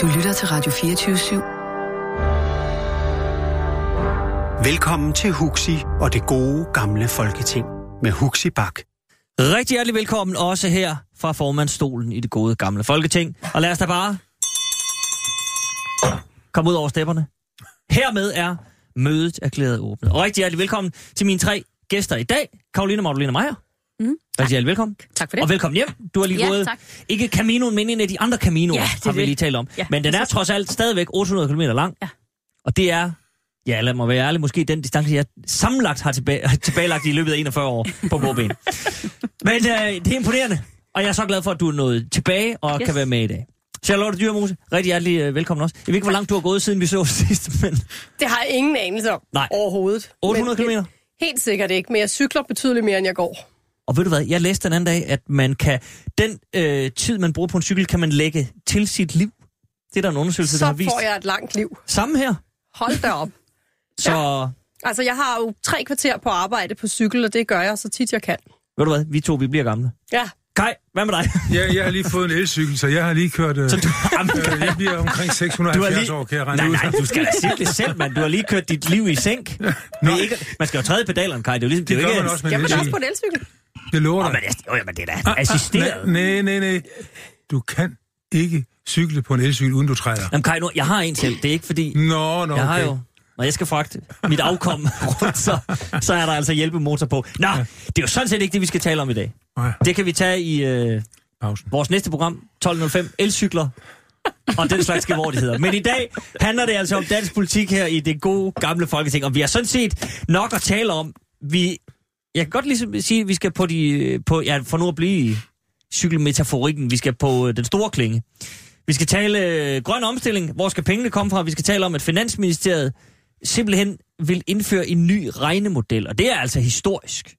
Du lytter til Radio 24 Velkommen til Huxi og det gode gamle folketing med Huxi Bak. Rigtig hjertelig velkommen også her fra formandstolen i det gode gamle folketing. Og lad os da bare komme ud over stepperne. Hermed er mødet erklæret åbnet. Og rigtig hjertelig velkommen til mine tre gæster i dag. Karoline Magdalene Meyer. Mm, Rigtig hjertelig velkommen. Tak for det. Og velkommen hjem. Du har lige Ja, gået, tak. ikke Caminoen, men en af de andre Caminoer, Ja, det har vi det. lige talt om. Ja, men den er præcis. trods alt stadigvæk 800 km lang. Ja. Og det er, ja lad mig være ærlig, måske den distance, jeg sammenlagt har tilbage, tilbagelagt i løbet af 41 år på gåben. men øh, det er imponerende. Og jeg er så glad for, at du er nået tilbage og yes. Kan være med i dag. Charlotte Dyrmose, rigtig hjertelig øh, velkommen også. Jeg ved ikke, hvor langt du har gået, siden vi så sidst, men Det har jeg ingen anelse om Nej. overhovedet. 800 Men km. Helt sikkert ikke, men jeg cykler betydeligt mere, end jeg går. Og ved du hvad, jeg læste den anden dag, at man kan, den øh, tid, man bruger på en cykel, kan man lægge til sit liv. Det er der en undersøgelse, der har Så vist. får jeg et langt liv. Samme her. Hold da op. Så ja. Altså, jeg har jo tre kvarter på arbejde på cykel, og det gør jeg så tit, jeg kan. ved du hvad, vi to, vi bliver gamle. Ja, Kai, hvad med dig? Ja, jeg har lige fået en elcykel, så jeg har lige kørt... Øh, Så du, jamen, øh, jeg bliver omkring du 670 har lige, år, kan jeg regne nej, ud. nej, du skal da sige det selv, mand. Du har lige kørt dit liv i sænk. Nå. Ved ikke, man skal jo træde i pedalerne, Kai. Det er jo ligesom, Det det er gør man også med jeg en kan også elcykel. på en elcykel. Det lover dig. men, det, oh, men det er da assisteret. Nej, nej, nej. Du kan ikke cykle på en elcykel, uden du træder. Jamen Kai, nu, jeg har en selv. Det er ikke fordi... Nå, nå, Jeg har okay. jo, når jeg skal fragte mit afkom rundt, så, så er der altså hjælpemotor på. Nå, det er jo sådan set ikke det, vi skal tale om i dag. Nej, Det kan vi tage i øh, pausen. vores næste program, 12.05, elcykler og den slags skævordigheder. Men i dag handler det altså om dansk politik her i det gode gamle folketing, og vi har sådan set nok at tale om. Vi, jeg kan godt ligesom sige, at vi skal på de, på, ja, for nu at blive i cykelmetaforikken, vi skal på øh, den store klinge. Vi skal tale øh, grøn omstilling, hvor skal pengene komme fra? Vi skal tale om, at Finansministeriet simpelthen vil indføre en ny regnemodel, og det er altså historisk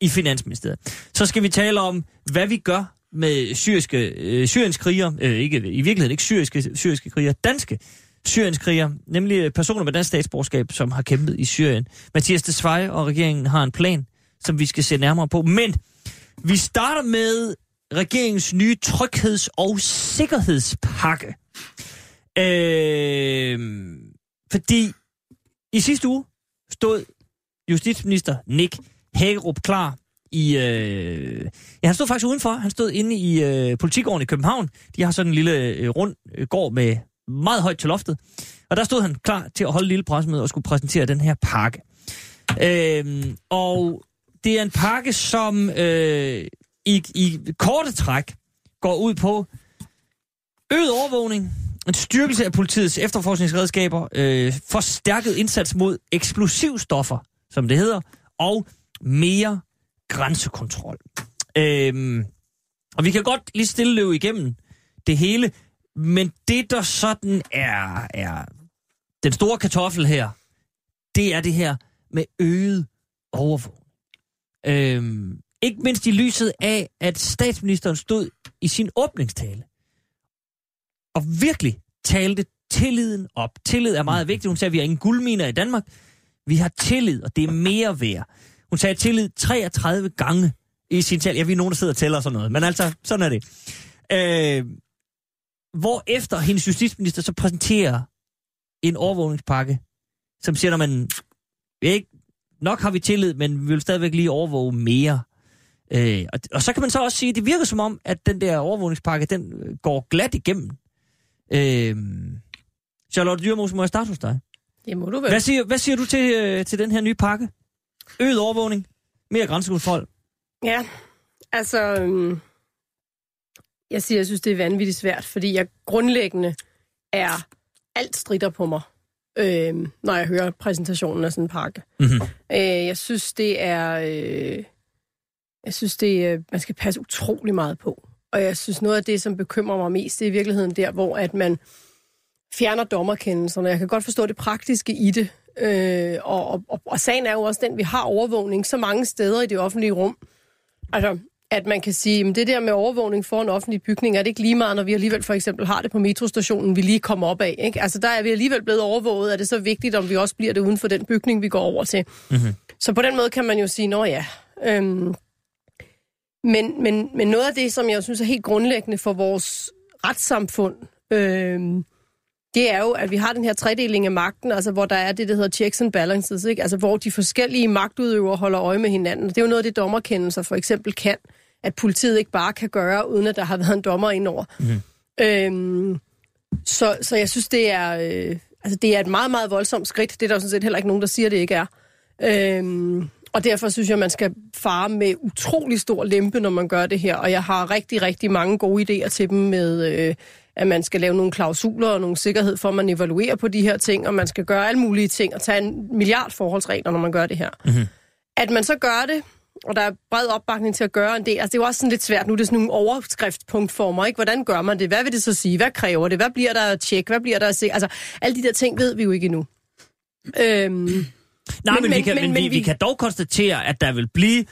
i Finansministeriet. Så skal vi tale om, hvad vi gør med syriske, øh, syriske krigere, øh, ikke, i virkeligheden ikke syriske, syriske krigere, danske syriske krigere, nemlig personer med dansk statsborgerskab, som har kæmpet i Syrien. Mathias Desvej og regeringen har en plan, som vi skal se nærmere på. Men vi starter med regeringens nye trygheds- og sikkerhedspakke. Øh, fordi i sidste uge stod justitsminister Nick Hagerup klar i... Øh, ja, han stod faktisk udenfor. Han stod inde i øh, politikgården i København. De har sådan en lille øh, rund øh, gård med meget højt til loftet. Og der stod han klar til at holde et lille pressemøde og skulle præsentere den her pakke. Øh, og det er en pakke, som øh, i, i korte træk går ud på øget overvågning, en styrkelse af politiets efterforskningsredskaber, øh, forstærket indsats mod eksplosivstoffer, som det hedder, og mere grænsekontrol. Øhm, og vi kan godt lige stille løbe igennem det hele, men det der sådan er, er den store kartoffel her, det er det her med øget overvågning. Øhm, ikke mindst i lyset af, at statsministeren stod i sin åbningstale og virkelig talte tilliden op. Tillid er meget vigtigt. Hun sagde, at vi har ingen guldminer i Danmark. Vi har tillid, og det er mere værd. Hun sagde tillid 33 gange i sin tale. Ja, vi er nogen, der sidder og tæller og sådan noget. Men altså, sådan er det. Øh, hvor efter hendes justitsminister så præsenterer en overvågningspakke, som siger, at man vi, ikke, nok har vi tillid, men vi vil stadigvæk lige overvåge mere. Øh, og, og så kan man så også sige, at det virker som om, at den der overvågningspakke, den øh, går glat igennem. Øh, Charlotte Dyrmose, må jeg starte hos dig? det må du vel. Hvad siger, hvad siger du til, øh, til den her nye pakke? Øget overvågning, mere grænsekontrol. Ja, altså... øhm, Jeg siger, jeg synes, det er vanvittigt svært, fordi jeg grundlæggende er... Alt strider på mig, øhm, når jeg hører præsentationen af sådan en pakke. Mm-hmm. Øh, jeg synes, det er... Øh, jeg synes, det er, man skal passe utrolig meget på. og jeg synes, noget af det, som bekymrer mig mest, det er i virkeligheden der, hvor at man fjerner dommerkendelserne. Jeg kan godt forstå det praktiske i det. Øh, og, og, og sagen er jo også den, vi har overvågning så mange steder i det offentlige rum. Altså, at man kan sige, at det der med overvågning for en offentlig bygning, er det ikke lige meget, når vi alligevel for eksempel har det på metrostationen, vi lige kommer op af. Ikke? Altså der er vi alligevel blevet overvåget. Er det så vigtigt, om vi også bliver det uden for den bygning, vi går over til? Mm-hmm. Så på den måde kan man jo sige, nå ja. Øhm, men, men, men noget af det, som jeg synes er helt grundlæggende for vores retssamfund, øhm, det er jo, at vi har den her tredeling af magten, altså hvor der er det, der hedder checks and balances, ikke? altså hvor de forskellige magtudøvere holder øje med hinanden. Det er jo noget af det, dommerkendelser for eksempel kan, at politiet ikke bare kan gøre, uden at der har været en dommer indover. Mm. Øhm, så, så jeg synes, det er, øh, altså, det er et meget, meget voldsomt skridt. Det er der jo sådan set heller ikke nogen, der siger, det ikke er. Øhm, og derfor synes jeg, man skal fare med utrolig stor lempe, når man gør det her. Og jeg har rigtig, rigtig mange gode idéer til dem med, øh, at man skal lave nogle klausuler og nogle sikkerhed for, at man evaluerer på de her ting, og man skal gøre alle mulige ting og tage en milliard forholdsregler, når man gør det her. Mm-hmm. At man så gør det, og der er bred opbakning til at gøre en del. Altså, det er jo også sådan lidt svært nu, det er sådan nogle overskriftspunktformer, ikke? Hvordan gør man det? Hvad vil det så sige? Hvad kræver det? Hvad bliver der at tjekke? Hvad bliver der at se? Altså, alle de der ting ved vi jo ikke endnu. Øhm, Nej, men, men, vi, kan, men, men vi, vi kan dog konstatere, at der vil blive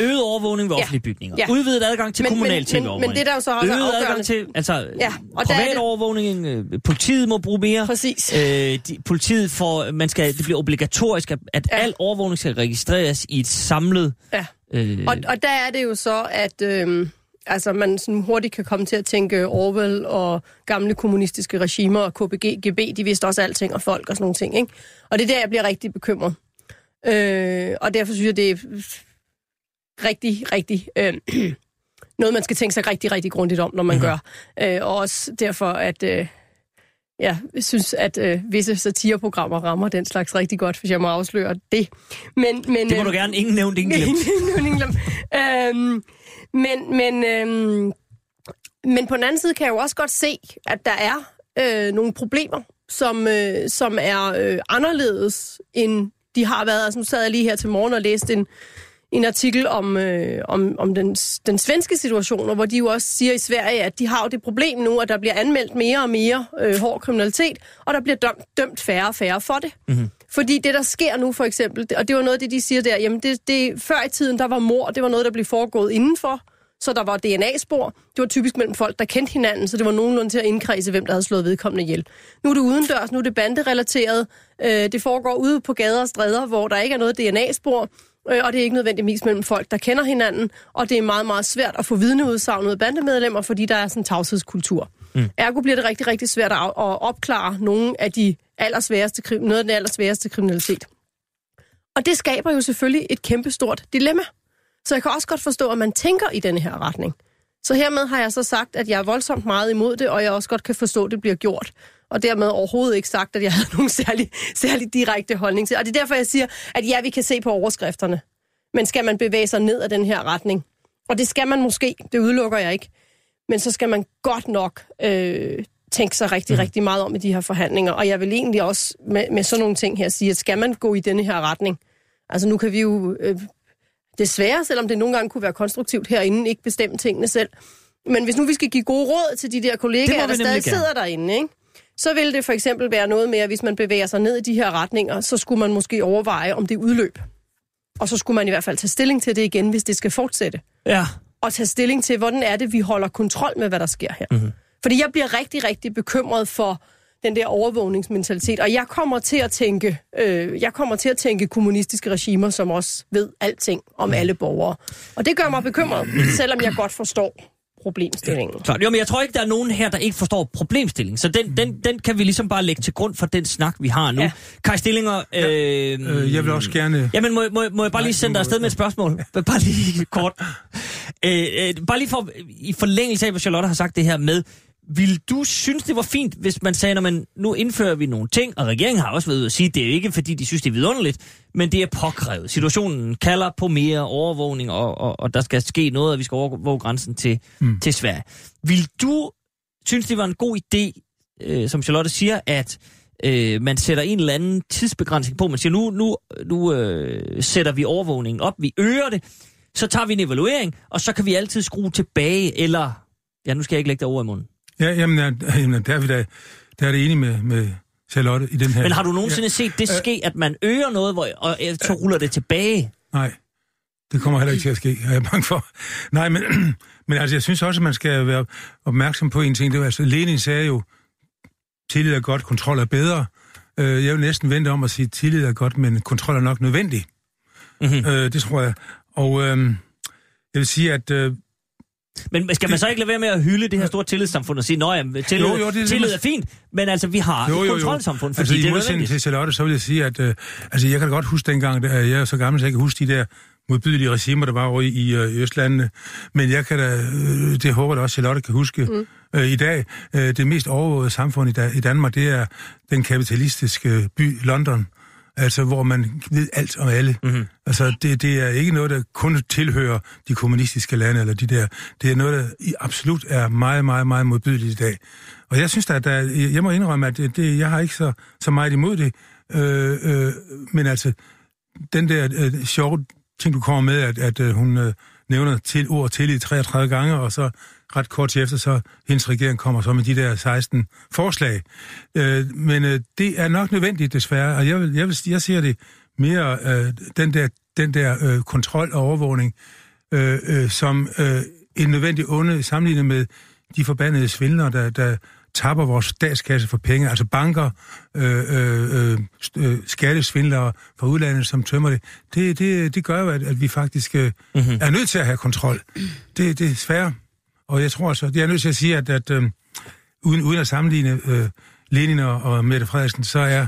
øget overvågning ved ja. offentlige bygninger. Ja. Udvidet adgang til men, kommunal tv men, men, det der jo så også øget er adgang til, altså ja. og privat det... overvågning, øh, politiet må bruge mere. Præcis. Øh, de, politiet får, man skal, det bliver obligatorisk, at, at ja. al overvågning skal registreres i et samlet... Ja. Øh, og, og der er det jo så, at... Øh, altså man sådan hurtigt kan komme til at tænke Orwell og gamle kommunistiske regimer og KPG, GB, de vidste også alting og folk og sådan nogle ting, ikke? Og det er der, jeg bliver rigtig bekymret. Øh, og derfor synes jeg, det er rigtig, rigtig... Øh, noget, man skal tænke sig rigtig, rigtig grundigt om, når man mm-hmm. gør. Øh, og også derfor, at... Øh, jeg synes, at øh, visse satireprogrammer rammer den slags rigtig godt, hvis jeg må afsløre det. Men, men, det må øh, du gerne. Ingen nævnt, ingen glemt. ingen glemt. øhm, men, men, øhm, men på den anden side kan jeg jo også godt se, at der er øh, nogle problemer, som, øh, som er øh, anderledes, end de har været. Altså nu sad jeg lige her til morgen og læste en, en artikel om, øh, om, om den, den svenske situation, hvor de jo også siger i Sverige, at de har jo det problem nu, at der bliver anmeldt mere og mere øh, hård kriminalitet, og der bliver dømt, dømt færre og færre for det. Mm-hmm. Fordi det, der sker nu for eksempel, og det var noget af det, de siger der, jamen det, det, før i tiden, der var mor, det var noget, der blev foregået indenfor, så der var DNA-spor. Det var typisk mellem folk, der kendte hinanden, så det var nogenlunde til at indkredse, hvem der havde slået vedkommende ihjel. Nu er det udendørs, nu er det banderelateret. Øh, det foregår ude på gader og stræder, hvor der ikke er noget DNA-spor. Øh, og det er ikke nødvendigvis mellem folk, der kender hinanden, og det er meget, meget svært at få vidneudsagn ud bandemedlemmer, fordi der er sådan en tavshedskultur. Mm. Ergo bliver det rigtig, rigtig svært at, at opklare nogle af de allersværeste, noget af den allersværeste kriminalitet. Og det skaber jo selvfølgelig et kæmpestort dilemma. Så jeg kan også godt forstå, at man tænker i denne her retning. Så hermed har jeg så sagt, at jeg er voldsomt meget imod det, og jeg også godt kan forstå, at det bliver gjort og dermed overhovedet ikke sagt, at jeg havde nogen særlig, særlig direkte holdning til. Og det er derfor, jeg siger, at ja, vi kan se på overskrifterne. Men skal man bevæge sig ned ad den her retning? Og det skal man måske, det udelukker jeg ikke. Men så skal man godt nok øh, tænke sig rigtig, mm. rigtig meget om i de her forhandlinger. Og jeg vil egentlig også med, med sådan nogle ting her sige, at skal man gå i denne her retning? Altså nu kan vi jo øh, desværre, selvom det nogle gange kunne være konstruktivt herinde, ikke bestemme tingene selv. Men hvis nu vi skal give gode råd til de der kollegaer, der stadig sidder derinde, ikke? Så vil det for eksempel være noget med, at hvis man bevæger sig ned i de her retninger, så skulle man måske overveje, om det er udløb. Og så skulle man i hvert fald tage stilling til det igen, hvis det skal fortsætte. Ja. Og tage stilling til, hvordan er det, vi holder kontrol med, hvad der sker her. Mm-hmm. Fordi jeg bliver rigtig, rigtig bekymret for den der overvågningsmentalitet. Og jeg kommer til at tænke, øh, jeg kommer til at tænke kommunistiske regimer, som også ved alting om mm. alle borgere. Og det gør mig bekymret, selvom jeg godt forstår problemstillingen. Klart. Jo, men jeg tror ikke, der er nogen her, der ikke forstår problemstillingen. Så den, den, den kan vi ligesom bare lægge til grund for den snak, vi har nu. Ja. Kai Stillinger... Øh, ja, øh, jeg vil også gerne... Jamen, må, må, må jeg bare lige sende dig afsted med et spørgsmål? Bare lige kort. øh, øh, bare lige for, i forlængelse af, hvad Charlotte har sagt det her med, vil du synes, det var fint, hvis man sagde, når man nu indfører vi nogle ting, og regeringen har også været at sige, at det er ikke, fordi de synes, det er vidunderligt, men det er påkrævet. Situationen kalder på mere overvågning, og, og, og der skal ske noget, og vi skal overvåge grænsen til, mm. til Sverige. Vil du synes, det var en god idé, øh, som Charlotte siger, at øh, man sætter en eller anden tidsbegrænsning på. Man siger, nu, nu, nu øh, sætter vi overvågningen op, vi øger det, så tager vi en evaluering, og så kan vi altid skrue tilbage, eller Ja, nu skal jeg ikke lægge dig ord i munden. Ja, jamen, ja, jamen der er vi da, der er det enige med, med Charlotte i den her. Men har du nogensinde set det Øh. ske, at man øger noget, hvor, og øh, så ruller det tilbage? Nej, det kommer heller ikke til at ske, er jeg bange for. Nej, men, men altså, jeg synes også, at man skal være opmærksom på en ting. Det var, altså, Lenin sagde jo, tillid er godt, kontrol er bedre. Øh, Jeg vil næsten vente om at sige, tillid er godt, men kontrol er nok nødvendig. Mhm. Øh, det tror jeg. Og øh, jeg vil sige, at øh, Men skal man så ikke lade være med at hylde det her store tillidssamfund og sige, at tillid, Jo, jo, det er tillid er fint, men altså, vi har Jo, et jo, jo. kontrolsamfund, fordi altså, det i er modsætning nødvendigt. til Charlotte, så vil jeg sige, at øh, altså, jeg kan da godt huske dengang, da jeg er så gammel, så jeg kan huske de der modbydelige regimer, der var over i, i, øh, i Østlandene. Men jeg kan da, øh, det håber jeg også, Charlotte kan huske mm. øh, i dag. Øh, det mest overvågede samfund i, da, i Danmark, det er den kapitalistiske by London. Altså, hvor man ved alt om alle. Mm-hmm. Altså, det, det er ikke noget, der kun tilhører de kommunistiske lande, eller de der. Det er noget, der i- absolut er meget, meget, meget modbydeligt i dag. Og jeg synes, at der, jeg må indrømme, at det, det, jeg har ikke så, så meget imod det. Øh, øh, men altså, den der øh, sjove ting, du kommer med, at, at øh, hun øh, nævner til ord tillid 33 gange, og så ret kort til efter, så hendes regering kommer så med de der 16 forslag. Øh, men øh, det er nok nødvendigt, desværre, og jeg, vil, jeg, vil, jeg ser det mere, øh, den der, den der øh, kontrol og overvågning, øh, øh, som øh, en nødvendig onde sammenlignet med de forbandede svindlere, der, der tapper vores statskasse for penge, altså banker, øh, øh, øh, øh, skattesvindlere fra udlandet, som tømmer det. Det, det, det gør jo, at, at vi faktisk øh, mm-hmm. er nødt til at have kontrol. Det, det er svært. Og jeg tror altså, det er nødt til at sige, at, at øh, uden, uden at sammenligne øh, Lenin og, og Mette Frederiksen, så er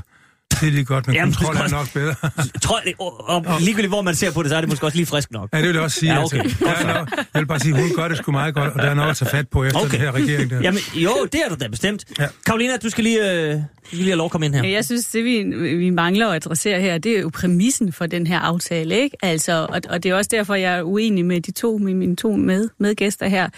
det godt, men Jamen, kontrol er nok bedre. Tror, jeg, og, og ligegyldigt hvor man ser på det, så er det måske også lige frisk nok. Ja, det vil jeg også sige. Ja, okay. altså, der er nok, jeg vil bare sige, hun gør det sgu meget godt, og der er nok at tage fat på efter Okay. den her regering der. Jamen, jo, det er du da bestemt. Ja. Karolina, du skal lige, øh, du skal lige have lov at komme ind her. Jeg synes, det vi, vi mangler at adressere her, det er jo præmissen for den her aftale, ikke? Altså, og, og det er også derfor, jeg er uenig med de to, med mine to med, medgæster her,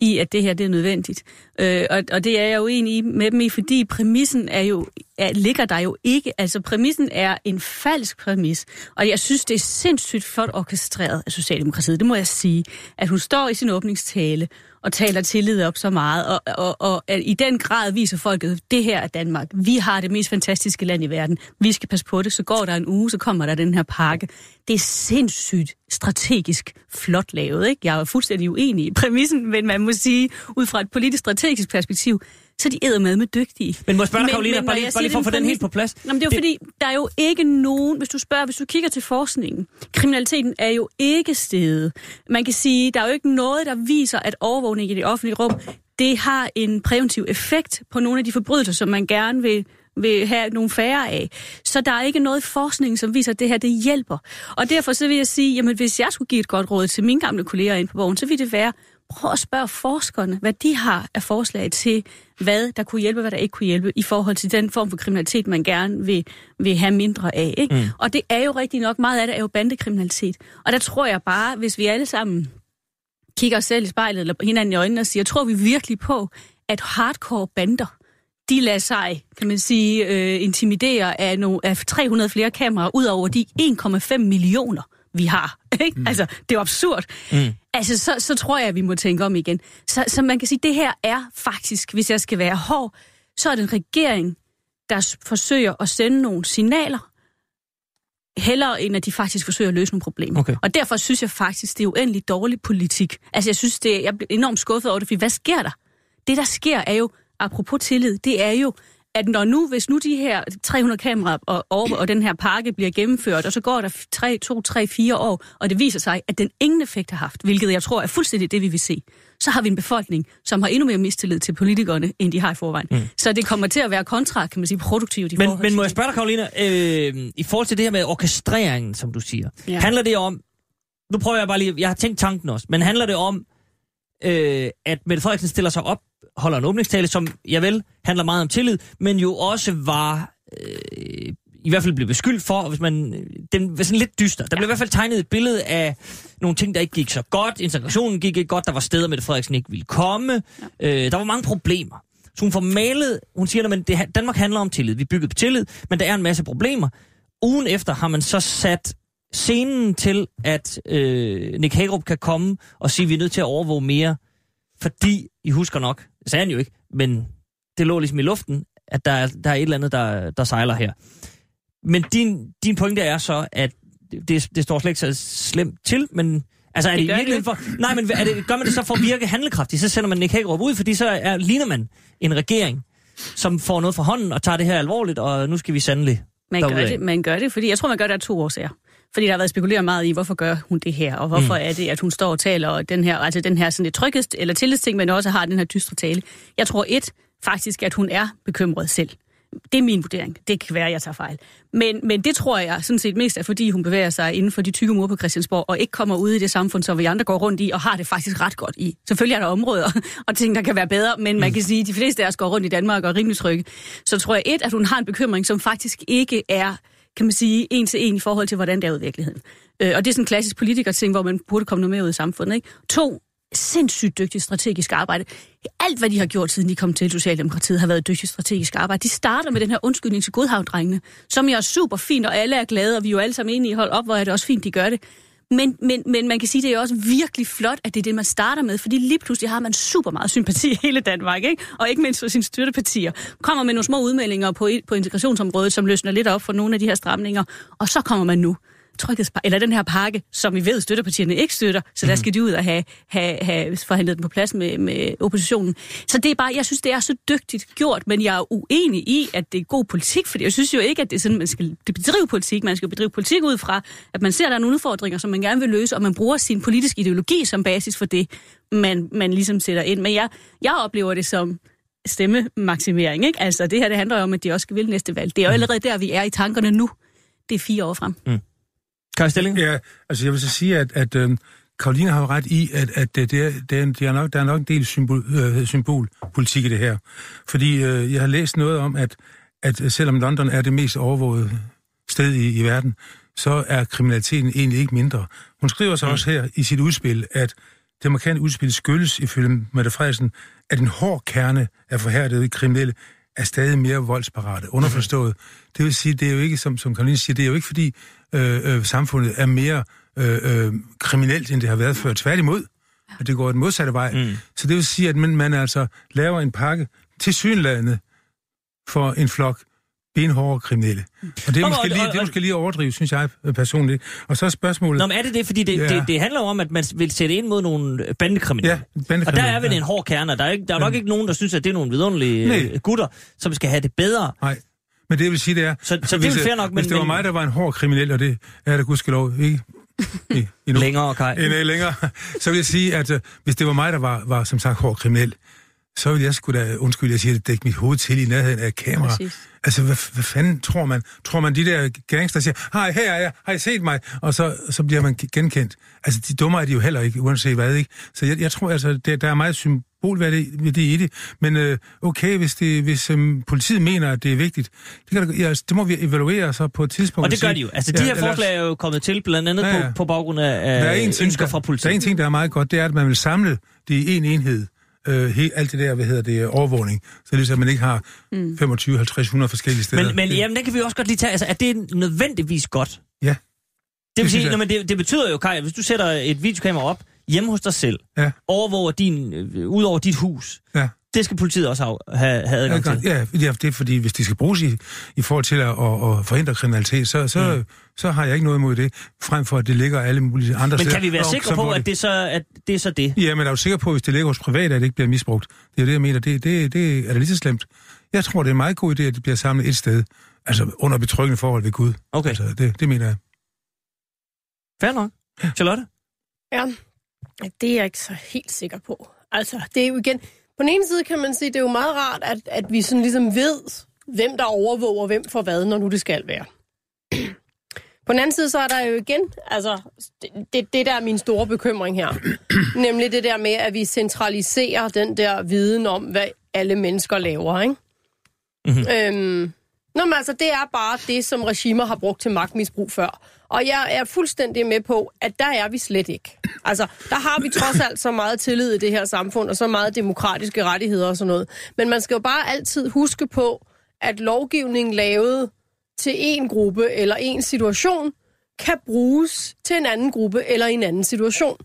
i at det her det er nødvendigt. Øh, og, og det er jeg uenig enig med dem i, fordi præmissen er jo, er, ligger der jo ikke. Altså præmissen er en falsk præmis, og jeg synes, det er sindssygt flot orkestreret af Socialdemokratiet, det må jeg sige, at hun står i sin åbningstale og taler tillid op så meget, og, og, og at i den grad viser folket, det her er Danmark. Vi har det mest fantastiske land i verden. Vi skal passe på det. Så går der en uge, så kommer der den her pakke. Det er sindssygt strategisk flot lavet. Ikke? Jeg er fuldstændig uenig i præmissen, men man må sige, ud fra et politisk strategisk perspektiv, så de æder med med dygtige. Men må jeg spørge dig, Karolina, bare lige, bare lige for at få den en helt på plads. Nå, men det er jo Det- fordi, der er jo ikke nogen, hvis du spørger, hvis du kigger til forskningen, kriminaliteten er jo ikke steget. Man kan sige, der er jo ikke noget, der viser, at overvågning i det offentlige rum, det har en præventiv effekt på nogle af de forbrydelser, som man gerne vil vil have nogle færre af. Så der er ikke noget forskning, som viser, at det her det hjælper. Og derfor så vil jeg sige, jamen hvis jeg skulle give et godt råd til mine gamle kolleger ind på borgen, så vil det være, prøv at spørge forskerne, hvad de har af forslag til, hvad der kunne hjælpe, hvad der ikke kunne hjælpe, i forhold til den form for kriminalitet, man gerne vil, vil have mindre af. Ikke? Mm. Og det er jo rigtig nok, meget af det er jo bandekriminalitet. Og der tror jeg bare, hvis vi alle sammen kigger os selv i spejlet, eller hinanden i øjnene og siger, tror vi virkelig på, at hardcore bander, de lader sig, kan man sige, øh, intimidere af, nogle, af 300 flere kameraer, ud over de 1,5 millioner, vi har. Ikke? Mm. Altså, det er jo absurd. Mm. Altså, så, så tror jeg, at vi må tænke om igen. Så, så man kan sige, det her er faktisk, hvis jeg skal være hård, så er det en regering, der forsøger at sende nogle signaler, hellere end at de faktisk forsøger at løse nogle problemer. Okay. Og derfor synes jeg faktisk, det er uendelig dårlig politik. Altså jeg synes, det, jeg bliver enormt skuffet over det, fordi hvad sker der? Det, der sker, er jo, apropos tillid, det er jo, at når nu, hvis nu de her 300 kameraer og, og, og den her pakke bliver gennemført, og så går der 3, 2, 3, 4 år, og det viser sig, at den ingen effekt har haft, hvilket jeg tror er fuldstændig det, vi vil se, så har vi en befolkning, som har endnu mere mistillid til politikerne, end de har i forvejen. Mm. Så det kommer til at være kontra, kan man sige, produktivt i Men, forhold men må jeg spørge dig, Karolina, øh, i forhold til det her med orkestreringen, som du siger. Ja. handler det om, nu prøver jeg bare lige, jeg har tænkt tanken også, men handler det om, øh, at Mette Frederiksen stiller sig op, holder en åbningstale, som, jeg vel, handler meget om tillid, men jo også var, øh, i hvert fald blev beskyldt for, hvis man, den var sådan lidt dyster. Der blev i hvert fald tegnet et billede af nogle ting, der ikke gik så godt. Integrationen gik ikke godt, der var steder, Mette Frederiksen ikke ville komme. Ja. Øh, der var mange problemer. Så hun får malet, hun siger, at det, Danmark handler om tillid. Vi bygger på tillid, men der er en masse problemer. Ugen efter har man så sat scenen til, at øh, Nick Hagerup kan komme og sige, at vi er nødt til at overvåge mere fordi, I husker nok, det sagde han jo ikke, men det lå ligesom i luften, at der er, der er et eller andet, der, der sejler her. Men din, din pointe er så, at det, det står slet ikke så slemt til, men altså er det, Det virkelig for... Nej, men er det, gør man det så for at virke handlekraftigt? Så sender man Nick Hagerup ud, fordi så er, ligner man en regering, som får noget fra hånden og tager det her alvorligt, og nu skal vi sandelig Man gør, det, man gør det, fordi jeg tror, man gør det af to årsager. Fordi der har været spekuleret meget i, hvorfor gør hun det her, og hvorfor mm. er det, at hun står og taler og den her, altså den her sådan lidt tryggest eller tillidsting, men også har den her dystre tale. Jeg tror et, faktisk, at hun er bekymret selv. Det er min vurdering. Det kan være, at jeg tager fejl. Men, men det tror jeg sådan set mest er, fordi hun bevæger sig inden for de tykke mure på Christiansborg, og ikke kommer ud i det samfund, som vi andre går rundt i, og har det faktisk ret godt i. Selvfølgelig er der områder og ting, der kan være bedre, men man kan sige, at de fleste af os går rundt i Danmark og er rimelig trygge. Så tror jeg et, at hun har en bekymring, som faktisk ikke er kan man sige, en til en i forhold til, hvordan det er ud i virkeligheden. Øh, og det er sådan en klassisk politikerting, hvor man burde komme noget mere ud i samfundet. Ikke? To, sindssygt dygtigt strategisk arbejde. Alt, hvad de har gjort, siden de kom til Socialdemokratiet, har været dygtigt strategisk arbejde. De starter med den her undskyldning til Godhavn-drengene, som jo er super fint, og alle er glade, og vi er jo alle sammen enige i, hold op, hvor er det også fint, de gør det. Men, men, men man kan sige, det er også virkelig flot, at det er det, man starter med, fordi lige pludselig har man super meget sympati i hele Danmark, ikke? og ikke mindst for sine støttepartier. Kommer med nogle små udmeldinger på, på integrationsområdet, som løsner lidt op for nogle af de her stramninger, og så kommer man nu tryghedspakke, eller den her pakke, som vi ved, støttepartierne ikke støtter, så der skal de ud og have, have, have forhandlet den på plads med, med oppositionen. Så det er bare, jeg synes, det er så dygtigt gjort, men jeg er uenig i, at det er god politik, fordi jeg synes jo ikke, at det er sådan, man skal bedrive politik. Man skal bedrive politik ud fra, at man ser, at der er nogle udfordringer, som man gerne vil løse, og man bruger sin politiske ideologi som basis for det, man, man ligesom sætter ind. Men jeg, jeg oplever det som stemmemaksimering, ikke? Altså, det her, det handler jo om, at de også skal vælge næste valg. Det er jo allerede der, vi er i tankerne nu. Det er fire år frem. Kai Stilling? Ja, altså jeg vil så sige, at, at øh, Karoline har jo ret i, at, at det, det er, det er, det er nok, der er nok en del symbol, øh, symbolpolitik i det her. Fordi øh, jeg har læst noget om, at, at selvom London er det mest overvågede sted i, i verden, så er kriminaliteten egentlig ikke mindre. Hun skriver så mm. også her i sit udspil, at det markante udspil skyldes ifølge Mette Frederiksen, at en hård kerne af forhærdede kriminelle er stadig mere voldsparate, underforstået. Det vil sige, det er jo ikke, som, som Karoline siger, det er jo ikke fordi øh, øh, samfundet er mere øh, øh, kriminelt, end det har været før. Tværtimod, at det går den modsatte vej. Mm. Så det vil sige, at man, man altså laver en pakke til synlandet for en flok benhårde kriminelle. Og det er, Og- måske og- lige, og- det er måske lige at overdrive, synes jeg øh, personligt. Og så er spørgsmålet... Nå, men er det det? Fordi det, Ja. ja. det, det handler om, at man vil sætte ind mod nogle bandekriminelle. Ja, Og bandekriminelle, der er vel ja. en hård kerne. Der er, ikke, der er nok ikke nogen, der synes, at det er nogle vidunderlige Nej. øh, gutter, som skal have det bedre. Nej. Men det vil sige, det er... Så- så det er hvis, fair nok, Hvis men- det var mig, der var en hård kriminel, og det er der gudskelov ikke endnu. Længere, Kai. end øh, længere, så vil jeg sige, at øh, hvis det var mig, der var, var som sagt hård kriminel, så ville jeg sgu da, undskyld, jeg siger det, dække mit hoved til i nærheden af kamera. Præcis. Altså, hvad, hvad fanden tror man? Tror man, de der gangster siger, hej, her er jeg, har I set mig? Og så, så bliver man genkendt. Altså, de dumme er de jo heller ikke, uanset hvad, ikke? Så jeg, jeg tror altså, det, der er meget symbolværdi ved det i det. Men øh, okay, hvis, det, hvis øhm, politiet mener, at det er vigtigt, det, kan, ja, altså, det må vi evaluere så på et tidspunkt. Og det gør de jo. Altså, de her eller- forslag er jo kommet til, blandt andet Ja, ja. På, på baggrund af, der er en ting, ønsker der, fra Der er politiet. en ting, der er meget godt, det er, at man vil samle det i en enhed. Øh, he, alt det der, hvad hedder det, overvågning. Så det er, så man ikke har mm. 25, 50, 100 forskellige steder. Men, men det, jamen, den kan vi også godt lige tage. Altså, er det nødvendigvis godt? Ja. Det vil sige, jeg. nå, men det, det betyder jo, Kai, hvis du sætter et videokamera op hjemme hos dig selv, Ja. overvåger din, øh, ud over dit hus, Ja. Det skal politiet også have, have, have adgang til. Ja, ja, det er fordi, hvis det skal bruges i, i forhold til at, at, at forhindre kriminalitet, så, så, mm. så har jeg ikke noget imod det, frem for at det ligger alle mulige andre Men steder. kan vi være Og sikre på, at det, så, at det er så det? Ja, men er du sikker på, at hvis det ligger hos private, at det ikke bliver misbrugt? Det er det, jeg mener. Det, det, det er da lige så slemt. Jeg tror, det er en meget god idé, at det bliver samlet et sted. Altså under betryggende forhold ved Gud. Okay, Altså, det, det mener jeg. fair nok. Charlotte? Ja, det er jeg ikke så helt sikker på. Altså, det er jo igen... På den ene side kan man sige, det er jo meget rart, at, at vi sådan ligesom ved, hvem der overvåger hvem for hvad, når nu det skal være. På den anden side, så er der jo igen, altså, det, det, der er min store bekymring her. Nemlig det der med, at vi centraliserer den der viden om, hvad alle mennesker laver, ikke? Mm-hmm. Øhm, Nå, men altså, det er bare det, som regimer har brugt til magtmisbrug før. Og jeg er fuldstændig med på, at der er vi slet ikke. Altså, der har vi trods alt så meget tillid i det her samfund, og så meget demokratiske rettigheder og sådan noget. Men man skal jo bare altid huske på, at lovgivning lavet til en gruppe eller en situation, kan bruges til en anden gruppe eller en anden situation.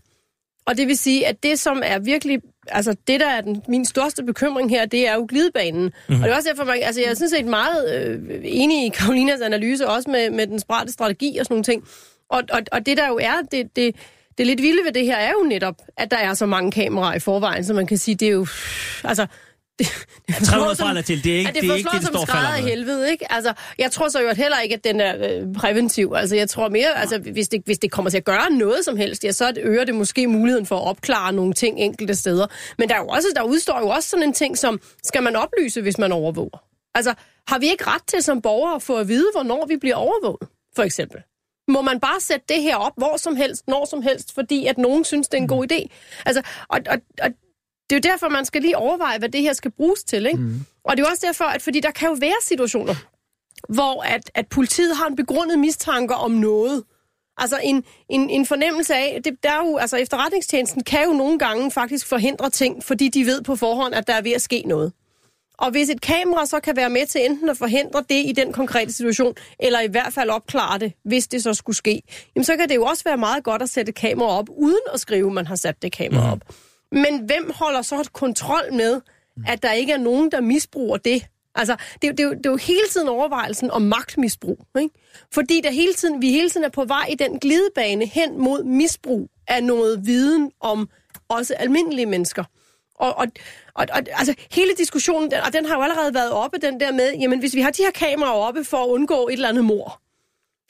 Og det vil sige, at det, som er virkelig altså det, der er den, min største bekymring her, det er jo glidebanen. Mm-hmm. Og det er også derfor, man, altså jeg er sådan set meget øh, enig i Karolinas analyse, også med, med den spredte strategi og sådan nogle ting. Og, og, og det der jo er, det, det, det lidt vilde ved det her er jo netop, at der er så mange kameraer i forvejen, så man kan sige, det er jo... Altså, det, det Ja, 300 fra til, det er ikke det, det, er ikke det, der står falder i med. helvede, ikke? Altså, jeg tror så jo heller ikke, at den er øh, præventiv. Altså, jeg tror mere, altså, hvis det, hvis det kommer til at gøre noget som helst, ja, så øger det måske muligheden for at opklare nogle ting enkelte steder. Men der, er jo også, der udstår jo også sådan en ting som, skal man oplyse, hvis man overvåger? Altså, har vi ikke ret til som borgere at få at vide, hvornår vi bliver overvåget, for eksempel? Må man bare sætte det her op hvor som helst, når som helst, fordi at nogen synes, det er en god idé? Altså, og, og, og det er jo derfor, man skal lige overveje, hvad det her skal bruges til. Ikke? Mm. Og det er jo også derfor, at fordi der kan jo være situationer, hvor at, at politiet har en begrundet mistanke om noget. Altså en, en, en fornemmelse af, det, der er jo, altså efterretningstjenesten kan jo nogle gange faktisk forhindre ting, fordi de ved på forhånd, at der er ved at ske noget. Og hvis et kamera så kan være med til enten at forhindre det i den konkrete situation, eller i hvert fald opklare det, hvis det så skulle ske, jamen så kan det jo også være meget godt at sætte kamera op, uden at skrive, at man har sat det kamera op. Men hvem holder så et kontrol med, at der ikke er nogen, der misbruger det? Altså, det, det, det er jo hele tiden overvejelsen om magtmisbrug. Ikke? Fordi der hele tiden, vi hele tiden er på vej i den glidebane hen mod misbrug af noget viden om også almindelige mennesker. Og, og, og, og altså, hele diskussionen, den- og den har jo allerede været oppe, den der med, jamen hvis vi har de her kameraer oppe for at undgå et eller andet mor,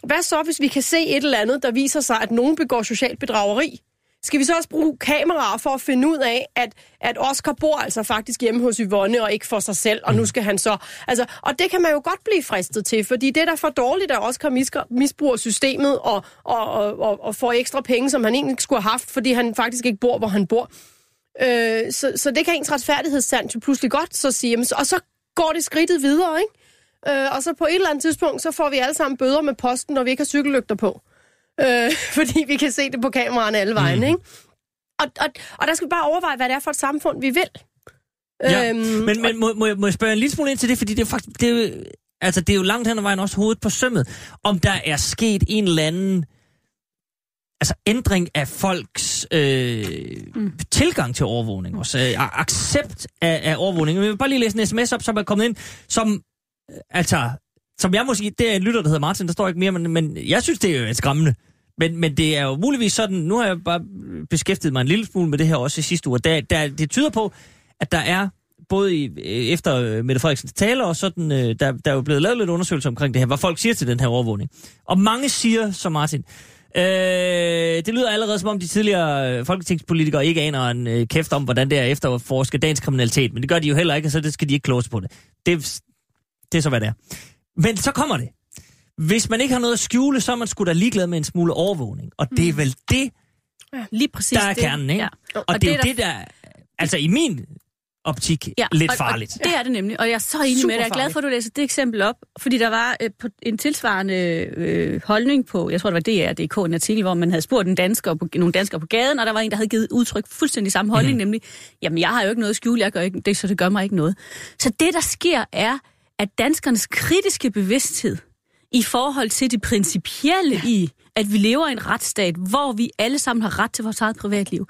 hvad så, hvis vi kan se et eller andet, der viser sig, at nogen begår socialt bedrageri? Skal vi så også bruge kameraer for at finde ud af, at, at Oscar bor altså faktisk hjemme hos Yvonne og ikke for sig selv, og nu skal han så... Altså, og det kan man jo godt blive fristet til, fordi det er da for dårligt, at Oscar misbruger systemet og, og, og, og, og får ekstra penge, som han egentlig ikke skulle have haft, fordi han faktisk ikke bor, hvor han bor. Øh, så, så det kan ens retfærdighedssand jo pludselig godt så sige, jamen, og så går det skridtet videre, ikke? Øh, og så på et eller andet tidspunkt, så får vi alle sammen bøder med posten, når vi ikke har cykellygter på. Øh, fordi vi kan se det på kameraerne alle vejen, mm. ikke? Og, og, og der skal vi bare overveje, hvad det er for et samfund, vi vil. Ja, Øhm, men, men må, må, jeg- må jeg spørge en lille smule ind til det, fordi det er faktisk, det er altså det er jo langt hen ad vejen også hovedet på sømmet, om der er sket en eller anden altså ændring af folks øh, mm. tilgang til overvågning, også øh, accept af, af overvågning. Jeg vil bare lige læse en sms op, som er kommet ind, som, øh, altså, som jeg måske, det er en lytter, der hedder Martin, der står ikke mere, men, men jeg synes, det er skræmmende. Men, men det er jo muligvis sådan, nu har jeg bare beskæftiget mig en lille smule med det her også i sidste uge, der, der, det tyder på, at der er både i, efter Mette Frederiksens tale, og sådan, øh, der, der er jo blevet lavet lidt undersøgelser omkring det her, hvad folk siger til den her overvågning. Og mange siger, som Martin, øh, det lyder allerede som om de tidligere øh, folketingspolitikere ikke aner en øh, kæft om, hvordan det er efter at forske dagens kriminalitet, men det gør de jo heller ikke, og så det skal de ikke klose på det. det. Det er så, hvad det er. Men så kommer det. Hvis man ikke har noget at skjule, så er man sgu da ligeglad med en smule overvågning. Og det er vel det, Lige præcis der er det. kernen, ikke? Ja. Og, og det, er jo det, der, altså i min optik, ja, lidt og, farligt. Og det er det nemlig, og jeg er så enig Super med dig. Jeg er glad for, at du læser det eksempel op, fordi der var øh, på en tilsvarende øh, holdning på, jeg tror det var DR.dk, en artikel, hvor man havde spurgt en dansker på, nogle danskere på gaden, og der var en, der havde givet udtryk fuldstændig samme holdning, mm. nemlig, jamen jeg har jo ikke noget at skjule, jeg gør ikke det, så det gør mig ikke noget. Så det, der sker, er, at danskernes kritiske bevidsthed i forhold til det principielle ja. i, at vi lever i en retsstat, hvor vi alle sammen har ret til vores eget privatliv,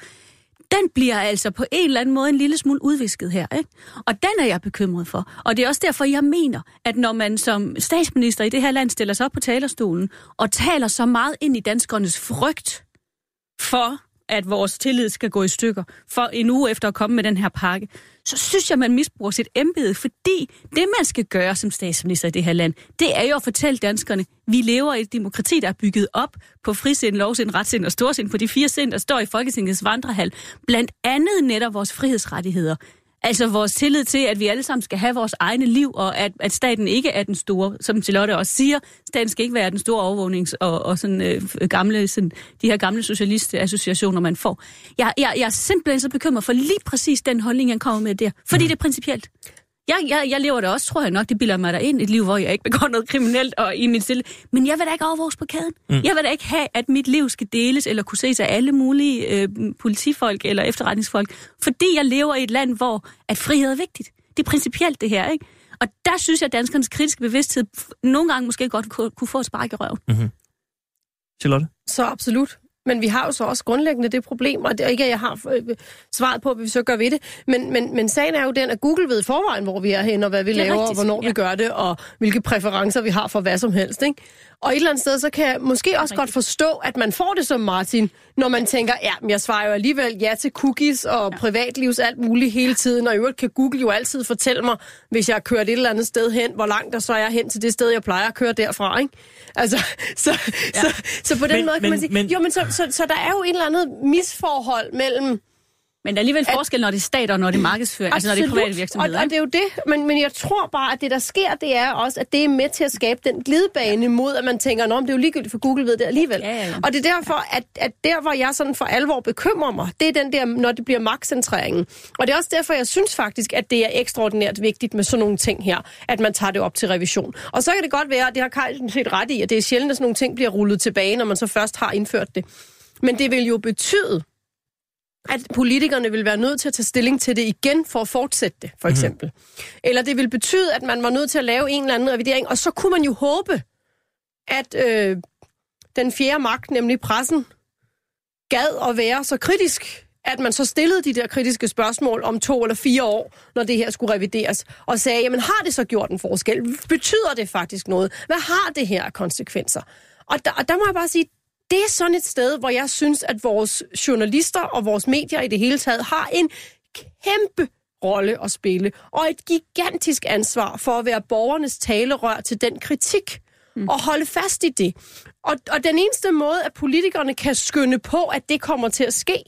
den bliver altså på en eller anden måde en lille smule udvisket her. Ikke? Og den er jeg bekymret for. Og det er også derfor, jeg mener, at når man som statsminister i det her land stiller sig op på talerstolen og taler så meget ind i danskernes frygt for, at vores tillid skal gå i stykker, for en uge efter at komme med den her pakke, så synes jeg, man misbruger sit embede, fordi det, man skal gøre som statsminister i det her land, det er jo at fortælle danskerne, vi lever i et demokrati, der er bygget op på frisind, lovsind, retsind og storsind, på de fire sind, der står i Folketingets vandrehal. Blandt andet netop vores frihedsrettigheder. Altså vores tillid til, at vi alle sammen skal have vores egne liv, og at, at staten ikke er den store, som Charlotte også siger, staten skal ikke være den store overvågnings- og, og sådan, øh, gamle, sådan, de her gamle socialistassociationer, man får. Jeg, jeg, jeg er simpelthen så bekymret for lige præcis den holdning, jeg kommer med der, fordi det er principielt. Jeg, jeg, jeg lever da også, tror jeg nok, det bilder mig der ind, et liv, hvor jeg ikke begår noget kriminelt og i min stille. Men jeg vil da ikke overvåges på kæden. Mm. Jeg vil da ikke have, at mit liv skal deles eller kunne ses af alle mulige øh, politifolk eller efterretningsfolk, fordi jeg lever i et land, hvor at frihed er vigtigt. Det er principielt det her, ikke? Og der synes jeg, at danskernes kritiske bevidsthed nogle gange måske godt kunne, kunne få et spark i røven. Charlotte? Så absolut. Men vi har jo så også grundlæggende det problem, og det er ikke, at jeg har øh, svaret på, hvad vi så gør ved det. Men, men, men sagen er jo den, at Google ved forvejen, hvor vi er hen, og hvad vi er laver, og rigtigt, hvornår ja. vi gør det, og hvilke præferencer vi har for hvad som helst. Ikke? Og et eller andet sted, så kan jeg måske også godt forstå, at man får det som Martin, når man tænker, ja, men jeg svarer jo alligevel ja til cookies og ja. privatlivs alt muligt hele tiden, og i øvrigt kan Google jo altid fortælle mig, hvis jeg har kørt et eller andet sted hen, hvor langt der så er hen til det sted, jeg plejer at køre derfra. Ikke? Altså, så, ja. så, så på den Men- måde kan men- man sige, men- jo, men så, så, så der er jo et eller andet misforhold mellem... Men der er alligevel forskel, når det er stat og når det er markedsføring, altså når det er private virksomheder. Og, og det er jo det, men, men jeg tror bare, at det, der sker, det er også, at det er med til at skabe den glidebane mod, at man tænker, men det er jo ligegyldigt, for Google ved det alligevel. Ja, ja, ja. Og det er derfor, at, at der, hvor jeg sådan for alvor bekymrer mig, det er den der, når det bliver magtcentreringen. Og det er også derfor, jeg synes faktisk, at det er ekstraordinært vigtigt med sådan nogle ting her, at man tager det op til revision. Og så kan det godt være, og det har sådan set ret i, at det er sjældent, at sådan nogle ting bliver rullet tilbage, når man så først har indført det. Men det vil jo betyde, at politikerne vil være nødt til at tage stilling til det igen for at fortsætte det, for eksempel. Mm-hmm. Eller det vil betyde, at man var nødt til at lave en eller anden revidering, og så kunne man jo håbe, at øh, den fjerde magt, nemlig pressen, gad at være så kritisk, at man så stillede de der kritiske spørgsmål om to eller fire år, når det her skulle revideres, og sagde, jamen har det så gjort en forskel? Betyder det faktisk noget? Hvad har det her konsekvenser? Og der, og der må jeg bare sige, det er sådan et sted, hvor jeg synes, at vores journalister og vores medier i det hele taget har en kæmpe rolle at spille, og et gigantisk ansvar for at være borgernes talerør til den kritik, mm. og holde fast i det. Og, og den eneste måde, at politikerne kan skynde på, at det kommer til at ske,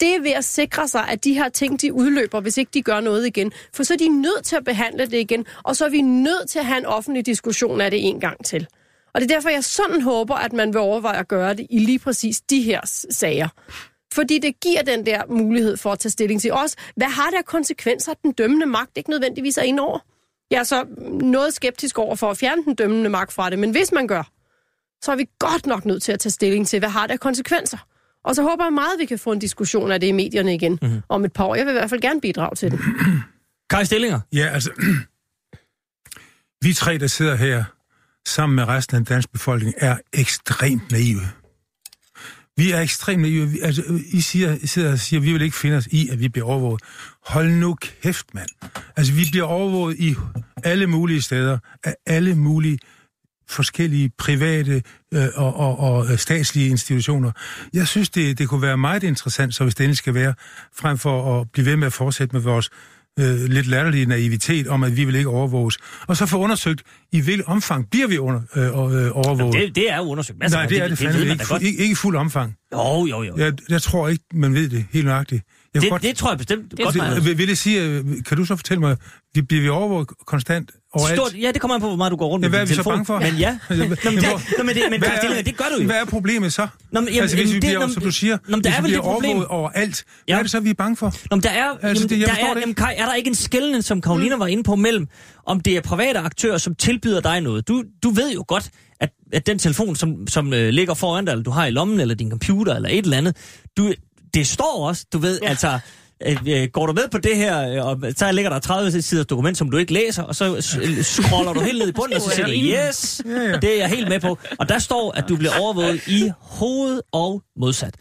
det er ved at sikre sig, at de her ting, de udløber, hvis ikke de gør noget igen. For så er de nødt til at behandle det igen, og så er vi nødt til at have en offentlig diskussion af det en gang til. Og det er derfor, jeg sådan håber, at man vil overveje at gøre det i lige præcis de her sager. Fordi det giver den der mulighed for at tage stilling til os. Hvad har af konsekvenser, at den dømmende magt ikke nødvendigvis er inde over? Jeg er så noget skeptisk over for at fjerne den dømmende magt fra det, men hvis man gør, så er vi godt nok nødt til at tage stilling til, hvad har af konsekvenser? Og så håber jeg meget, at vi kan få en diskussion af det i medierne igen Mhm. mm-hmm. om et par år. Jeg vil i hvert fald gerne bidrage til det. Kai Stillinger. Ja, altså, vi tre, der sidder her sammen med resten af den danske befolkning, er ekstremt naive. Vi er ekstremt naive. Altså, I, siger, sidder og siger, at vi vil ikke finde os i, at vi bliver overvåget. Hold nu kæft, mand. Altså, vi bliver overvåget i alle mulige steder, af alle mulige forskellige private øh, og, og, og øh, statslige institutioner. Jeg synes, det, det kunne være meget interessant, så hvis det endelig skal være, frem for at blive ved med at fortsætte med vores øh, lidt latterlige naivitet om, at vi vil ikke overvåges. Og så få undersøgt, i hvilket omfang bliver vi under, øh, øh, overvåget. Det, det er jo undersøgt. Masser Nej, af det er det, det fandme ikke, godt. fu- ikke. Ikke i fuld omfang. Jo, jo, jo. Jeg, jeg tror ikke, man ved det helt nøjagtigt. Jeg Det, kunne det tror jeg bestemt Det godt, man vil, det sige, øh, kan du så fortælle mig, bliver vi overvåget konstant overalt? Stort, ja, det kommer an på, hvor meget du går rundt Ja, med hvad er vi så telefon. bange for? Men ja. Nå, men, det, nå, men, det, men Hvad Stillinger, det gør du jo. Hvad er problemet så? Nå, men, jamen, altså, hvis vi det- bliver, nå, som du siger, nå, der hvis er vi vel bliver det problem. overvåget overalt, hvad Ja. er det så, vi er bange for? Nå, men der er, Altså, jamen, det- der er, det jamen. Kai, er der ikke en skældning, som Karolina var inde på, mellem, om det er private aktører, som tilbyder dig noget? Du, du ved jo godt, at, at den telefon, som, som øh, ligger foran dig, eller du har i lommen, eller din computer, eller et eller andet, du, det står også, du ved, ja. altså... øh, øh, Går du med på det her, øh, og så ligger der 30 siders dokument, som du ikke læser, og så øh, scroller du helt ned i bunden, og så siger du, yes, det er jeg helt med på. Og der står, at du bliver overvåget i hoved og modsat.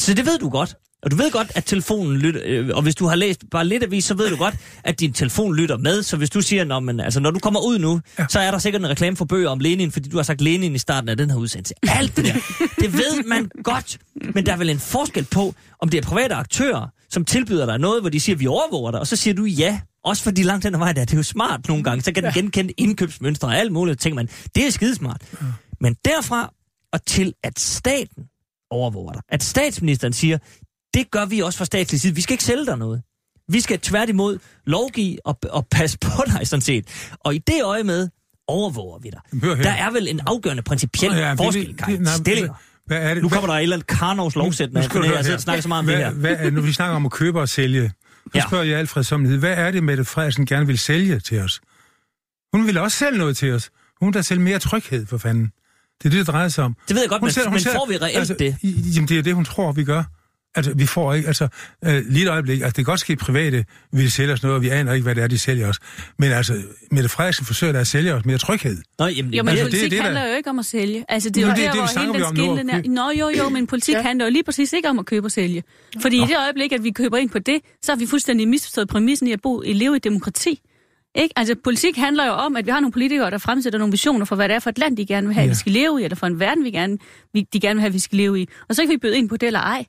Så det ved du godt. Og du ved godt, at telefonen lytter, øh, og hvis du har læst bare lidt avis, så ved du godt, at din telefon lytter med. Så hvis du siger, Nå, men, altså, når du kommer ud nu, ja. så er der sikkert en reklame for bøger om Lenin, fordi du har sagt Lenin i starten af den her udsendelse. Alt det der, det ved man godt. Men der er vel en forskel på, om det er private aktører, som tilbyder dig noget, hvor de siger, vi overvåger dig, og så siger du ja. Også fordi langt den vej der, det er jo smart nogle gange, så kan den genkende indkøbsmønstre og alt muligt, tænker man, det er skidesmart. Men derfra og til, at staten overvåger dig. At statsministeren siger, det gør vi også fra statslig side. Vi skal ikke sælge dig noget. Vi skal tværtimod lovgive og, og passe på dig sådan set. Og i det øje med overvåger vi dig. Hør her. Der er vel en afgørende principiel Nå ja, forskel, Kai. Stillinger. Hvad er det? Nu Hvad- kommer der et eller andet Karnovs lovsæt, når Nu skal du jeg her. og snakker så meget om hvad, det her. Hvad, nu vi snakker om at købe og sælge. Så Ja. spørger jeg Alfred Sommenhed, hvad er det, Mette Frederiksen gerne vil sælge til os? Hun vil også sælge noget til os. Hun da sælge mere tryghed, for fanden. Det er det, det drejer sig om. Det ved jeg godt, Hun men, sælger- hun men sælger- får vi reelt altså, det? Jamen, det er det, hun tror, vi gør. Altså, vi får ikke, altså, øh, lige et øjeblik, altså, det kan godt ske, at private vil sælge os noget, og vi aner ikke, hvad det er, de sælger os. Men altså, Mette Frederiksen forsøger da at sælge os mere tryghed. Nå, jamen, Jo, men Altså, politik det- det er handler jo ikke om at sælge. Altså, det er jo det der, det, hvor snakker hele den at er. Nå, jo, jo, men politik Ja. handler jo lige præcis ikke om at købe og sælge. Fordi i det øjeblik, at vi køber ind på det, så har vi fuldstændig misforstået præmissen i at bo, i leve i demokrati. Ikke? Altså, politik handler jo om, at vi har nogle politikere, der fremsætter nogle visioner for, hvad det er for et land, de gerne vil have. Ja. vi skal leve i, eller for en verden, vi gerne, vi, de gerne vil have, vi skal leve i. Og så kan vi byde ind på det eller ej.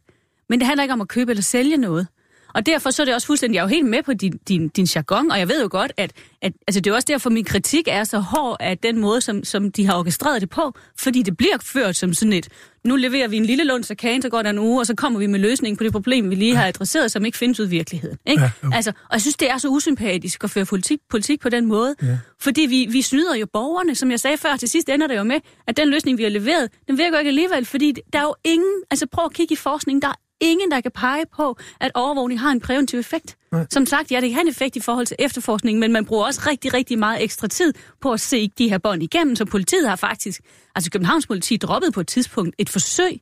Men det handler ikke om at købe eller sælge noget. Og derfor så er det også fuldstændig, jeg er jo helt med på din, din, din jargon, og jeg ved jo godt, at, at altså det er også derfor, min kritik er så hård af den måde, som, som de har orkestreret det på, fordi det bliver ført som sådan et, nu leverer vi en lille lunds af kagen, så går der en uge, og så kommer vi med løsningen på det problem, vi lige har adresseret, som ikke findes ud i virkeligheden. Ikke? Ja, jo. altså, og jeg synes, det er så usympatisk at føre politik, politik på den måde, ja. fordi vi, vi snyder jo borgerne, som jeg sagde før, til sidst ender det jo med, at den løsning, vi har leveret, den virker jo ikke alligevel, fordi der er jo ingen, altså prøv at kigge i forskningen, der er ingen, der kan pege på, at overvågning har en præventiv effekt. Nej. Som sagt, ja, det kan have en effekt i forhold til efterforskning, men man bruger også rigtig, rigtig meget ekstra tid på at se de her bånd igennem, så politiet har faktisk, altså Københavns politi droppet på et tidspunkt et forsøg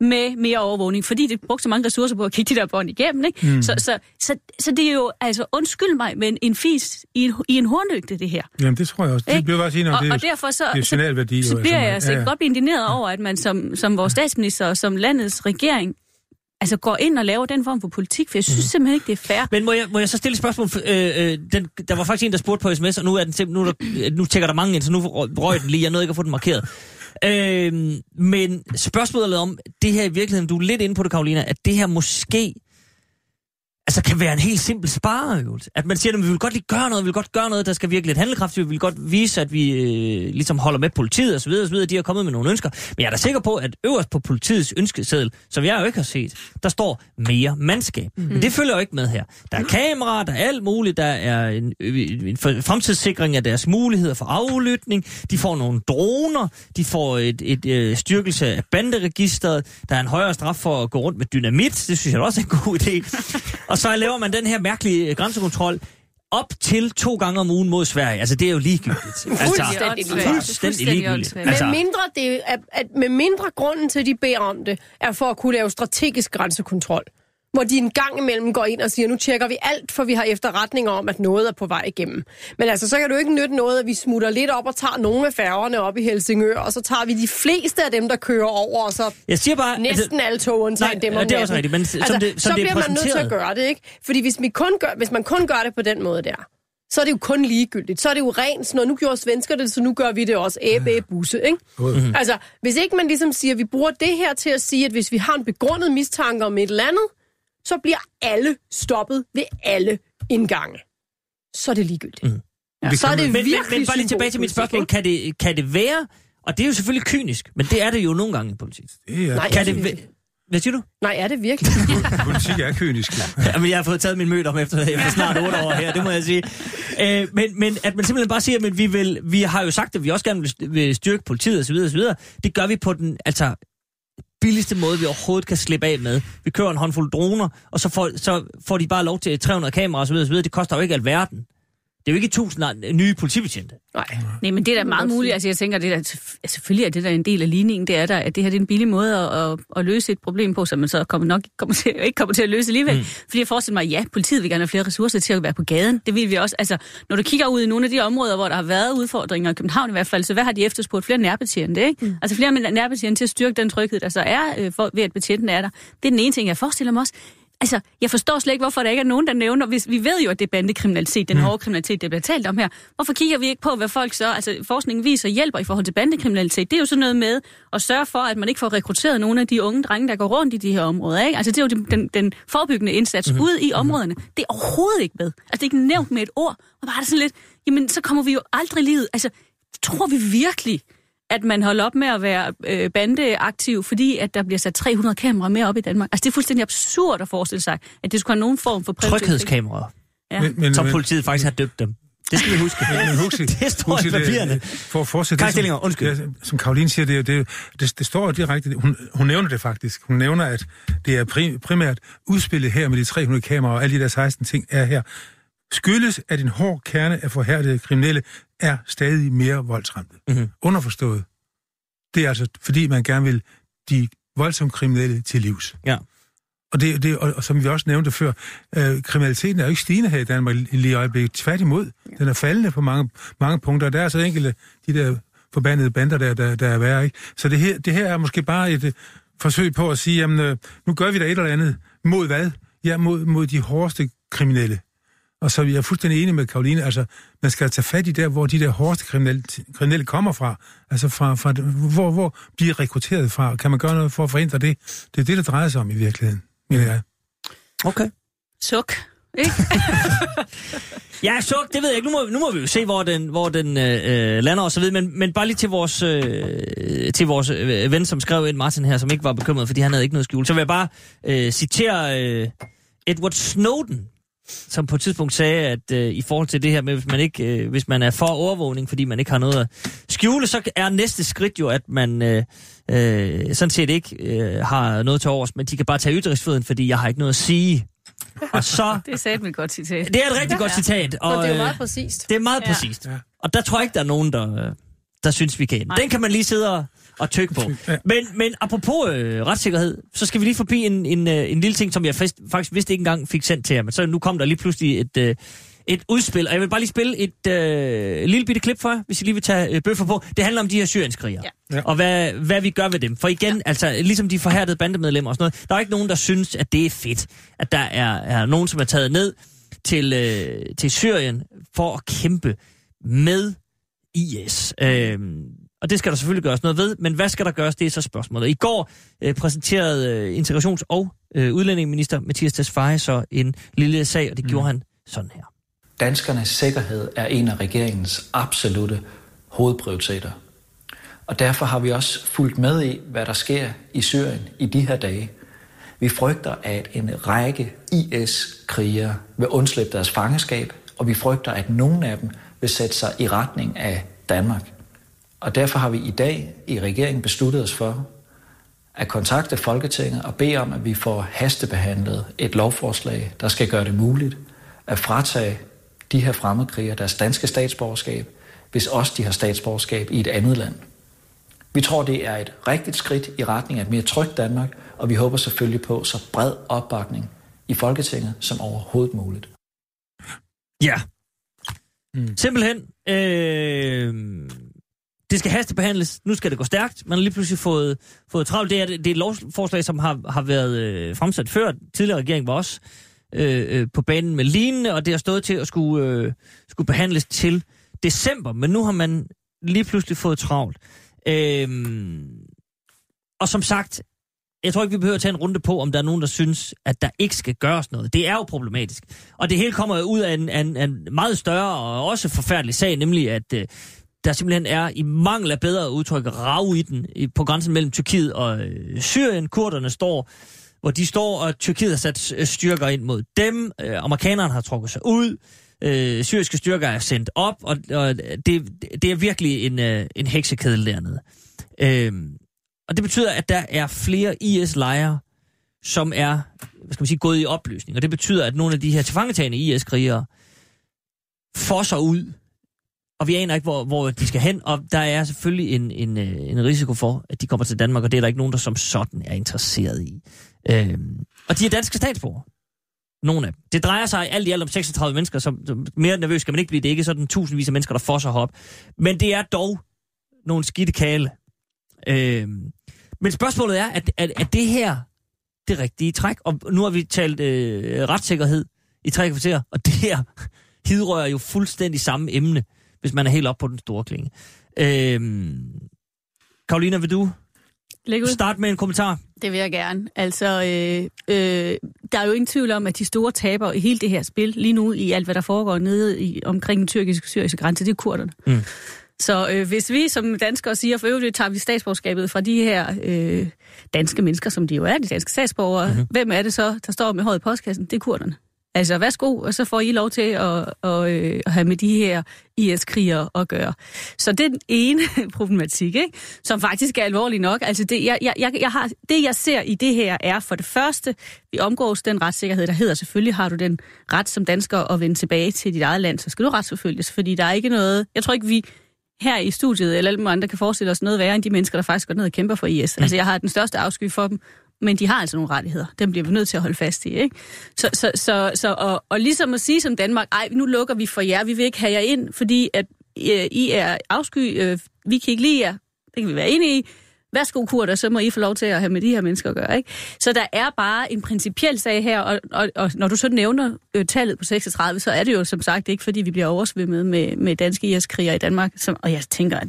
med mere overvågning, fordi det brugte så mange ressourcer på at kigge de der bånd igennem. Ikke? Mm. Så, så, så, så det er jo, altså undskyld mig, men en fis i en, i en hornlygte, det her. Jamen, det tror jeg også. Det bliver bare sige, og, det, er- og derfor så, det er så, signalværdi. så jo, bliver jeg altså ja, ja. godt indigneret over, at man som, som vores statsminister og som landets regering altså går ind og laver den form for politik, for jeg synes Mhm. simpelthen ikke, det er fair. Men må jeg, må jeg så stille et spørgsmål? Øh, øh, den, der var faktisk en, der spurgte på sms, og nu, er den nu, er der, nu tækker der mange ind, så nu røg den lige. Jeg nåede ikke at få den markeret. Øh, men spørgsmålet om det her i virkeligheden, du er lidt inde på det, Karolina, at det her måske altså kan være en helt simpel spareøvelse. At man siger, at vi vil godt lige gøre noget, vi vil godt gøre noget, der skal virkelig lidt handlekraft, vi vil godt vise, at vi øh, ligesom holder med politiet osv., osv., de har kommet med nogle ønsker. Men jeg er da sikker på, at øverst på politiets ønskeseddel, som jeg jo ikke har set, der står mere mandskab. Mm. Men det følger jo ikke med her. Der er kameraer, der er alt muligt, der er en, en fremtidssikring af deres muligheder for aflytning, de får nogle droner, de får et, et, et styrkelse af banderegisteret, der er en højere straf for at gå rundt med dynamit, det synes jeg også er en god idé. Og så laver man den her mærkelige øh, grænsekontrol op til to gange om ugen mod Sverige. Altså, det er jo ligegyldigt. Altså, Fuldstændig ligegyldigt. fuldstændig ligegyldigt. Altså, Med mindre, det, at, at med mindre grunden til, at de beder om det, er for at kunne lave strategisk grænsekontrol. Hvor de en gang imellem går ind og siger, nu tjekker vi alt, for vi har efterretninger om, at noget er på vej igennem. Men altså, så kan du ikke nytte noget, at vi smutter lidt op og tager nogle af færgerne op i Helsingør, og så tager vi de fleste af dem, der kører over, og så jeg siger bare... næsten alle tog undtagen nej, dem om det er også rigtigt, men som det- som så det er bliver man nødt til at gøre det, ikke? Fordi hvis, vi kun gør, hvis man kun gør det på den måde der, så er det jo kun ligegyldigt. Så er det jo rent sådan, nu gjorde svensker det, så nu gør vi det også. Æbe, æbe, busse, ikke? Mm-hmm. Altså, hvis ikke man ligesom siger, at vi bruger det her til at sige, at hvis vi har en begrundet mistanke om et eller andet, så bliver alle stoppet ved alle indgange. Så er det ligegyldigt. Mm. Ja, Det så er det man- men, men, virkelig men bare lige tilbage til mit spørgsmål. Kan det, kan det være... Og det er jo selvfølgelig kynisk, men det er det jo nogle gange i politik. Det er, Nej, Kan er det... det virkelig? Hvad siger du? Nej, er det virkelig? politik er kynisk. jo. Jamen, jeg har fået taget min møde om efter, efter snart otte år her, det må jeg sige. Øh, men, men at man simpelthen bare siger, at vi, vil, vi har jo sagt, at vi også gerne vil, vil styrke politiet osv. osv. Det gør vi på den altså, billigste måde, vi overhovedet kan slippe af med. Vi kører en håndfuld droner, og så får, så får de bare lov til 300 kameraer osv. osv. Det koster jo ikke alverden. Det er jo ikke tusind nye politibetjente. Nej. Nej, men det er da meget muligt. Altså, jeg tænker, det er da, selvfølgelig er det der en del af ligningen. Det er der, at det her det er en billig måde at, at, at løse et problem på, som man så kommer nok kommer til, ikke kommer til at løse alligevel. Mm. Fordi jeg forestiller mig, ja, politiet vil gerne have flere ressourcer til at være på gaden. Det vil vi også. Altså, når du kigger ud i nogle af de områder, hvor der har været udfordringer i København i hvert fald, så hvad har de efterspurgt? Flere nærbetjente, ikke? Mm. Altså flere nærbetjente til at styrke den tryghed, der så er øh, for, ved, at betjenten er der. Det er den ene ting, jeg forestiller mig også. Altså, jeg forstår slet ikke, hvorfor der ikke er nogen, der nævner, hvis vi ved jo, at det er bandekriminalitet, den hårde kriminalitet, der bliver talt om her. Hvorfor kigger vi ikke på, hvad folk så, altså forskningen viser hjælper i forhold til bandekriminalitet? Det er jo sådan noget med at sørge for, at man ikke får rekrutteret nogle af de unge drenge, der går rundt i de her områder. Ikke? Altså, det er jo den, den, forebyggende indsats mm-hmm. ud i områderne. Det er overhovedet ikke med. Altså, det er ikke nævnt med et ord. Og bare det sådan lidt, jamen, så kommer vi jo aldrig livet. Altså, tror vi virkelig, at man holder op med at være øh, bandeaktiv, fordi at der bliver sat 300 kameraer mere op i Danmark. Altså, det er fuldstændig absurd at forestille sig, at det skulle have nogen form for. Tryghedskameraer, Ja. Men, men, som men, politiet faktisk har døbt dem. Det skal vi huske. men Huxi, det står Huxi, i papirerne. Det, for at fortsætte det, som, undskyld. Ja, som Karoline siger, det, er det, det, det står jo direkte, hun, hun nævner det faktisk. Hun nævner, at det er prim, primært udspillet her med de 300 kameraer og alle de der 16 ting er her. Skyldes, at en hård kerne af forhærdede kriminelle er stadig mere voldsramte. Mhm. Underforstået. Det er altså, fordi man gerne vil de voldsomt kriminelle til livs. Ja. Og, det, det, og, og som vi også nævnte før, øh, kriminaliteten er jo ikke stigende her i Danmark lige i øjeblikket. Tværtimod, den er faldende på mange, mange punkter. Der er så enkelte, de der forbandede bander, der, der, der er værre. Ikke? Så det her, det her er måske bare et øh, forsøg på at sige, jamen, øh, nu gør vi da et eller andet. Mod hvad? Ja, mod, mod de hårdeste kriminelle. Og så er jeg fuldstændig enig med Karoline, altså man skal tage fat i der, hvor de der hårdeste kriminelle, kriminelle kommer fra. Altså fra, fra hvor, hvor bliver rekrutteret fra? Kan man gøre noget for at forhindre det? Det er det, der drejer sig om i virkeligheden, mener jeg. Okay. Suk. Ikke? Ja, så det ved jeg ikke. Nu må, nu må vi jo se, hvor den, hvor den øh, øh, lander og så videre. Men, men bare lige til vores, øh, til vores øh, ven, som skrev ind, Martin her, som ikke var bekymret, fordi han havde ikke noget skjul. Så vil jeg bare øh, citere øh, Edward Snowden, som på et tidspunkt sagde, at øh, i forhold til det her med, hvis man, ikke, øh, hvis man er for overvågning, fordi man ikke har noget at skjule, så er næste skridt jo, at man øh, øh, sådan set ikke øh, har noget til overs, men de kan bare tage ytringsfriheden, fordi jeg har ikke noget at sige. Og så... det er satme et godt citat. Det er et rigtig godt citat. Og, og det er øh, meget præcist. det er meget Ja. præcist. Og der tror jeg ikke, der er nogen, der, øh, der synes, vi kan. Nej. Den kan man lige sidde og, og tykke på. Ja. Men, men apropos øh, retssikkerhed, så skal vi lige forbi en, en, øh, en lille ting, som jeg fast, faktisk vidste ikke engang fik sendt til jer. Men så nu kom der lige pludselig et, øh, et udspil. Og jeg vil bare lige spille et øh, lille bitte klip for jer, hvis I lige vil tage øh, bøffer på. Det handler om de her syrienskrigere. Ja. Og hvad, hvad vi gør ved dem. For igen, ja. altså ligesom de forhærdede bandemedlemmer og sådan noget, der er ikke nogen, der synes, at det er fedt, at der er, er nogen, som er taget ned til, øh, til Syrien for at kæmpe med IS. Øhm, og det skal der selvfølgelig gøres noget ved, men hvad skal der gøres, det er så spørgsmålet. I går øh, præsenterede øh, integrations- og øh, udlændingeminister Mathias Tesfaye så en lille sag, og det mm. gjorde han sådan her. Danskernes sikkerhed er en af regeringens absolute hovedprioriteter. Og derfor har vi også fulgt med i, hvad der sker i Syrien i de her dage. Vi frygter, at en række IS-krigere vil undslippe deres fangeskab, og vi frygter, at nogle af dem vil sætte sig i retning af Danmark. Og derfor har vi i dag i regeringen besluttet os for at kontakte Folketinget og bede om, at vi får hastebehandlet et lovforslag, der skal gøre det muligt at fratage de her fremmedkrigere deres danske statsborgerskab, hvis også de har statsborgerskab i et andet land. Vi tror, det er et rigtigt skridt i retning af et mere trygt Danmark, og vi håber selvfølgelig på så bred opbakning i Folketinget som overhovedet muligt. Ja. Mm. Simpelthen. Øh, det skal hastebehandles. Nu skal det gå stærkt. Man har lige pludselig fået, fået travlt. Det er, det er et lovforslag, som har, har været øh, fremsat før. Tidligere regering var også øh, øh på banen med lignende, og det har stået til at skulle, øh, skulle behandles til december. Men nu har man lige pludselig fået travlt. Øh, og som sagt, jeg tror ikke, vi behøver at tage en runde på, om der er nogen, der synes, at der ikke skal gøres noget. Det er jo problematisk. Og det hele kommer jo ud af en, en, en meget større og også forfærdelig sag, nemlig at øh, der simpelthen er i mangel af bedre udtryk rav i den på grænsen mellem Tyrkiet og øh, Syrien. Kurderne står, hvor de står, og Tyrkiet har sat øh, styrker ind mod dem. Øh, amerikanerne har trukket sig ud. Øh, syriske styrker er sendt op, og, og det, det er virkelig en, en heksekedel dernede. Øh, og det betyder, at der er flere IS-lejre, som er hvad skal man sige, gået i opløsning. Og det betyder, at nogle af de her tilfangetagende IS-krigere fosser ud, og vi aner ikke, hvor, hvor de skal hen. Og der er selvfølgelig en, en, øh, en risiko for, at de kommer til Danmark, og det er der ikke nogen, der som sådan er interesseret i. Øhm, og de er danske statsborgere. Nogle af dem. Det drejer sig alt i alt om 36 mennesker, som, som mere nervøs skal man ikke blive. Det er ikke sådan tusindvis af mennesker, der fosser op. Men det er dog nogle skidte kale. Øhm, men spørgsmålet er, at, at, at det her det rigtige træk? Og nu har vi talt øh, retssikkerhed i tre kvarter, og det her hidrører jo fuldstændig samme emne, hvis man er helt op på den store klinge. Øhm, Karolina, vil du Læg ud. starte med en kommentar? Det vil jeg gerne. Altså, øh, øh, der er jo ingen tvivl om, at de store tabere i hele det her spil, lige nu i alt, hvad der foregår nede i, omkring den tyrkiske syriske grænse, det er kurderne. Mm. Så øh, hvis vi som danskere siger, for øvrigt tager vi statsborgerskabet fra de her øh, danske mennesker, som de jo er, de danske statsborgere, Mhm. mm-hmm. hvem er det så, der står med håret i postkassen? Det er kurderne. Altså, værsgo, og så får I lov til at, at, øh, at have med de her IS-krigere at gøre. Så det er den ene problematik, ikke? som faktisk er alvorlig nok. Altså, det jeg, jeg, jeg, jeg har, det, jeg ser i det her, er for det første, vi omgås den retssikkerhed, der hedder selvfølgelig, har du den ret som dansker at vende tilbage til dit eget land, så skal du retsforfølges, fordi der er ikke noget... Jeg tror ikke, vi her i studiet, eller alle andre kan forestille os noget værre end de mennesker, der faktisk går ned og kæmper for IS. Mm. Altså, jeg har den største afsky for dem, men de har altså nogle rettigheder. Dem bliver vi nødt til at holde fast i. Ikke? Så, så, så, så og, og ligesom at sige som Danmark, ej, nu lukker vi for jer, vi vil ikke have jer ind, fordi at øh, I er afsky, øh, vi kan ikke lide jer, det kan vi være enige i, værsgo kurder, så må I få lov til at have med de her mennesker at gøre. Ikke? Så der er bare en principiel sag her, og, og, og når du så nævner øh, tallet på 36, så er det jo som sagt ikke, fordi vi bliver oversvømmet med, med danske IS-kriger i Danmark, som, og jeg tænker, at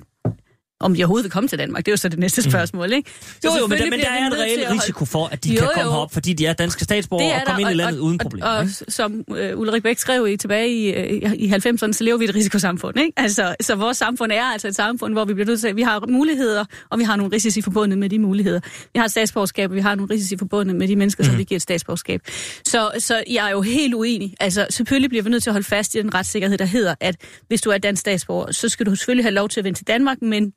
om de overhovedet vil komme til Danmark. Det er jo så det næste spørgsmål, ikke? Så Jo, jo, men, der, men der er en reel risiko for, at de Jo, kan komme jo. herop, fordi de er danske statsborgere og komme ind i landet uden problemer. Og, og, ikke? og som uh, Ulrik Bæk skrev i tilbage i, øh, i 90'erne, så lever vi i et risikosamfund. Ikke? Altså, så vores samfund er altså et samfund, hvor vi bliver nødt til, at vi har muligheder, og vi har nogle risici forbundet med de muligheder. Vi har et statsborgerskab, og vi har nogle risici forbundet med de mennesker, Mhm. som vi giver et statsborgerskab. Så, så jeg er jo helt uenig. Altså, selvfølgelig bliver vi nødt til at holde fast i den retssikkerhed, der hedder, at hvis du er dansk statsborger, så skal du selvfølgelig have lov til at vende til Danmark, men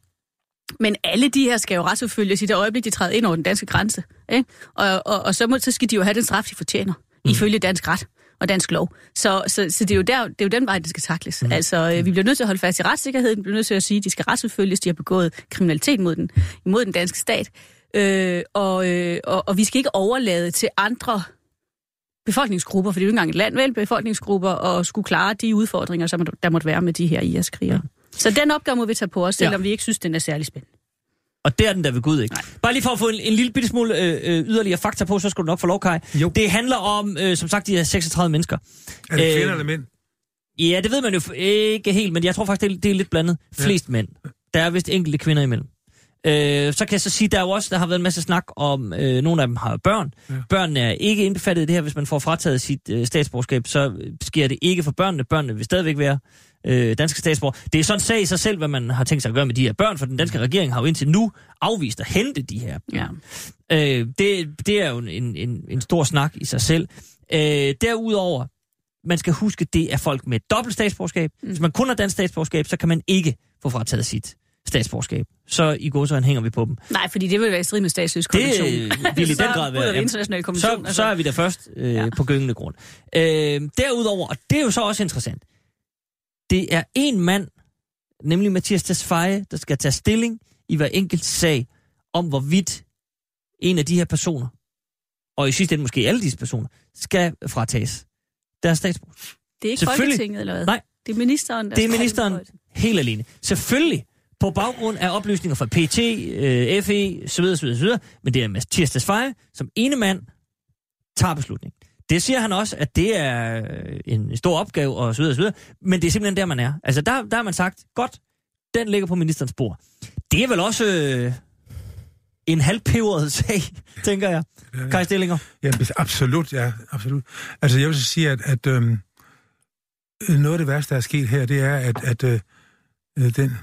men alle de her skal jo retsforfølges i det øjeblik, de træder ind over den danske grænse. Ikke? Og, og, og så, må, så skal de jo have den straf, de fortjener, mm. ifølge dansk ret og dansk lov. Så, så, så det, er jo der, det er jo den vej, det skal takles. Mm. Altså, øh, vi bliver nødt til at holde fast i retssikkerheden, vi bliver nødt til at sige, at de skal retsforfølges, de har begået kriminalitet mod den, imod den danske stat. Øh, og, øh, og, og vi skal ikke overlade til andre befolkningsgrupper, for det er jo ikke engang et land, vel, befolkningsgrupper, og skulle klare de udfordringer, som der måtte være med de her IS-krigere. Så den opgave må vi tage på os, selvom Ja. ja. vi ikke synes, den er særlig spændende. Og det er den der ved Gud, ikke? Nej. Bare lige for at få en, en lille bitte smule øh, øh, yderligere fakta på, så skal du nok få lov, Kai. Jo. Det handler om, øh, som sagt, de her 36 mennesker. Er det Øh, kvinder eller mænd? Ja, det ved man jo ikke helt, men jeg tror faktisk, det er, det er lidt blandet. Flest mænd. Der er vist enkelte kvinder imellem. Øh, så kan jeg så sige, der er jo også, der har været en masse snak om, øh, nogle af dem har børn. Ja. Børnene er ikke indbefattet i det her. Hvis man får frataget sit øh, statsborgerskab, så sker det ikke for børnene. Børnene vil stadigvæk være øh, danske statsborger. Det er sådan en sag i sig selv, hvad man har tænkt sig at gøre med de her børn, for den danske regering har jo indtil nu afvist at hente de her Ja. Øh, det, det er jo en, en, en stor snak i sig selv. Øh, derudover, man skal huske, det er folk med dobbelt statsborgerskab. Mm. Hvis man kun har dansk statsborgerskab, så kan man ikke få frataget sit statsborgerskab. Så i går så hænger vi på dem. Nej, fordi det vil være i strid med Det statsløskonventionen. vil i den grad være. vi internationale konvention. så, så er vi der først øh, ja. På gyngende grund. Øh, derudover, og det er jo så også interessant, det er en mand, nemlig Mathias Tesfaye, der skal tage stilling i hver enkelt sag, om hvorvidt en af de her personer, og i sidste ende måske alle disse personer, skal fratages deres statsborgerskab. det er ikke. Folketinget, eller hvad? Nej. Det er ministeren, der Det er ministeren helt alene. Selvfølgelig på baggrund af oplysninger fra PT, øh, FE, så videre, så videre, så videre, men det er Mathias Tesfaye, som ene mand tager beslutningen. Det siger han også, at det er øh, en stor opgave, og så videre, så videre, men det er simpelthen der, man er. Altså, der, der har man sagt, godt, den ligger på ministerens bord. Det er vel også øh, en halvpeberet sag, tænker jeg. Kai Stillinger. Ja, absolut, ja, absolut. Altså, jeg vil så sige, at, at øhm, noget af det værste, der er sket her, det er, at, at øh, øh, den,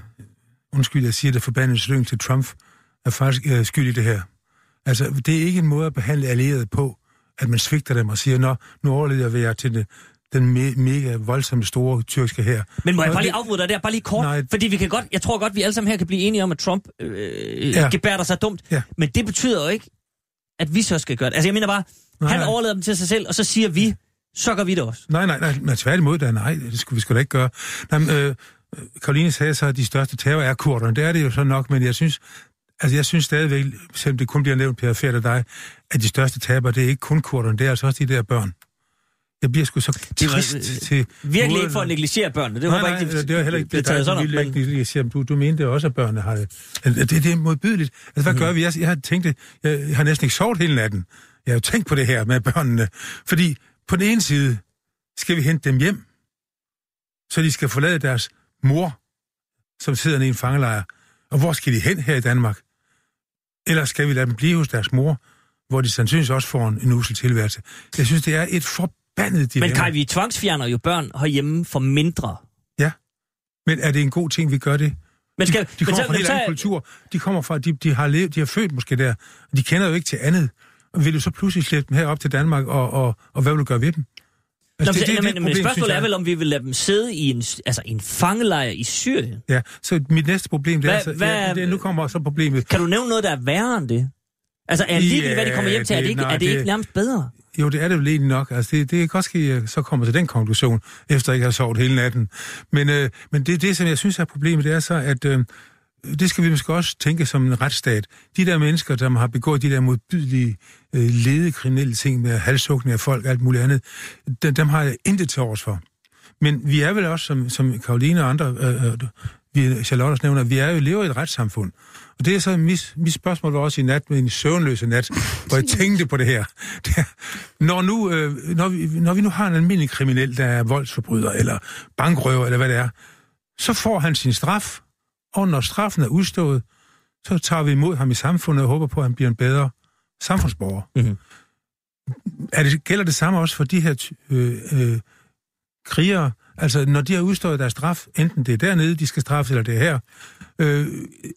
undskyld, jeg siger det, forbandede sløng til Trump, er faktisk øh, skyld i det her. Altså, det er ikke en måde at behandle allierede på, at man svigter dem og siger, nå, nu overleder vi jer til det, den me- mega voldsomme store tyrkiske her. Men må jeg bare lige afbryde dig der, bare lige kort? Nej. Fordi vi kan godt, jeg tror godt, vi alle sammen her kan blive enige om, at Trump øh, Ja. ja. gebærder sig dumt. Ja. Men det betyder jo ikke, at vi så skal gøre det. Altså jeg mener bare, Nej, han overlader dem til sig selv, og så siger vi, så gør vi det også. Nej, nej, nej, men tværtimod, da, nej, det skulle vi sgu da ikke gøre. Nej, men, øh, Karoline sagde så, at de største terror er kurderne. Det er det jo så nok, men jeg synes, altså jeg synes stadigvæk, selvom det kun bliver nævnt Per Fært og dig, at de største taber, det er ikke kun kurderne, det er altså også de der børn. Jeg bliver sgu så Det var, trist øh, til... Virkelig måden- ikke for at negligere børnene. Det Nej, var nej, ikke, det var heller ikke det, der taget sådan op, ikke men, negligere. Du, du mente også, at børnene har det. Altså, Det, det er modbydeligt. Altså, hvad Mhm. gør vi? Jeg, jeg har tænkt det. Jeg har næsten ikke sovet hele natten. Jeg har jo tænkt på det her med børnene. Fordi på den ene side skal vi hente dem hjem, så de skal forlade deres mor, som sidder i en fangelejr. Og hvor skal de hen her i Danmark? Eller skal vi lade dem blive hos deres mor, hvor de sandsynligvis også får en, en usel tilværelse? Jeg synes, det er et forbandet dilemma. men Kai, vi tvangsfjerner jo børn herhjemme for mindre. Men er det en god ting, vi gør det? Men skal, de, de kommer men fra en helt anden kultur. De kommer fra, de, de har levet, de har født måske der. De kender jo ikke til andet. Og vil du så pludselig slæbe dem herop til Danmark, og, og, og hvad vil du gøre ved dem? Nå, Altså, det, det, det, men, et men problem, spørgsmålet er vel, om vi vil lade dem sidde i en, altså, en fangelejr i Syrien. Ja, så mit næste problem, det er, så, hvad- ja, det, nu kommer så problemet. Kan du nævne noget, der er værre end det? Altså, er ligegyldigt, hvad de kommer hjem til, er det det- ikke, nej, er det ikke det- nærmest bedre? Jo, det er det vel egentlig nok. Altså, det, det kan godt ske, at jeg så kommer til den konklusion, efter jeg ikke har sovet hele natten. Men, øh, men det, det, som jeg synes er problemet, det er så, at øh, det skal vi måske også tænke som en retsstat. De der mennesker, der har begået de der modbydelige, øh, ledekriminelle ting med halshugning af folk og alt muligt andet, dem, dem har jeg intet til års for. Men vi er vel også, som, som Karoline og andre, øh, øh, vi, Charlotte også nævner, vi er jo lever i et retssamfund. Og det er så mit, mit spørgsmål var også i nat, med en søvnløse nat, hvor jeg tænkte på det her. Det er, når, nu, øh, når, vi, når vi nu har en almindelig kriminel, der er voldsforbryder, eller bankrøver, eller hvad det er, så får han sin straf, og når straffen er udstået, så tager vi imod ham i samfundet og håber på, at han bliver en bedre samfundsborger. Mhm. Er det, gælder det samme også for de her øh, øh, krigere? Altså, når de har udstået deres straf, enten det er dernede, de skal straffes, eller det er her, øh,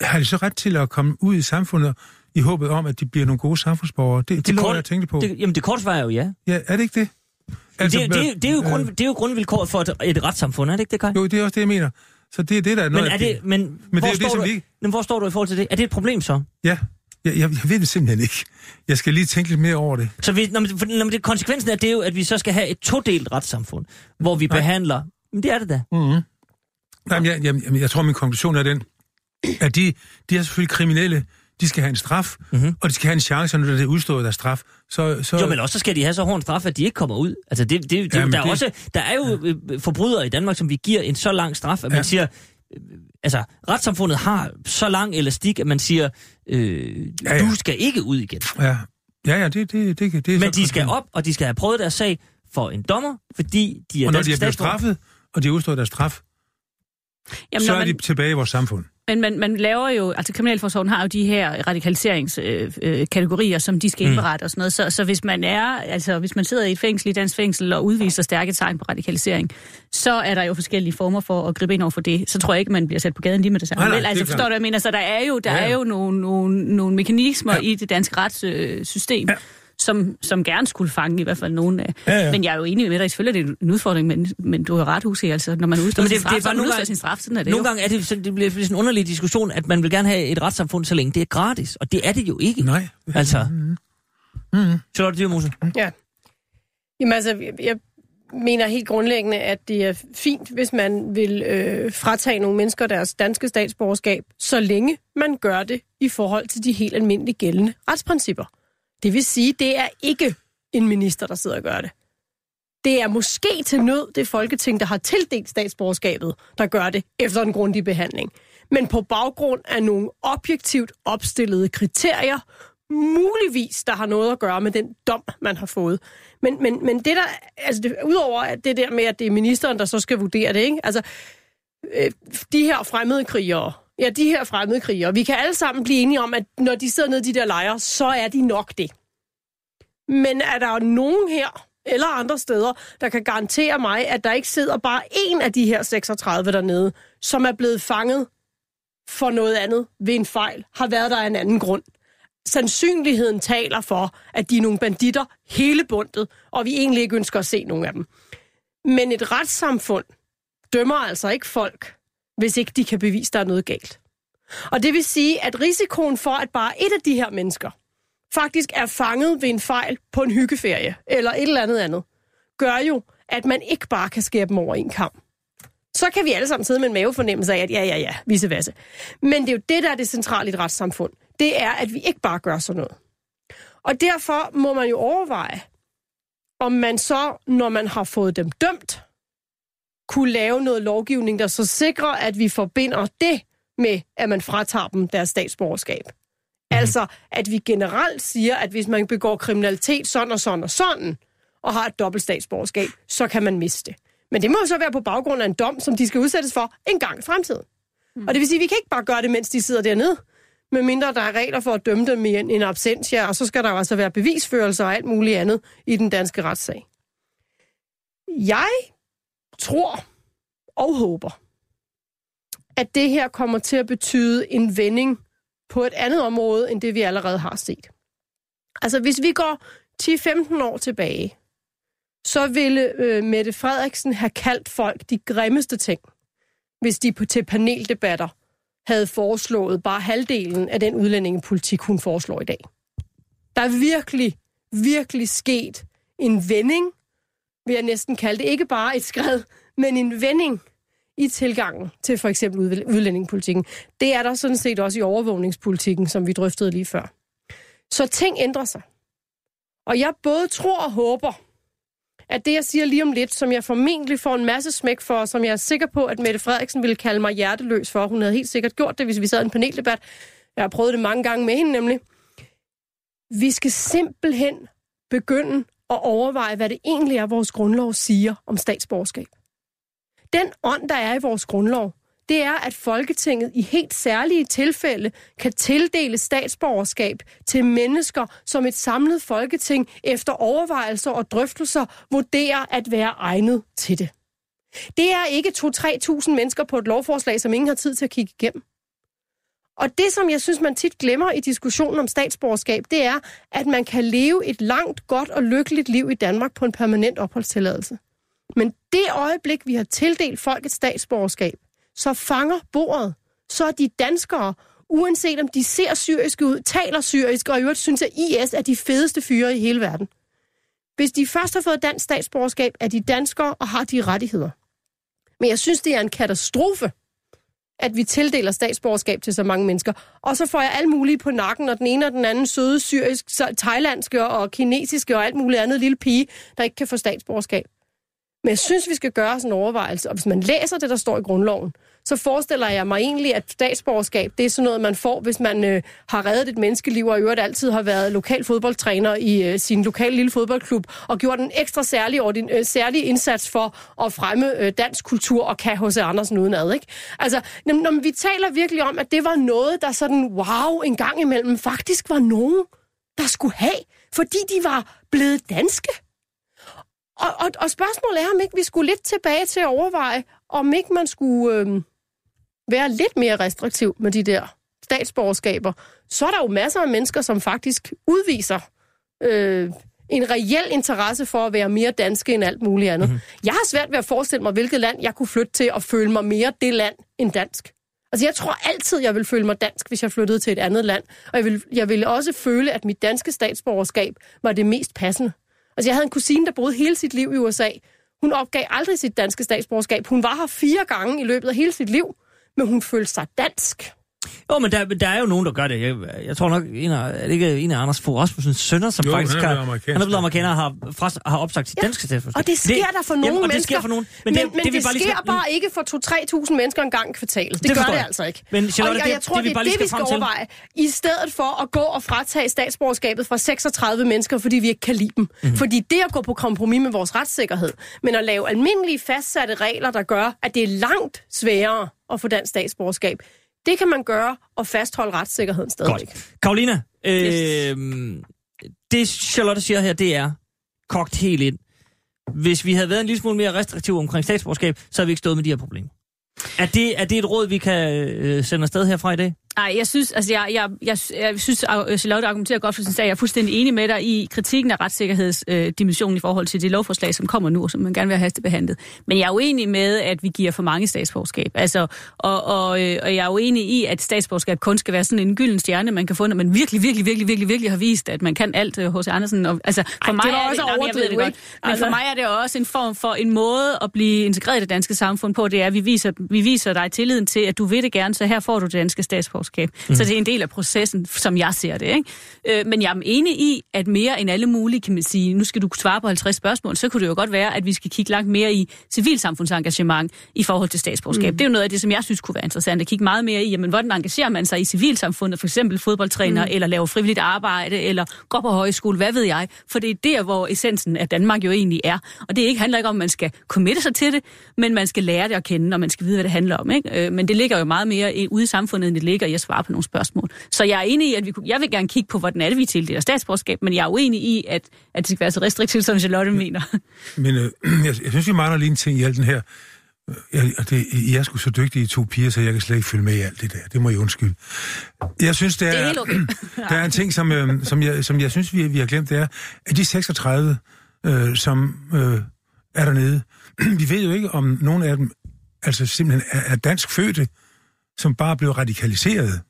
har de så ret til at komme ud i samfundet i håbet om, at de bliver nogle gode samfundsborgere? Det, det, det kort- jeg at tænke på. Det, jamen, det korte svar er jo ja. Ja, er det ikke det? Altså, det, det, det, er jo øh, grund, det er jo grundvilkåret for et, et retssamfund, er det ikke det, Kai? Jo, det er også det, jeg mener. Så det er det, der er men noget... er det, men, Men det er jo det, står som du, vi ikke- men hvor står du i forhold til det? Er det et problem så? Ja, jeg, jeg, jeg ved det simpelthen ikke. Jeg skal lige tænke lidt mere over det. Så vi, når, man, for, når man, det, konsekvensen af det er jo, at vi så skal have et todelt retssamfund, hvor vi Nej. behandler... Men det er det da. Mm-hmm. Jamen, jeg, jeg, jeg, jeg tror, min konklusion er den, at de, de er selvfølgelig kriminelle, de skal have en straf, Mhm. mm-hmm. og de skal have en chance, når det er udstået deres straf. Så, så, Jo, men også så skal de have så hård en straf, at de ikke kommer ud. Altså, det, det, det, Ja, ja, men der, er det- også, der er jo øh, forbrydere i Danmark, som vi giver en så lang straf, at man Ja. siger... øh, Altså, retssamfundet har så lang elastik, at man siger, øh, Ja, ja. du skal ikke ud igen. Ja, ja, ja det, det, det, det, er Men så de skal op, og de skal have prøvet deres sag for en dommer, fordi de er Og når de er blevet straffet, og de har udstået deres straf, Jamen, så er man, de tilbage i vores samfund. Men man, man laver jo, altså Kriminalforsorgen har jo de her radikaliseringskategorier, øh, kategorier, som de skal Mm. indberette og sådan noget. Så, så hvis man er, altså hvis man sidder i et fængsel, i dansk fængsel, og udviser stærke tegn på radikalisering, så er der jo forskellige former for at gribe ind over for det. Så tror jeg ikke, man bliver sat på gaden lige med det samme. Nej, nej, Vel, altså forstår du, jeg mener? Så der er jo, der Ja, ja. er jo nogle, nogle, nogle mekanismer Ja. i det danske retssystem, Ja. Som, som gerne skulle fange i hvert fald nogen af. Ja, ja. Men jeg er jo enig med dig, selvfølgelig er det en udfordring, men, men du har ret, Husse, altså når man udstår Men sin det- straf, det er så bare nogle udstår gange- sin straf, sådan er det Nogle jo. gange er det, sådan, det bliver sådan en underlig diskussion, at man vil gerne have et retssamfund, så længe det er gratis. Og det er det jo ikke. Nej. Altså, Mm-hmm. Charlotte Dyrmose. Ja. Jamen altså, jeg- jeg mener helt grundlæggende, at det er fint, hvis man vil øh, fratage nogle mennesker deres danske statsborgerskab, så længe man gør det i forhold til de helt almindelige gældende retsprincipper. Det vil sige, det er ikke en minister, der sidder og gør det. Det er måske til nød det folketing, der har tildelt statsborgerskabet, der gør det efter en grundig behandling. Men på baggrund af nogle objektivt opstillede kriterier, muligvis, der har noget at gøre med den dom, man har fået. Men, men, men det der, altså det, udover at det der med, at det er ministeren, der så skal vurdere det, ikke? Altså, øh, de her fremmede krigere, ja, de her fremmede krigere, vi kan alle sammen blive enige om, at når de sidder nede i de der lejre, så er de nok det. Men er der nogen her, eller andre steder, der kan garantere mig, at der ikke sidder bare en af de her 36 dernede, som er blevet fanget for noget andet ved en fejl, har været der af en anden grund. Sandsynligheden taler for, at de er nogle banditter hele bundet, og vi egentlig ikke ønsker at se nogen af dem. Men et retssamfund dømmer altså ikke folk, hvis ikke de kan bevise, der er noget galt. Og det vil sige, at risikoen for, at bare et af de her mennesker faktisk er fanget ved en fejl på en hyggeferie, eller et eller andet andet, gør jo, at man ikke bare kan skære dem over en kamp. Så kan vi alle sammen sidde med en mavefornemmelse af, at ja, ja, ja, vice versa. Men det er jo det, der er det centrale i et retssamfund. Det er, at vi ikke bare gør sådan noget. Og derfor må man jo overveje, om man så, når man har fået dem dømt, kunne lave noget lovgivning, der så sikrer, at vi forbinder det med, at man fratager dem deres statsborgerskab. Altså, at vi generelt siger, at hvis man begår kriminalitet sådan og sådan og sådan, og har et dobbelt statsborgerskab, så kan man miste det. Men det må jo så være på baggrund af en dom, som de skal udsættes for en gang i fremtiden. Mm. Og det vil sige, at vi kan ikke bare gøre det, mens de sidder dernede, medmindre der er regler for at dømme dem i en, en absentia, og så skal der jo altså være bevisførelse og alt muligt andet i den danske retssag. Jeg tror og håber, at det her kommer til at betyde en vending på et andet område, end det vi allerede har set. Altså, hvis vi går 10-15 år tilbage, så ville øh, Mette Frederiksen have kaldt folk de grimmeste ting, hvis de på, til paneldebatter havde foreslået bare halvdelen af den udlændingepolitik, hun foreslår i dag. Der er virkelig, virkelig sket en vending, vil jeg næsten kalde det. Ikke bare et skred, men en vending i tilgangen til for eksempel udlændingepolitikken. Det er der sådan set også i overvågningspolitikken, som vi drøftede lige før. Så ting ændrer sig. Og jeg både tror og håber, at det, jeg siger lige om lidt, som jeg formentlig får en masse smæk for, og som jeg er sikker på, at Mette Frederiksen ville kalde mig hjerteløs for. Hun havde helt sikkert gjort det, hvis vi sad i en paneldebat. Jeg har prøvet det mange gange med hende nemlig. Vi skal simpelthen begynde at overveje, hvad det egentlig er, vores grundlov siger om statsborgerskab. Den ånd, der er i vores grundlov, det er, at Folketinget i helt særlige tilfælde kan tildele statsborgerskab til mennesker, som et samlet Folketing efter overvejelser og drøftelser vurderer at være egnet til det. Det er ikke 2-3.000 mennesker på et lovforslag, som ingen har tid til at kigge igennem. Og det, som jeg synes, man tit glemmer i diskussionen om statsborgerskab, det er, at man kan leve et langt, godt og lykkeligt liv i Danmark på en permanent opholdstilladelse. Men det øjeblik, vi har tildelt folk et statsborgerskab, så fanger bordet. Så er de danskere, uanset om de ser syriske ud, taler syrisk, og i øvrigt synes, at IS er de fedeste fyre i hele verden. Hvis de først har fået dansk statsborgerskab, er de danskere og har de rettigheder. Men jeg synes, det er en katastrofe, at vi tildeler statsborgerskab til så mange mennesker. Og så får jeg alt muligt på nakken, og den ene og den anden søde syrisk, thailandske og kinesiske og alt muligt andet lille pige, der ikke kan få statsborgerskab. Men jeg synes, vi skal gøre os en overvejelse, og hvis man læser det, der står i grundloven, så forestiller jeg mig egentlig, at statsborgerskab, det er sådan noget, man får, hvis man øh, har reddet et menneskeliv, og i øvrigt altid har været lokal fodboldtræner i øh, sin lokale lille fodboldklub, og gjort en ekstra særlig, ordin, øh, særlig indsats for at fremme øh, dansk kultur og kan hos Andersen udenad. Ikke? Altså, når, når vi taler virkelig om, at det var noget, der sådan, wow, en gang imellem faktisk var nogen, der skulle have, fordi de var blevet danske. Og, og, og spørgsmålet er, om ikke vi skulle lidt tilbage til at overveje, om ikke man skulle øh, være lidt mere restriktiv med de der statsborgerskaber. Så er der jo masser af mennesker, som faktisk udviser øh, en reel interesse for at være mere danske end alt muligt andet. Mm-hmm. Jeg har svært ved at forestille mig, hvilket land jeg kunne flytte til og føle mig mere det land end dansk. Altså, jeg tror altid, jeg vil føle mig dansk, hvis jeg flyttede til et andet land. Og jeg vil, jeg vil også føle, at mit danske statsborgerskab var det mest passende. Altså, jeg havde en kusine, der boede hele sit liv i USA. Hun opgav aldrig sit danske statsborgerskab. Hun var her fire gange i løbet af hele sit liv, men hun følte sig dansk. Jo, men der, der er jo nogen, der gør det. Jeg, jeg tror nok, en af, er det ikke en af Anders Fogh Rasmussens sønner, som Jo, faktisk han er har, blevet han er blevet amerikaner og har, fra, har opsagt sit Ja, danske statsborgerskab. Og det sker der for nogle jamen, mennesker. det sker for nogen. Men, men, det, men det, vi det bare lige sker skal- bare ikke for 2-3.000 mennesker en gang i kvartalet. Det, Det det gør det altså ikke. Men Charlotte, og jeg, det- jeg tror, det vi det, bare det, lige det vi skal skal frem til- overveje. I stedet for at gå og fratage statsborgerskabet fra 36 mennesker, fordi vi ikke kan lide dem. Mhm. Mm-hmm. Fordi det at gå på kompromis med vores retssikkerhed, men at lave almindelige fastsatte regler, der gør, at det er langt sværere at få dansk statsborgerskab, det kan man gøre og fastholde retssikkerheden stadigvæk. Godt. Karolina, øh, Yes. det Charlotte siger her, det er kogt helt ind. Hvis vi havde været en lille smule mere restriktiv omkring statsborgerskab, så havde vi ikke stået med de her problemer. Er det, er det et råd, vi kan øh, sende afsted herfra i dag? Nej, jeg synes, altså jeg, jeg, jeg, jeg synes, at Charlotte argumenterer godt for sin sag. Jeg er fuldstændig enig med dig i kritikken af retssikkerhedsdimensionen øh, i forhold til det lovforslag, som kommer nu, og som man gerne vil have hastebehandlet. Men jeg er uenig med, at vi giver for mange statsborgerskab. Altså, og, og, øh, og jeg er uenig i, at statsborgerskab kun skal være sådan en gylden stjerne, man kan få, når man virkelig, virkelig, virkelig, virkelig, virkelig har vist, at man kan alt øh, hos Andersen. Og, altså, for Ej, mig det var er også jeg ved det godt. Men Altså- for mig er det også en form for en måde at blive integreret i det danske samfund på. Det er, at vi viser, vi viser dig tilliden til, at du vil det gerne, så her får du det danske statsborgerskab. Mm. Så det er en del af processen, som jeg ser det. Ikke? Øh, men jeg er enig i, at mere end alle mulige, kan man sige, nu skal du svare på 50 spørgsmål, så kunne det jo godt være, at vi skal kigge langt mere i civilsamfundsengagement i forhold til statsborgerskab. Mm. Det er jo noget af det, som jeg synes kunne være interessant at kigge meget mere i. Jamen, hvordan engagerer man sig i civilsamfundet, for eksempel fodboldtræner, mm. eller laver frivilligt arbejde, eller går på højskole, hvad ved jeg. For det er der, hvor essensen af Danmark jo egentlig er. Og det ikke handler ikke om, at man skal committe sig til det, men man skal lære det at kende, og man skal vide, hvad det handler om. Ikke? Øh, Men det ligger jo meget mere i- ude i samfundet, end det ligger i at svare på nogle spørgsmål. Så jeg er enig i, at vi kunne, jeg vil gerne kigge på, hvordan er det, vi tildeler statsborgerskab, men jeg er uenig i, at, at det skal være så restriktivt, som Charlotte mener. Men øh, jeg, jeg synes, vi mangler lige en ting i alt den her. Jeg, det, I er sgu så dygtige, I to piger, så jeg kan slet ikke følge med i alt det der. Det må I undskylde. Jeg synes, det er, Det er okay. der er en ting, som, øh, som, jeg, som jeg synes, vi, vi har glemt, det er, at de 36, øh, som øh, er dernede, vi ved jo ikke, om nogen af dem altså simpelthen er, er dansk fødte, som bare blev radikaliseret.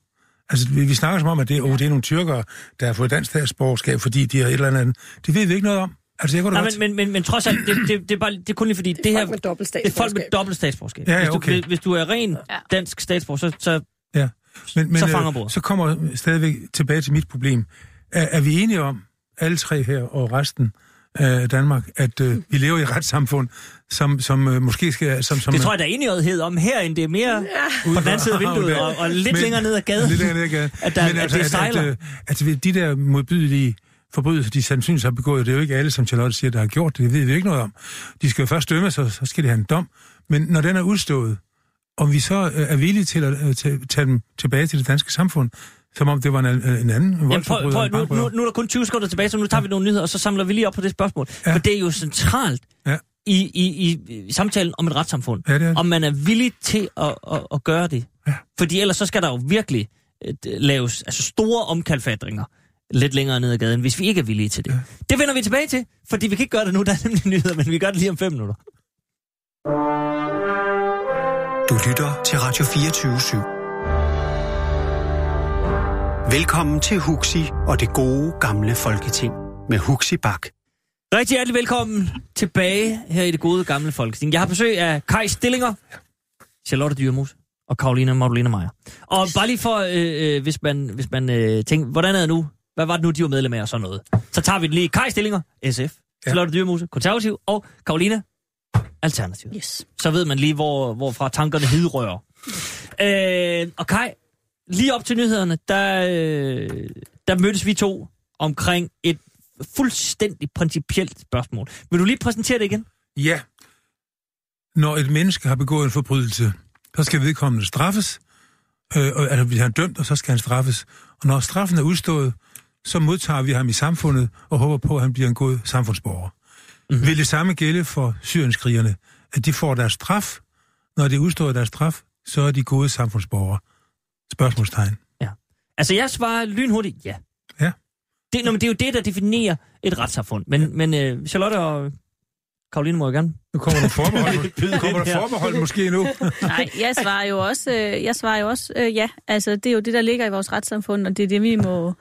Altså, vi, vi snakker som om, at det, oh, det er nogle tyrkere, der har fået dansk statsborgerskab, fordi de har et eller andet. Det ved vi ikke noget om. Altså, jeg kunne Nej, godt... men, men, men, men trods alt, det, det, det, er bare, det er kun lige fordi, det, det her... folk med dobbelt Det er folk med dobbelt statsborgerskab. Ja, ja, hvis, du, okay. hvis, du er ren Ja. dansk statsborger, så, så Ja. Men, men Så fanger øh, bordet. så kommer jeg stadigvæk tilbage til mit problem. Er, er vi enige om, alle tre her og resten af Danmark, at øh, vi lever i et retssamfund, som, som øh, måske skal... Som, som det tror jeg, der er enighed om herinde. Det er mere på den anden side af vinduet, og, og lidt Men- længere ned ad gaden. Lidt længere ned ad gaden. At der- at det sejler. At, øh, at, at de der modbydelige forbrydelser, de sandsynligvis har begået, det er jo ikke alle, som Charlotte siger, der har gjort det. Det ved vi ikke noget om. De skal jo først dømmes, så, så skal de have en dom. Men når den er udstået, om vi så øh, er villige til at øh, tage tage dem tilbage til det danske samfund, som om det var en, en anden Jamen, prøv, prøv, nu, nu, nu er der kun 20 sekunder tilbage, så nu tager vi nogle nyheder, og så samler vi lige op på det spørgsmål. Ja. For det er jo centralt Ja. i, i, i, i samtalen om et retssamfund. Ja, det er det. Om man er villig til at, at, at gøre det. Ja. Fordi ellers så skal der jo virkelig øh, laves altså store omkalfatringer lidt længere ned ad gaden, hvis vi ikke er villige til det. Ja. Det vender vi tilbage til, fordi vi kan ikke gøre det nu, der er nemlig nyheder, men vi gør det lige om fem minutter. Du lytter til Radio 24 /7. Velkommen til Huxi og det gode gamle folketing med Huxi Bak. Rigtig hjertelig velkommen tilbage her i det gode gamle folketing. Jeg har besøg af Kai Stillinger, Charlotte Dyrmus og Karolina Magdalena Meyer. Og bare lige for, øh, øh, hvis man, hvis man øh, tænker, hvordan er det nu? Hvad var det nu, de var medlem af og sådan noget? Så tager vi den lige. Kai Stillinger, SF. Charlotte Dyrmose, konservativ. Og Karolina, alternativ. Yes. Så ved man lige, hvor, hvorfra tankerne hidrører. Øh, og Kai, lige op til nyhederne, der, øh, der mødtes vi to omkring et fuldstændig principielt spørgsmål. Vil du lige præsentere det igen? Ja. Når et menneske har begået en forbrydelse, så skal vedkommende straffes. Øh, og, altså, vi har dømt, og så skal han straffes. Og når straffen er udstået, så modtager vi ham i samfundet og håber på, at han bliver en god samfundsborger. Mm-hmm. Vil det samme gælde for syrienskrigerne, at de får deres straf? Når det er udstået deres straf, så er de gode samfundsborgere. Spørgsmålstegn. Altså, jeg svarer lynhurtigt ja. Ja. Det, nå, men det er jo det, der definerer et retssamfund. Men, men øh, Charlotte og Karoline må jo gerne. Nu kommer der forbehold. Kommer der forbehold måske nu? Nej, jeg svarer jo også, øh, jeg svarer jo også øh, ja. Altså, det er jo det, der ligger i vores retssamfund, og det er det, vi må,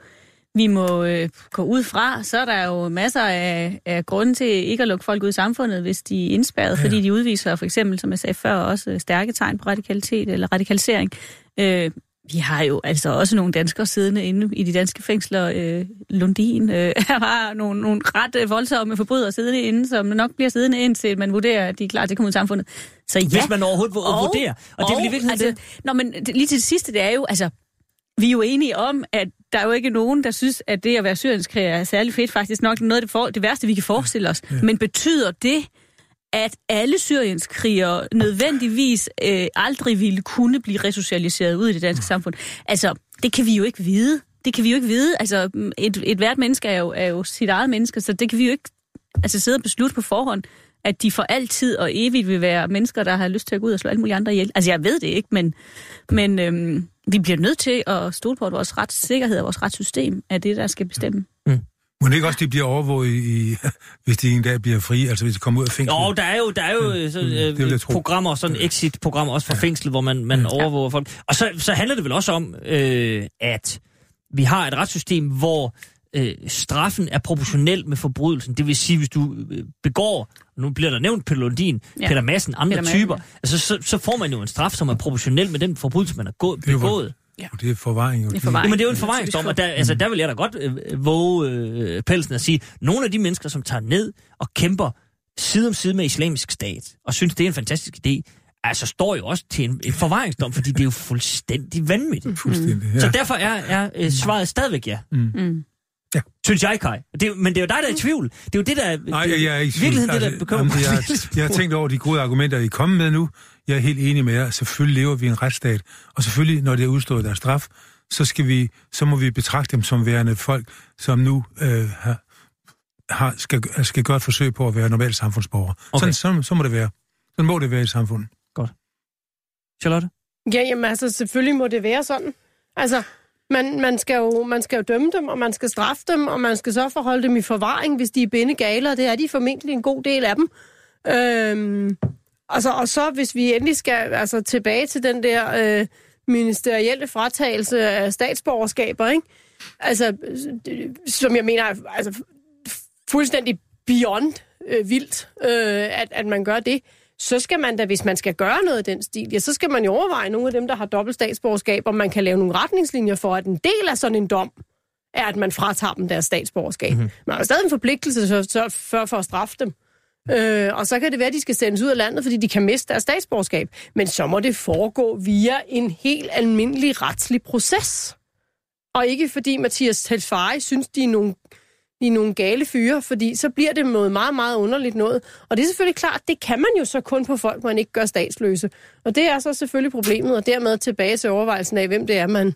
vi må øh, gå ud fra. Så er der jo masser af, af grunde til ikke at lukke folk ud i samfundet, hvis de er indspærret, ja. fordi de udviser for eksempel, som jeg sagde før, også øh, stærke tegn på radikalitet eller radikalisering. Øh, vi har jo altså også nogle danskere siddende inde i de danske fængsler. Øh, Lundin øh, her var nogle, nogle ret øh, voldsomme forbrydere siddende inde, som nok bliver siddende indtil man vurderer, at de er klar til at komme ud i samfundet. Så ja, Hvis man overhovedet Og- vurdere. Og, det er vel i virkeligheden altså, det. Nå, men lige til det sidste, det er jo, altså, vi er jo enige om, at der er jo ikke nogen, der synes, at det at være syrienskriger er særlig fedt. Faktisk nok noget af det, for, det værste, vi kan forestille os. Ja. Men betyder det, at alle syrienskrigere nødvendigvis øh, aldrig ville kunne blive resocialiseret ud i det danske samfund? Altså, det kan vi jo ikke vide. Det kan vi jo ikke vide. Altså, et, et hvert menneske er jo, er jo sit eget menneske, så det kan vi jo ikke altså, sidde og beslutte på forhånd, at de for altid og evigt vil være mennesker, der har lyst til at gå ud og slå alle mulige andre ihjel. Altså, jeg ved det ikke, men, men øhm, vi bliver nødt til at stole på, at vores retssikkerhed og vores retssystem er det, der skal bestemme. Må det ikke også, de bliver overvåget, i, hvis de en dag bliver frie, altså hvis de kommer ud af fængslet? Jo, der er jo, der er jo så, det øh, tro. programmer, sådan exit-programmer også fra fængsel, hvor man, man overvåger folk. Og så, så handler det vel også om, øh, at vi har et retssystem, hvor øh, straffen er proportionel med forbrydelsen. Det vil sige, hvis du øh, begår, nu bliver der nævnt Peter Lundin, ja. Ja. Peter Madsen, andre Peter Madsen, typer, ja. altså, så, så får man jo en straf, som er proportionel med den forbrydelse, man har gået, er begået. Og det er forvaring. Jo. Det er forvaring. Jamen, det er jo en Ja, forvaringsdom, og der, altså, der vil jeg da godt øh, våge øh, pelsen at sige, nogle af de mennesker, som tager ned og kæmper side om side med islamisk stat, og synes, det er en fantastisk idé, altså står jo også til en, en forvaringsdom, fordi det er jo fuldstændig vanvittigt. Fuldstændig, Ja. Så ja. derfor er, er øh, svaret stadigvæk ja. Mm. Ja. Synes jeg, Kai. Det, men det er jo dig, der er i tvivl. Det er jo det, der Nej, det, jeg er ikke i virkeligheden, tvivl. det, der bekymrer jamen, mig. jeg, jeg har tænkt over de gode argumenter, I er kommet med nu. Jeg er helt enig med jer. Selvfølgelig lever vi i en retsstat. Og selvfølgelig, når det er udstået deres straf, så, skal vi, så må vi betragte dem som værende folk, som nu øh, har, har, skal, skal gøre et forsøg på at være normale samfundsborgere. Okay. Sådan, så, så må det være. Sådan må det være i samfundet. Charlotte? Ja, jamen altså, selvfølgelig må det være sådan. Altså, man, man, skal jo, man skal jo dømme dem, og man skal straffe dem, og man skal så forholde dem i forvaring, hvis de er bindegale, og det er de formentlig en god del af dem. Øhm, altså, og så hvis vi endelig skal altså, tilbage til den der øh, ministerielle fratagelse af statsborgerskaber, ikke? Altså, det- som jeg mener er altså, fuldstændig beyond øh, vildt, øh, at, at man gør det, så skal man da, hvis man skal gøre noget af den stil, ja, så skal man jo overveje nogle af dem, der har dobbelt statsborgerskab, om man kan lave nogle retningslinjer for, at en del af sådan en dom er, at man fratager dem deres statsborgerskab. Mm-hmm. Man har stadig en forpligtelse så, så, for, for at straffe dem. Øh, og så kan det være, at de skal sendes ud af landet, fordi de kan miste deres statsborgerskab. Men så må det foregå via en helt almindelig retslig proces. Og ikke fordi Mathias Telfari synes, de er nogle, de er nogle gale fyre, fordi så bliver det noget meget, meget underligt noget. Og det er selvfølgelig klart, det kan man jo så kun på folk, man ikke gør statsløse. Og det er så selvfølgelig problemet, og dermed tilbage til overvejelsen af, hvem det er, man,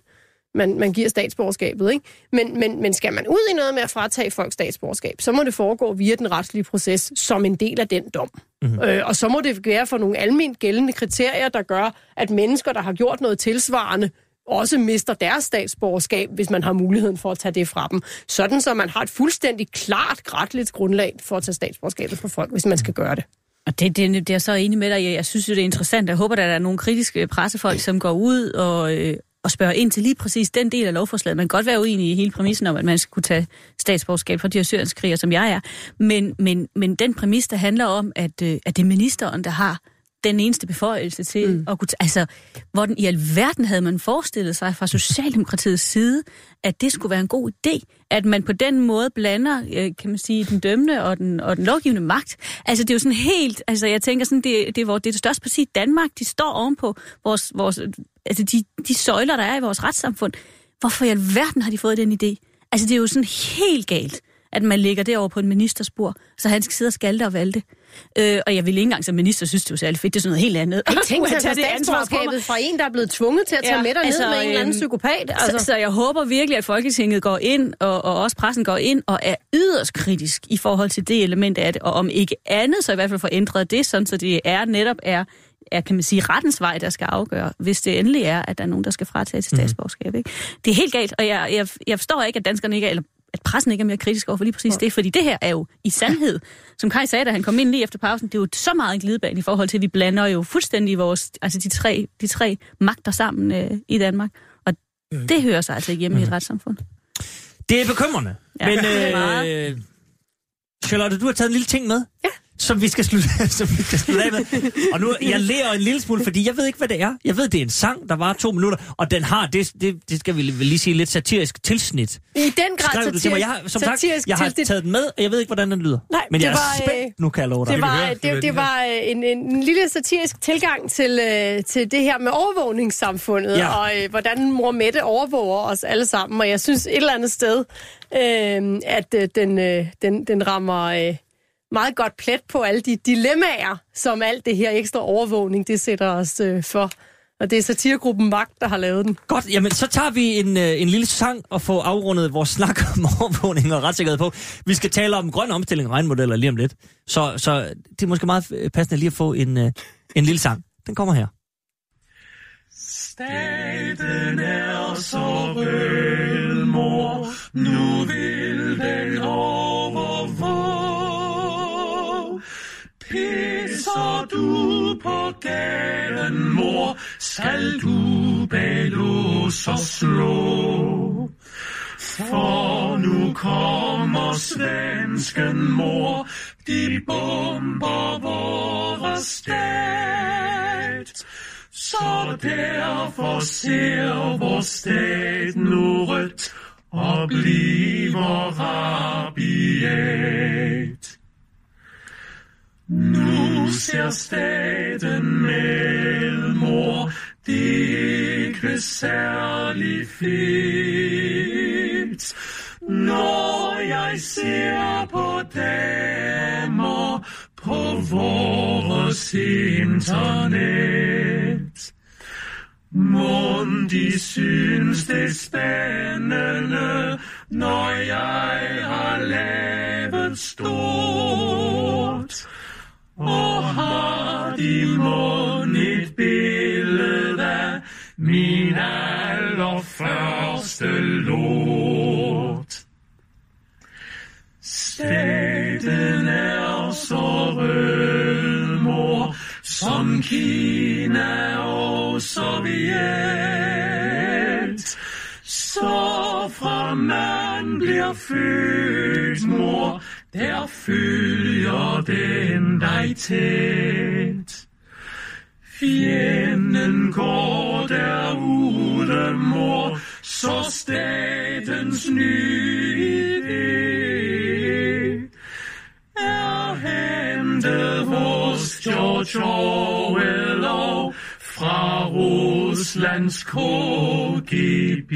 man, man giver statsborgerskabet. Ikke? Men, men, men skal man ud i noget med at fratage folk statsborgerskab, så må det foregå via den retslige proces som en del af den dom. Mm-hmm. Øh, og så må det være for nogle almindeligt gældende kriterier, der gør, at mennesker, der har gjort noget tilsvarende, også mister deres statsborgerskab, hvis man har muligheden for at tage det fra dem. Sådan så man har et fuldstændig klart, retligt grundlag for at tage statsborgerskabet fra folk, hvis man skal gøre det. Og det, det, det er jeg så enig med dig. Jeg synes jo, det er interessant. Jeg håber, at der er nogle kritiske pressefolk, som går ud og, øh, og spørge ind til lige præcis den del af lovforslaget. Man kan godt være uenig i hele præmissen om, at man skal kunne tage statsborgerskab for de her syrienskriger, som jeg er. Men, men, men den præmis, der handler om, at, øh, at det er ministeren, der har den eneste beføjelse til mm. at kunne... Altså, hvordan i alverden havde man forestillet sig fra Socialdemokratiets side, at det skulle være en god idé, at man på den måde blander, øh, kan man sige, den dømmende og den, og den lovgivende magt. Altså, det er jo sådan helt... Altså, jeg tænker sådan, det, det, er, det er det største parti i Danmark, de står ovenpå vores, vores, altså de, de søjler, der er i vores retssamfund. Hvorfor i alverden har de fået den idé? Altså, det er jo sådan helt galt, at man lægger det over på en ministerspor, så han skal sidde og skalte og valgte. Øh, og jeg ville ikke engang som minister synes, det var særlig fedt. Det er sådan noget helt andet. Ikke tænk Kunne at tage det ansvar på mig? statsborgerskabet fra en, der er blevet tvunget til at tage Ja, med dig altså, ned med en eller anden øhm, psykopat. Altså. Så, så jeg håber virkelig, at Folketinget går ind, og, og også pressen går ind, og er yderst kritisk i forhold til det element af det. Og om ikke andet, så i hvert fald får ændret det, sådan så det er netop er er, kan man sige, rettens vej, der skal afgøre, hvis det endelig er, at der er nogen, der skal fratage til statsborgerskab. Ikke? Det er helt galt, og jeg, jeg, jeg forstår ikke, at danskerne ikke er, eller at pressen ikke er mere kritisk over for lige præcis det, fordi det her er jo i sandhed, som Kai sagde, da han kom ind lige efter pausen, det er jo så meget en glidebane i forhold til, at vi blander jo fuldstændig vores, altså de tre, de tre magter sammen øh, i Danmark, og det hører sig altså ikke hjemme i et retssamfund. Det er bekymrende. Ja. Men øh, Charlotte, du har taget en lille ting med. Ja. Som vi skal slutte, som vi skal slutte af med. Og nu, jeg lærer en lille smule, fordi jeg ved ikke, hvad det er. Jeg ved, det er en sang, der var to minutter, og den har, det, det, det skal vi vel lige sige, lidt satirisk tilsnit. I den grad Skrev du til mig. Jeg har, som sagt, satirisk jeg har tilsnit. taget den med, og jeg ved ikke, hvordan den lyder. Nej, Men det jeg er var, øh, spændt, nu kan jeg love dig. Det var, høre. Det det, det var øh, en, en lille satirisk tilgang til, øh, til det her med overvågningssamfundet, Ja. og øh, hvordan mor Mette overvåger os alle sammen. Og jeg synes et eller andet sted, øh, at øh, den, øh, den, den rammer øh, meget godt plet på alle de dilemmaer, som alt det her ekstra overvågning, det sætter os øh, for. Og det er satiregruppen Magt, der har lavet den. Godt, jamen så tager vi en, øh, en lille sang og får afrundet vores snak om overvågning og retssikkerhed på. Vi skal tale om grøn omstilling og regnmodeller lige om lidt. Så, så det er måske meget øh, passende lige at få en, øh, en lille sang. Den kommer her. Staten er så rød, mor, nu vil den overvåge. Pisser du på gaden, mor, skal du bag lås og slå. For nu kommer svensken, mor, de bomber vores stat. Så derfor ser vores stat nu rødt og bliver rabiat. Nu ser staten med mor, det er ikke særlig fedt. Når jeg ser på damer på vores internet. Mon de synes det er spændende, når jeg har lavet stort. Og har de mon et billede af min allerførste lort. Staten er så rød, mor, som Kina og Sovjet. Så fra man bliver født, mor, der følger den dig tæt. Fjenden går derude, mor, så statens nye idé er hentet hos George Orwell og fra Ruslands KGB.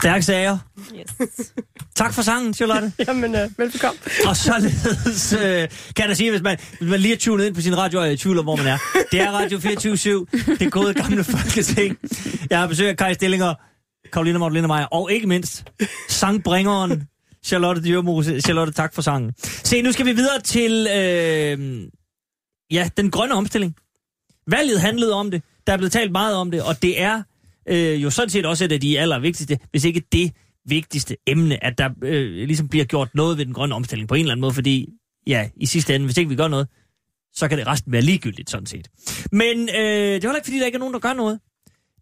Stærk sager. Yes. Tak for sangen, Charlotte. Jamen, øh, velbekomme. Og således øh, kan jeg sige, hvis man, hvis man lige er tunet ind på sin radio, og er i tvivl om, hvor man er. Det er Radio 24 det gode gamle folketing. Jeg har besøg af Kai Stillinger, Karoline Magdalene Meyer, og ikke mindst sangbringeren Charlotte Dyrmose. Charlotte, tak for sangen. Se, nu skal vi videre til øh, ja, den grønne omstilling. Valget handlede om det. Der er blevet talt meget om det, og det er øh, jo sådan set også et af de allervigtigste, hvis ikke det vigtigste emne, at der øh, ligesom bliver gjort noget ved den grønne omstilling på en eller anden måde, fordi ja, i sidste ende, hvis ikke vi gør noget, så kan det resten være ligegyldigt sådan set. Men øh, det er heller ikke, fordi der ikke er nogen, der gør noget.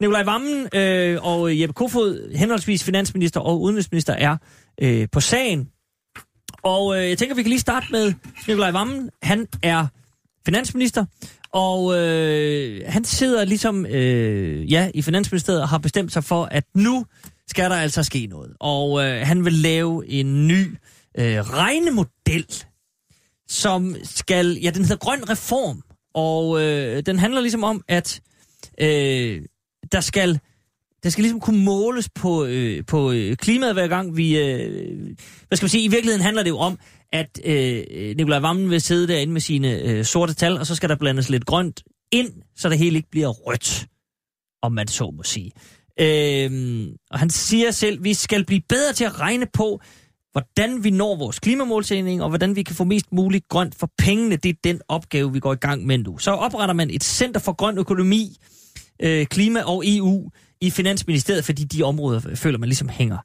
Nikolaj Vammen øh, og Jeppe Kofod, henholdsvis finansminister og udenrigsminister, er øh, på sagen. Og øh, jeg tænker, vi kan lige starte med Nikolaj Vammen. Han er finansminister, og øh, han sidder ligesom øh, ja, i Finansministeriet og har bestemt sig for, at nu skal der altså ske noget. Og øh, han vil lave en ny øh, regnemodel, som skal, ja, den hedder Grøn Reform. Og øh, den handler ligesom om, at øh, der skal det skal ligesom kunne måles på, øh, på øh, klimaet hver gang vi... Øh, hvad skal man sige? I virkeligheden handler det jo om, at øh, øh Nikolaj Vammen vil sidde derinde med sine øh, sorte tal, og så skal der blandes lidt grønt ind, så det hele ikke bliver rødt, om man så må sige. Øh, og han siger selv, vi skal blive bedre til at regne på, hvordan vi når vores klimamålsætning, og hvordan vi kan få mest muligt grønt for pengene. Det er den opgave, vi går i gang med nu. Så opretter man et center for grøn økonomi, øh, klima og EU i Finansministeriet, fordi de områder øh, føler man ligesom hænger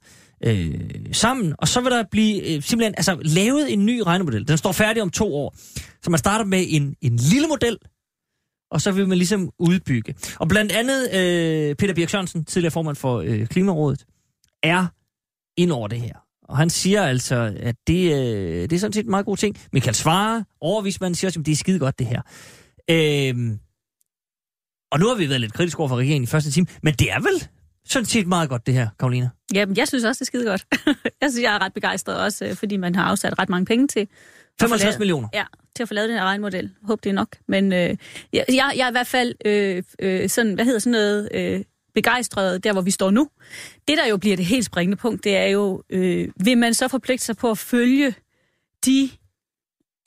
øh, sammen. Og så vil der blive øh, simpelthen altså, lavet en ny regnemodel. Den står færdig om to år. Så man starter med en, en lille model, og så vil man ligesom udbygge. Og blandt andet øh, Peter Birk Sørensen, tidligere formand for øh, Klimarådet, er ind over det her. Og han siger altså, at det, øh, det er sådan set en meget god ting. Michael Svare, overvismanden, siger også, at det er skide godt det her. Øh, og nu har vi været lidt kritiske over for regeringen i første time, men det er vel sådan set meget godt det her, Karolina? Jamen, jeg synes også, det er skide godt. jeg synes, jeg er ret begejstret også, øh, fordi man har afsat ret mange penge til... at få 55 lavet- millioner. Ja, til at få lavet den her regnmodel. Håb det er nok. Men øh, jeg, jeg, jeg er i hvert fald øh, øh, sådan, hvad hedder sådan noget, øh, begejstret der, hvor vi står nu. Det, der jo bliver det helt springende punkt, det er jo, øh, vil man så forpligte sig på at følge de,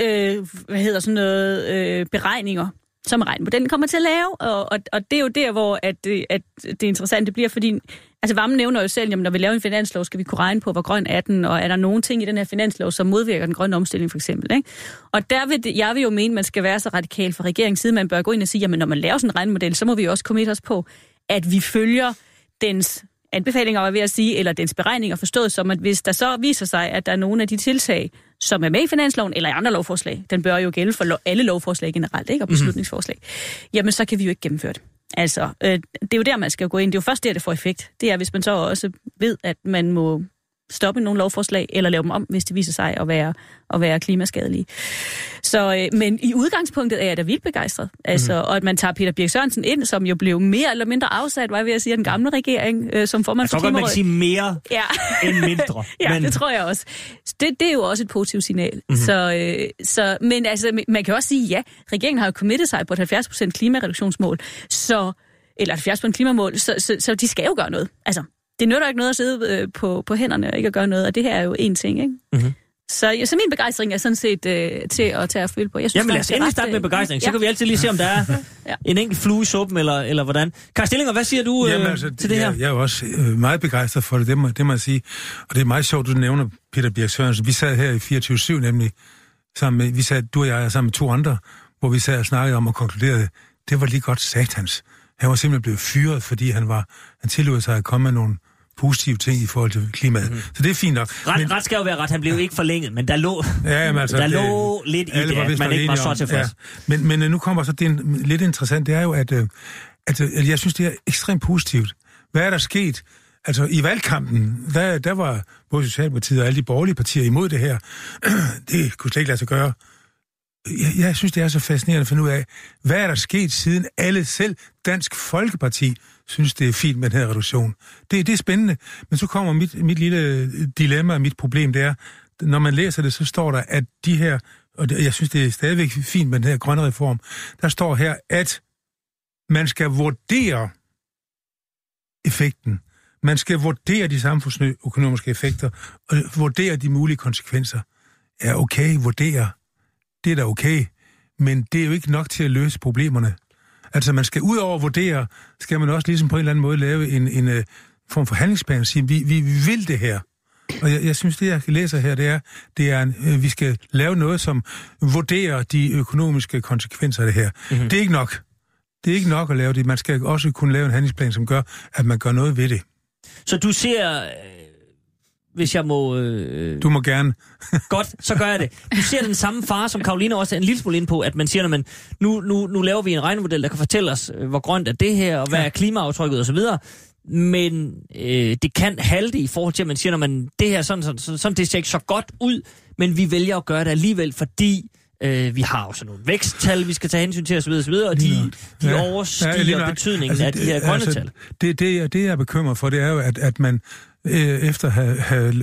øh, hvad hedder sådan noget, øh, beregninger, som regnmodellen kommer til at lave, og, og, og det er jo der, hvor at, at det interessante bliver, fordi altså Vammen nævner jo selv, at når vi laver en finanslov, skal vi kunne regne på, hvor grøn er den, og er der nogen ting i den her finanslov, som modvirker den grønne omstilling for eksempel. Ikke? Og der vil det, jeg vil jo mene, at man skal være så radikal fra regeringens side, man bør gå ind og sige, jamen når man laver sådan en regnmodel, så må vi jo også komme os på, at vi følger dens anbefalinger, var ved at sige, eller dens beregninger forstået som, at hvis der så viser sig, at der er nogle af de tiltag, som er med i finansloven, eller i andre lovforslag, den bør jo gælde for lo- alle lovforslag generelt, ikke? og beslutningsforslag, mm-hmm. jamen så kan vi jo ikke gennemføre det. Altså, øh, det er jo der, man skal gå ind. Det er jo først der, det får effekt. Det er, hvis man så også ved, at man må stoppe nogle lovforslag, eller lave dem om, hvis det viser sig at være, at være klimaskadelige. Så, øh, men i udgangspunktet er jeg da vildt begejstret. Altså, mm. Og at man tager Peter Birk Sørensen ind, som jo blev mere eller mindre afsat, var jeg ved at sige, af den gamle regering, øh, som formand Jeg for tror godt, man kan Klimarådet. sige mere Ja. end mindre. Ja, men, det tror jeg også. Så Det, det er jo også et positivt signal. Mm-hmm. Så, øh, så, men altså, man kan også sige, ja, regeringen har jo committet sig på et 70% klimareduktionsmål, så, eller et 70% klimamål, så, så, så de skal jo gøre noget. Altså, det nytter ikke noget at sidde øh, på, på hænderne og ikke at gøre noget, og det her er jo én ting, ikke? Mhm. Så, ja, så min begejstring er sådan set øh, til at tage at føle på. Jeg synes, Jamen lad os er endelig starte med øh, begejstring. Så ja. kan vi altid lige se, om der er Ja. en enkelt flue i suppen, eller, eller hvordan. Karl Stillinger, hvad siger du øh, Jamen, altså, til det her? Jeg, jeg er jo også øh, meget begejstret for det, det må, det må jeg sige. Og det er meget sjovt, du nævner Peter Birk Sørensen. Vi sad her i 24-7 nemlig, sammen med, vi sad, du og jeg er sammen med to andre, hvor vi sad og snakkede om og konkluderede, det var lige godt satans. Han var simpelthen blevet fyret, fordi han var han tillod sig at komme med nogle positive ting i forhold til klimaet. Mm. Så det er fint nok. Ret, ret skal jo være ret. Han blev ikke forlænget, men der lå, Ja, jamen, altså, der det- lå lidt i det, at man ikke var så tilfreds. Ja. Men, men øh, nu kommer så det en, lidt interessant, det er jo, at, øh, at, øh, at jeg synes, det er ekstremt positivt. Hvad er der sket? Altså, i valgkampen, der, der var både Socialdemokratiet og alle de borgerlige partier imod det her. det kunne slet ikke lade sig gøre. Jeg, jeg synes, det er så fascinerende at finde ud af, hvad er der sket siden alle, selv Dansk Folkeparti, synes, det er fint med den her reduktion. Det, det er spændende. Men så kommer mit, mit lille øh, dilemma og mit problem, det er, når man læser det, så står der, at de her, og det, jeg synes, det er stadigvæk fint med den her grønne reform, der står her, at man skal vurdere effekten. Man skal vurdere de samfundsøkonomiske effekter, og vurdere de mulige konsekvenser. Ja, okay, vurdere. Det er da okay, men det er jo ikke nok til at løse problemerne. Altså, man skal ud over at vurdere, skal man også ligesom på en eller anden måde lave en, en uh, form for handlingsplan og sige, vi, vi vil det her. Og jeg, jeg synes, det jeg læser her, det er, det er uh, vi skal lave noget, som vurderer de økonomiske konsekvenser af det her. Mm-hmm. Det er ikke nok. Det er ikke nok at lave det. Man skal også kunne lave en handlingsplan, som gør, at man gør noget ved det. Så du ser, øh, hvis jeg må... Øh, Du må gerne. Godt, så gør jeg det. Du ser den samme fare, som Karoline også er en lille smule ind på, at man siger, at man, nu, nu, nu laver vi en regnemodel, der kan fortælle os, øh, hvor grønt er det her, og hvad er klimaaftrykket osv., men øh, det kan halte i forhold til, at man siger, at man, det her sådan, sådan, sådan, sådan, det ser ikke så godt ud, men vi vælger at gøre det alligevel, fordi øh, vi har også nogle væksttal, vi skal tage hensyn til osv., osv. og de, de Ja, overstiger ja, betydningen Altså, af de her grønne altså, tal. Det, det, det, jeg er bekymret for, det er jo, at, at man øh, efter at have, have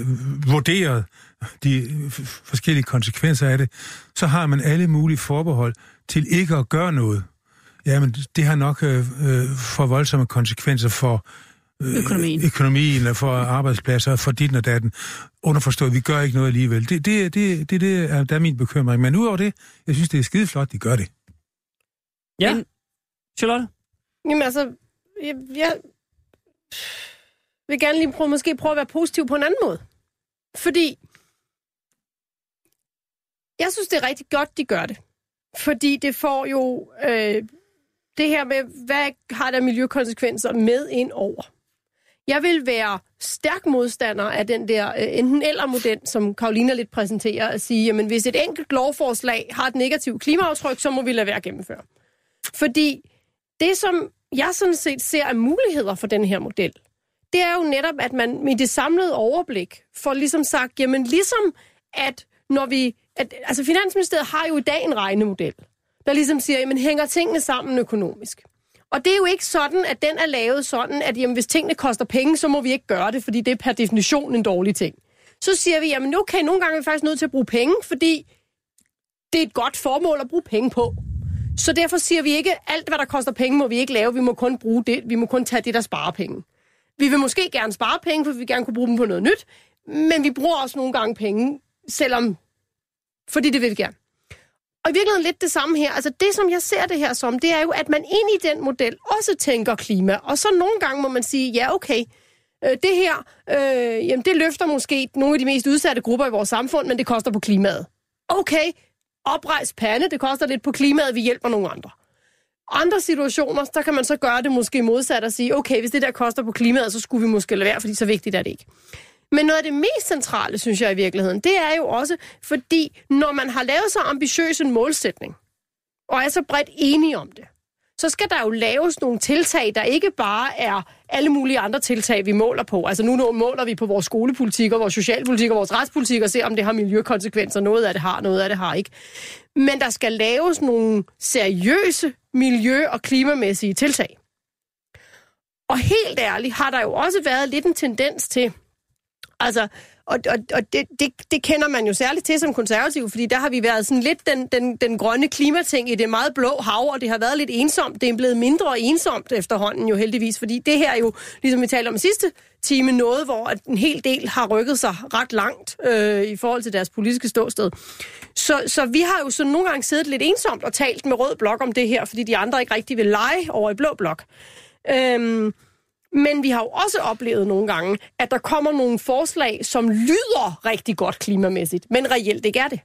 vurderet de forskellige konsekvenser af det, så har man alle mulige forbehold til ikke at gøre noget. Jamen, det har nok øh, øh, for voldsomme konsekvenser for øh, Økonomien. økonomien og for arbejdspladser og for dit og datten. Underforstået, vi gør ikke noget alligevel. Det, det, det, det, det er, der er min bekymring. Men udover det, jeg synes, det er skide flot, de gør det. Ja, Men- Charlotte? Jamen altså, jeg, jeg vil gerne lige prøve, måske prøve at være positiv på en anden måde. Fordi jeg synes, det er rigtig godt, de gør det. Fordi det får jo øh, det her med, hvad har der miljøkonsekvenser med ind over. Jeg vil være stærk modstander af den der øh, enten eller model, som Karolina lidt præsenterer, at sige, jamen hvis et enkelt lovforslag har et negativt klimaaftryk, så må vi lade være at gennemføre. Fordi det, som jeg sådan set ser af muligheder for den her model, det er jo netop, at man med det samlede overblik får ligesom sagt, jamen ligesom at når vi... At, altså Finansministeriet har jo i dag en regnemodel, der ligesom siger, jamen hænger tingene sammen økonomisk. Og det er jo ikke sådan, at den er lavet sådan, at jamen, hvis tingene koster penge, så må vi ikke gøre det, fordi det er per definition en dårlig ting. Så siger vi, jamen okay, nogle gange er vi faktisk nødt til at bruge penge, fordi det er et godt formål at bruge penge på. Så derfor siger vi ikke, alt hvad der koster penge, må vi ikke lave. Vi må kun bruge det. Vi må kun tage det, der sparer penge. Vi vil måske gerne spare penge, for vi vil gerne kunne bruge dem på noget nyt. Men vi bruger også nogle gange penge, selvom... Fordi det vil vi gerne. Og i virkeligheden lidt det samme her. Altså det, som jeg ser det her som, det er jo, at man ind i den model også tænker klima. Og så nogle gange må man sige, ja okay, øh, det her, øh, jamen det løfter måske nogle af de mest udsatte grupper i vores samfund, men det koster på klimaet. Okay, oprejs pande, det koster lidt på klimaet, vi hjælper nogle andre. Andre situationer, der kan man så gøre det måske modsat og sige, okay, hvis det der koster på klimaet, så skulle vi måske lade være, fordi så vigtigt er det ikke. Men noget af det mest centrale, synes jeg i virkeligheden, det er jo også, fordi når man har lavet så ambitiøs en målsætning, og er så bredt enige om det, så skal der jo laves nogle tiltag, der ikke bare er alle mulige andre tiltag, vi måler på. Altså nu måler vi på vores skolepolitik og vores socialpolitik og vores retspolitik og ser, om det har miljøkonsekvenser. Noget af det har, noget af det har ikke. Men der skal laves nogle seriøse miljø- og klimamæssige tiltag. Og helt ærligt har der jo også været lidt en tendens til, altså, og, og, og det, det, det kender man jo særligt til som konservativ, fordi der har vi været sådan lidt den, den, den grønne klimating i det meget blå hav, og det har været lidt ensomt. Det er blevet mindre ensomt efterhånden jo heldigvis, fordi det her er jo, ligesom vi talte om sidste time, noget, hvor at en hel del har rykket sig ret langt øh, i forhold til deres politiske ståsted. Så, så vi har jo så nogle gange siddet lidt ensomt og talt med rød blok om det her, fordi de andre ikke rigtig vil lege over i blå blok. Øhm, men vi har jo også oplevet nogle gange, at der kommer nogle forslag, som lyder rigtig godt klimamæssigt, men reelt ikke er det.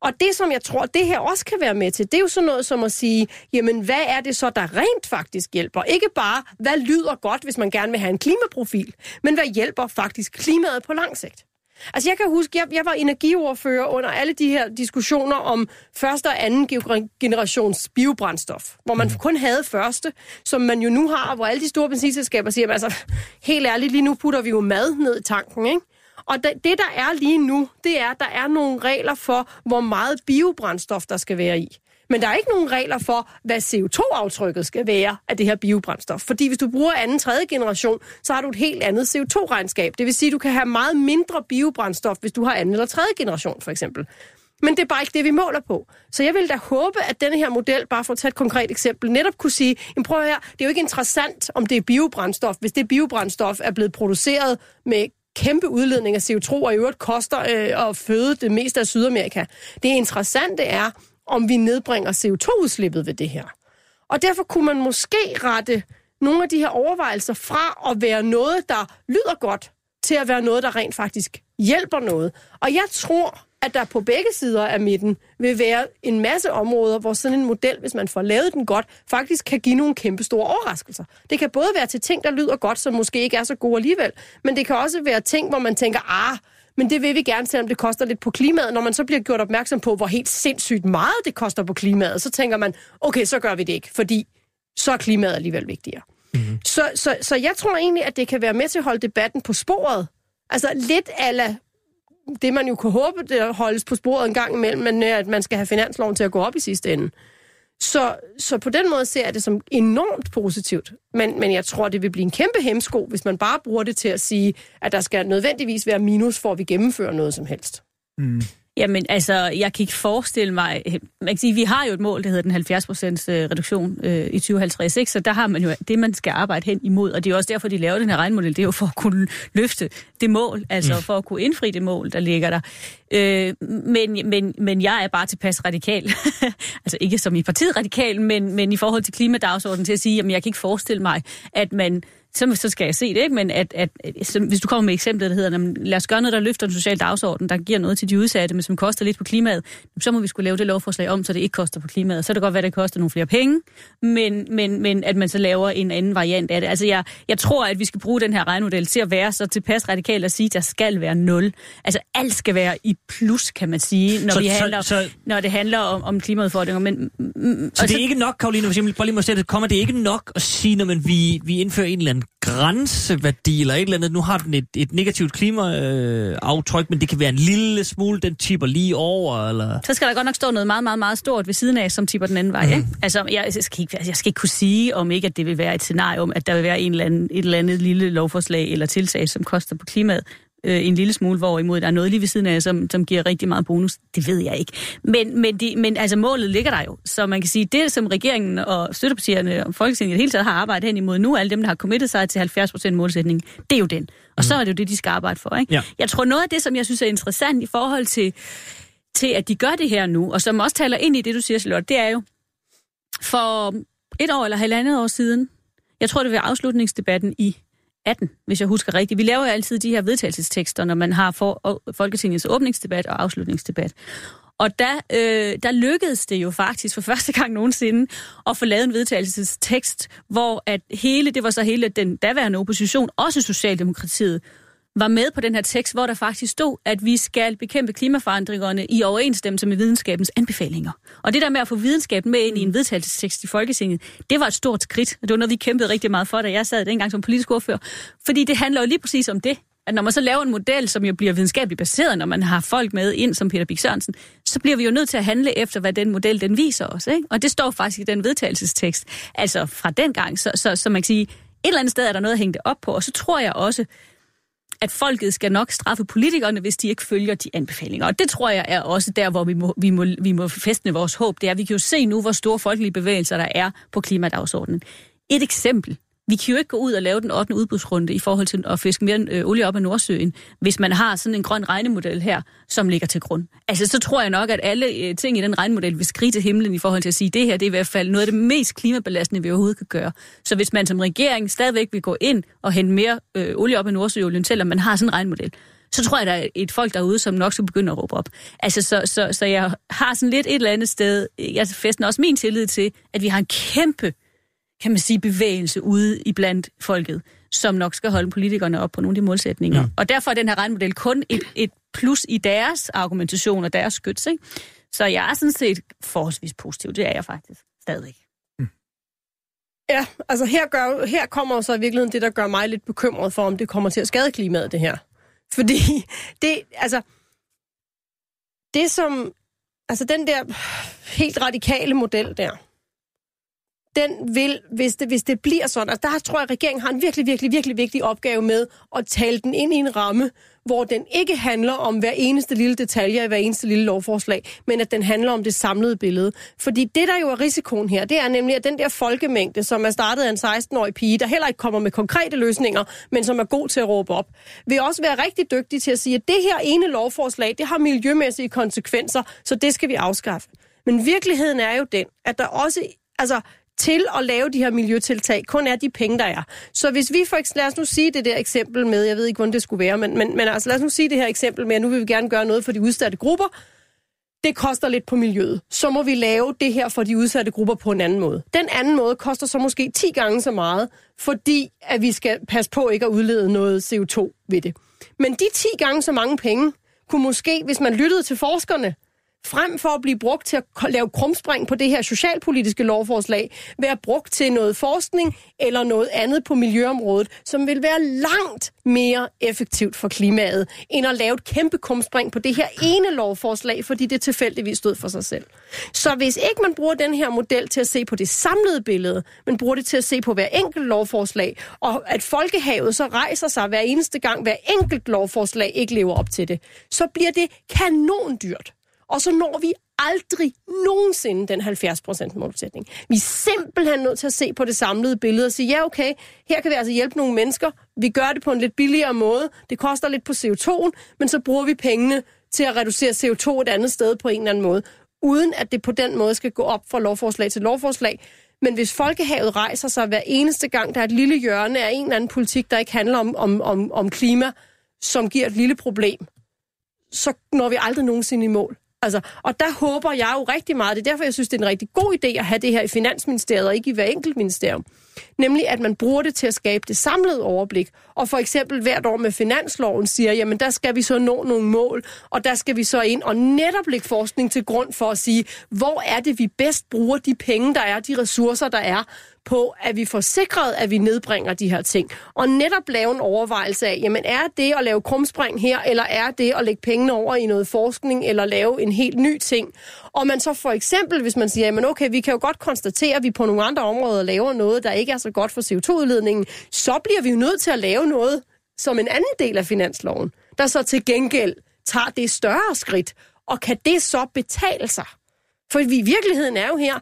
Og det, som jeg tror, det her også kan være med til, det er jo sådan noget som at sige, jamen hvad er det så, der rent faktisk hjælper? Ikke bare, hvad lyder godt, hvis man gerne vil have en klimaprofil, men hvad hjælper faktisk klimaet på lang sigt? Altså jeg kan huske, jeg, jeg var energiordfører under alle de her diskussioner om første og anden gener- generations biobrændstof, hvor man kun havde første, som man jo nu har, hvor alle de store benzinselskaber siger, altså helt ærligt, lige nu putter vi jo mad ned i tanken, ikke? Og det, det, der er lige nu, det er, at der er nogle regler for, hvor meget biobrændstof der skal være i. Men der er ikke nogen regler for, hvad CO2-aftrykket skal være af det her biobrændstof. Fordi hvis du bruger anden, tredje generation, så har du et helt andet CO2-regnskab. Det vil sige, at du kan have meget mindre biobrændstof, hvis du har anden eller tredje generation, for eksempel. Men det er bare ikke det, vi måler på. Så jeg vil da håbe, at denne her model, bare for at tage et konkret eksempel, netop kunne sige, jamen prøv her, det er jo ikke interessant, om det er biobrændstof, hvis det biobrændstof er blevet produceret med kæmpe udledning af CO2, og i øvrigt koster øh, at føde det meste af Sydamerika. Det interessante er, om vi nedbringer CO2-udslippet ved det her. Og derfor kunne man måske rette nogle af de her overvejelser fra at være noget, der lyder godt, til at være noget, der rent faktisk hjælper noget. Og jeg tror, at der på begge sider af midten vil være en masse områder, hvor sådan en model, hvis man får lavet den godt, faktisk kan give nogle kæmpe store overraskelser. Det kan både være til ting, der lyder godt, som måske ikke er så gode alligevel, men det kan også være ting, hvor man tænker, ah, men det vil vi gerne, selvom det koster lidt på klimaet. Når man så bliver gjort opmærksom på, hvor helt sindssygt meget det koster på klimaet, så tænker man, okay, så gør vi det ikke, fordi så er klimaet alligevel vigtigere. Mm-hmm. Så, så, så jeg tror egentlig, at det kan være med til at holde debatten på sporet. Altså lidt ala det, man jo kunne håbe, det holdes på sporet en gang imellem, men øh, at man skal have finansloven til at gå op i sidste ende. Så, så på den måde ser jeg det som enormt positivt. Men, men jeg tror, det vil blive en kæmpe hemsko, hvis man bare bruger det til at sige, at der skal nødvendigvis være minus, for at vi gennemfører noget som helst. Mm. Jamen, altså, jeg kan ikke forestille mig... Man kan sige, vi har jo et mål, der hedder den 70 procents reduktion øh, i 2050, ikke? så der har man jo det, man skal arbejde hen imod, og det er også derfor, de laver den her regnmodel, det er jo for at kunne løfte det mål, altså mm. for at kunne indfri det mål, der ligger der. Øh, men, men, men jeg er bare tilpas radikal, altså ikke som i partiet radikal, men, men i forhold til klimadagsordenen til at sige, at jeg kan ikke forestille mig, at man så, så skal jeg se det, ikke? men at, at, så, hvis du kommer med eksemplet, der hedder, jamen, lad os gøre noget, der løfter den sociale dagsorden, der giver noget til de udsatte, men som koster lidt på klimaet, så må vi skulle lave det lovforslag om, så det ikke koster på klimaet. Så er det godt være, at det koster nogle flere penge, men, men, men at man så laver en anden variant af det. Altså jeg, jeg tror, at vi skal bruge den her regnmodel til at være så tilpas radikalt at sige, at der skal være nul. Altså alt skal være i plus, kan man sige, når, Så- vi så- handler, så- når det handler om, om klimaudfordringer. Men, mm, Så det er ikke nok, Karoline, hvis jeg bare lige må sætte det, kommer det ikke nok at sige, når man, vi, vi indfører en eller anden grænseværdi eller et eller andet. Nu har den et, et negativt klimaaftryk, øh, aftryk, men det kan være en lille smule, den tipper lige over, eller... så skal der godt nok stå noget meget, meget, meget stort ved siden af, som tipper den anden vej. Ikke? Altså, jeg, jeg, skal ikke, jeg skal ikke kunne sige, om ikke, at det vil være et scenarie om, at der vil være en eller anden, et eller andet lille lovforslag eller tiltag, som koster på klimaet øh, en lille smule, hvorimod der er noget lige ved siden af, som, som giver rigtig meget bonus. Det ved jeg ikke. Men, men, de, men altså, målet ligger der jo. Så man kan sige, det som regeringen og støttepartierne og Folketinget hele taget har arbejdet hen imod nu, alle dem, der har committet sig til 70% målsætning, det er jo den. Og så er det jo det, de skal arbejde for. Ikke? Ja. Jeg tror, noget af det, som jeg synes er interessant i forhold til, til, at de gør det her nu, og som også taler ind i det, du siger, Charlotte, det er jo, for et år eller halvandet år siden, jeg tror, det var afslutningsdebatten i 18, hvis jeg husker rigtigt. Vi laver jo altid de her vedtagelsestekster, når man har for, Folketingets åbningsdebat og afslutningsdebat. Og der, øh, der lykkedes det jo faktisk for første gang nogensinde at få lavet en vedtagelsestekst, hvor at hele, det var så hele den daværende opposition, også Socialdemokratiet, var med på den her tekst, hvor der faktisk stod, at vi skal bekæmpe klimaforandringerne i overensstemmelse med videnskabens anbefalinger. Og det der med at få videnskaben med ind i en vedtagelsestekst i Folketinget, det var et stort skridt. Og det var noget, vi kæmpede rigtig meget for, da jeg sad dengang som politisk ordfører. Fordi det handler jo lige præcis om det. At når man så laver en model, som jo bliver videnskabeligt baseret, når man har folk med ind som Peter Bik Sørensen, så bliver vi jo nødt til at handle efter, hvad den model den viser os. Ikke? Og det står faktisk i den vedtagelsestekst. Altså fra den gang, så, så, så man kan sige, et eller andet sted er der noget at hænge det op på. Og så tror jeg også, at folket skal nok straffe politikerne, hvis de ikke følger de anbefalinger. Og det tror jeg er også der, hvor vi må, vi må, vi må festne vores håb. Det er, at vi kan jo se nu, hvor store folkelige bevægelser der er på klimadagsordenen. Et eksempel. Vi kan jo ikke gå ud og lave den 8. udbudsrunde i forhold til at fiske mere øh, olie op af Nordsøen, hvis man har sådan en grøn regnemodel her, som ligger til grund. Altså, så tror jeg nok, at alle øh, ting i den regnemodel vil skrige til himlen i forhold til at sige, at det her det er i hvert fald noget af det mest klimabelastende, vi overhovedet kan gøre. Så hvis man som regering stadigvæk vil gå ind og hente mere øh, olie op af Nordsøolien, selvom man har sådan en regnemodel, så tror jeg, der er et folk derude, som nok skal begynde at råbe op. Altså, så, så, så jeg har sådan lidt et eller andet sted, jeg fæstner også min tillid til, at vi har en kæmpe kan man sige, bevægelse ude i blandt folket, som nok skal holde politikerne op på nogle af de målsætninger. Mm. Og derfor er den her regnmodel kun et, et plus i deres argumentation og deres skyts. Ikke? Så jeg er sådan set forholdsvis positiv. Det er jeg faktisk stadigvæk. Ja, altså her, gør, her kommer så i virkeligheden det, der gør mig lidt bekymret for, om det kommer til at skade klimaet, det her. Fordi det, altså, det som, altså den der helt radikale model der, den vil, hvis det, hvis det bliver sådan, altså der tror jeg, at regeringen har en virkelig, virkelig, virkelig vigtig opgave med at tale den ind i en ramme, hvor den ikke handler om hver eneste lille detalje i hver eneste lille lovforslag, men at den handler om det samlede billede. Fordi det, der jo er risikoen her, det er nemlig, at den der folkemængde, som er startet af en 16-årig pige, der heller ikke kommer med konkrete løsninger, men som er god til at råbe op, vil også være rigtig dygtig til at sige, at det her ene lovforslag, det har miljømæssige konsekvenser, så det skal vi afskaffe. Men virkeligheden er jo den, at der også, altså til at lave de her miljøtiltag, kun er de penge, der er. Så hvis vi for eksempel, lad os nu sige det der eksempel med, jeg ved ikke, hvordan det skulle være, men, men, men altså lad os nu sige det her eksempel med, at nu vil vi gerne gøre noget for de udsatte grupper, det koster lidt på miljøet. Så må vi lave det her for de udsatte grupper på en anden måde. Den anden måde koster så måske 10 gange så meget, fordi at vi skal passe på ikke at udlede noget CO2 ved det. Men de 10 gange så mange penge kunne måske, hvis man lyttede til forskerne, frem for at blive brugt til at lave krumspring på det her socialpolitiske lovforslag, være brugt til noget forskning eller noget andet på miljøområdet, som vil være langt mere effektivt for klimaet, end at lave et kæmpe krumspring på det her ene lovforslag, fordi det tilfældigvis stod for sig selv. Så hvis ikke man bruger den her model til at se på det samlede billede, men bruger det til at se på hver enkelt lovforslag, og at folkehavet så rejser sig hver eneste gang, hver enkelt lovforslag ikke lever op til det, så bliver det kanondyrt og så når vi aldrig nogensinde den 70% målsætning. Vi er simpelthen nødt til at se på det samlede billede og sige, ja okay, her kan vi altså hjælpe nogle mennesker. Vi gør det på en lidt billigere måde. Det koster lidt på CO2'en, men så bruger vi pengene til at reducere CO2 et andet sted på en eller anden måde, uden at det på den måde skal gå op fra lovforslag til lovforslag. Men hvis folkehavet rejser sig hver eneste gang, der er et lille hjørne af en eller anden politik, der ikke handler om, om, om, om klima, som giver et lille problem, så når vi aldrig nogensinde i mål. Altså, og der håber jeg jo rigtig meget, det er derfor, jeg synes, det er en rigtig god idé at have det her i Finansministeriet, og ikke i hver enkelt ministerium. Nemlig, at man bruger det til at skabe det samlede overblik. Og for eksempel hvert år med finansloven siger, jamen der skal vi så nå nogle mål, og der skal vi så ind og netop lægge forskning til grund for at sige, hvor er det, vi bedst bruger de penge, der er, de ressourcer, der er, på, at vi får sikret, at vi nedbringer de her ting. Og netop lave en overvejelse af, jamen er det at lave krumspring her, eller er det at lægge pengene over i noget forskning, eller lave en helt ny ting. Og man så for eksempel, hvis man siger, jamen okay, vi kan jo godt konstatere, at vi på nogle andre områder laver noget, der ikke er så godt for CO2-udledningen, så bliver vi jo nødt til at lave noget som en anden del af finansloven, der så til gengæld tager det større skridt. Og kan det så betale sig? For i virkeligheden er jo her,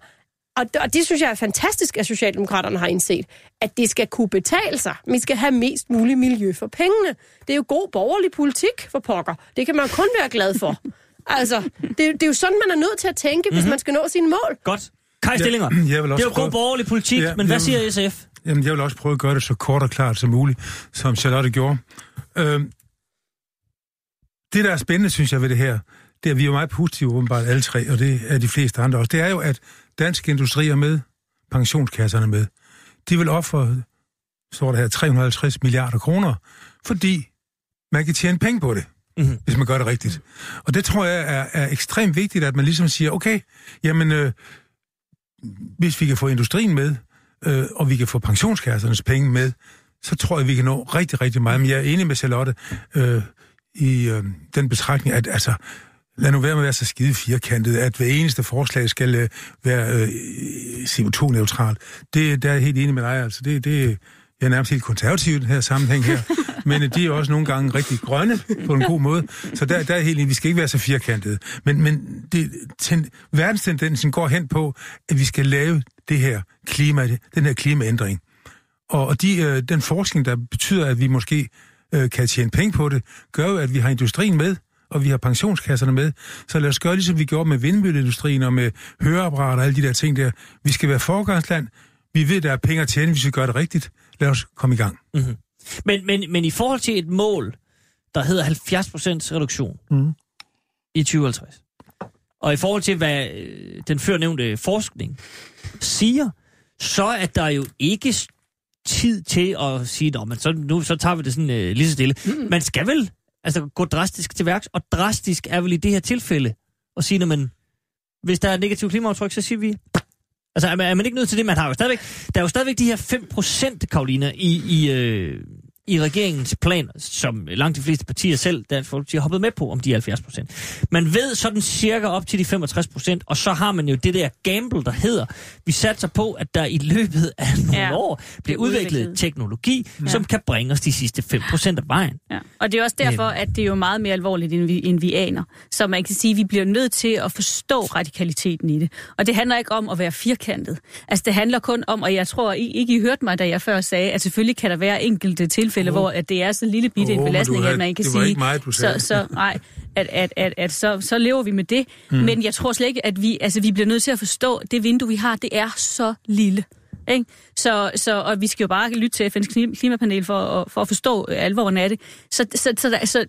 og det, og det synes jeg er fantastisk, at Socialdemokraterne har indset, at det skal kunne betale sig. Vi skal have mest muligt miljø for pengene. Det er jo god borgerlig politik for pokker. Det kan man kun være glad for. Altså, det, det er jo sådan, man er nødt til at tænke, mm-hmm. hvis man skal nå sine mål. Godt. Kai Stillinger, Ja, jeg vil det er jo prøve- god borgerlig politik, Ja, men hvad jamen- siger SF? Jamen, jeg vil også prøve at gøre det så kort og klart som muligt, som Charlotte gjorde. Øhm, det, der er spændende, synes jeg, ved det her, det er, at vi er meget positive, åbenbart alle tre, og det er de fleste andre også. Det er jo, at dansk industri er med, pensionskasserne med. De vil ofre, står der her, 350 milliarder kroner, fordi man kan tjene penge på det, mm-hmm. hvis man gør det rigtigt. Og det tror jeg er, er ekstremt vigtigt, at man ligesom siger, okay, jamen, øh, hvis vi kan få industrien med, øh, og vi kan få pensionskassernes penge med, så tror jeg, vi kan nå rigtig, rigtig meget. Men jeg er enig med Charlotte øh, i øh, den betragtning, at altså, lad nu være med at være så skide firkantet, at hver eneste forslag skal øh, være øh, CO2-neutral. Det der er jeg helt enig med dig. Altså, det, det, jeg er nærmest helt konservativ i den her sammenhæng her. Men øh, de er også nogle gange rigtig grønne på en god måde. Så der, der er helt vi skal ikke være så firkantede. Men, men det, ten, verdenstendensen går hen på, at vi skal lave det her klima, den her klimaændring. Og, og de, øh, den forskning, der betyder, at vi måske øh, kan tjene penge på det, gør jo, at vi har industrien med, og vi har pensionskasserne med. Så lad os gøre, ligesom vi gjorde med vindmølleindustrien og med høreapparater og alle de der ting der. Vi skal være foregangsland. Vi ved, der er penge at tjene, hvis vi gør det rigtigt. Lad os komme i gang. Mm-hmm. Men, men, men i forhold til et mål, der hedder 70% reduktion Mhm. i 2050, og i forhold til, hvad øh, den førnævnte forskning siger, så er der jo ikke tid til at sige, men så, nu så tager vi det sådan øh, lige så stille. Mm. Man skal vel altså, gå drastisk til værks, og drastisk er vel i det her tilfælde at sige, man, hvis der er et negativt klimaaftryk, så siger vi, altså er man, er man ikke nødt til det, man har jo stadigvæk, der er jo stadigvæk de her 5% Karolina i, i, øh, i regeringens plan, som langt de fleste partier selv, Dansk Folkeparti, har hoppet med på om de 70 procent. Man ved sådan cirka op til de 65 procent, og så har man jo det der gamble, der hedder, vi satser på, at der i løbet af nogle ja, år bliver udviklet, udviklet. teknologi, ja. som kan bringe os de sidste 5 procent af vejen. Ja. Og det er også derfor, at det er jo meget mere alvorligt, end vi, end vi aner. Så man kan sige, at vi bliver nødt til at forstå radikaliteten i det. Og det handler ikke om at være firkantet. Altså det handler kun om, og jeg tror I, ikke, I hørte mig, da jeg før sagde, at selvfølgelig kan der være enkelte tilfælde, Åh. hvor at det er så lille bitte Åh, en belastning, havde- at man kan det sige, ikke meget, du sagde. så, så, nej, at, at, at, at så, så lever vi med det. Mm. Men jeg tror slet ikke, at vi, altså, vi bliver nødt til at forstå, at det vindue, vi har, det er så lille. Ikke? Så, så, og vi skal jo bare lytte til FN's klim- klimapanel for, at- for at forstå alvoren af det. Så, så, så, så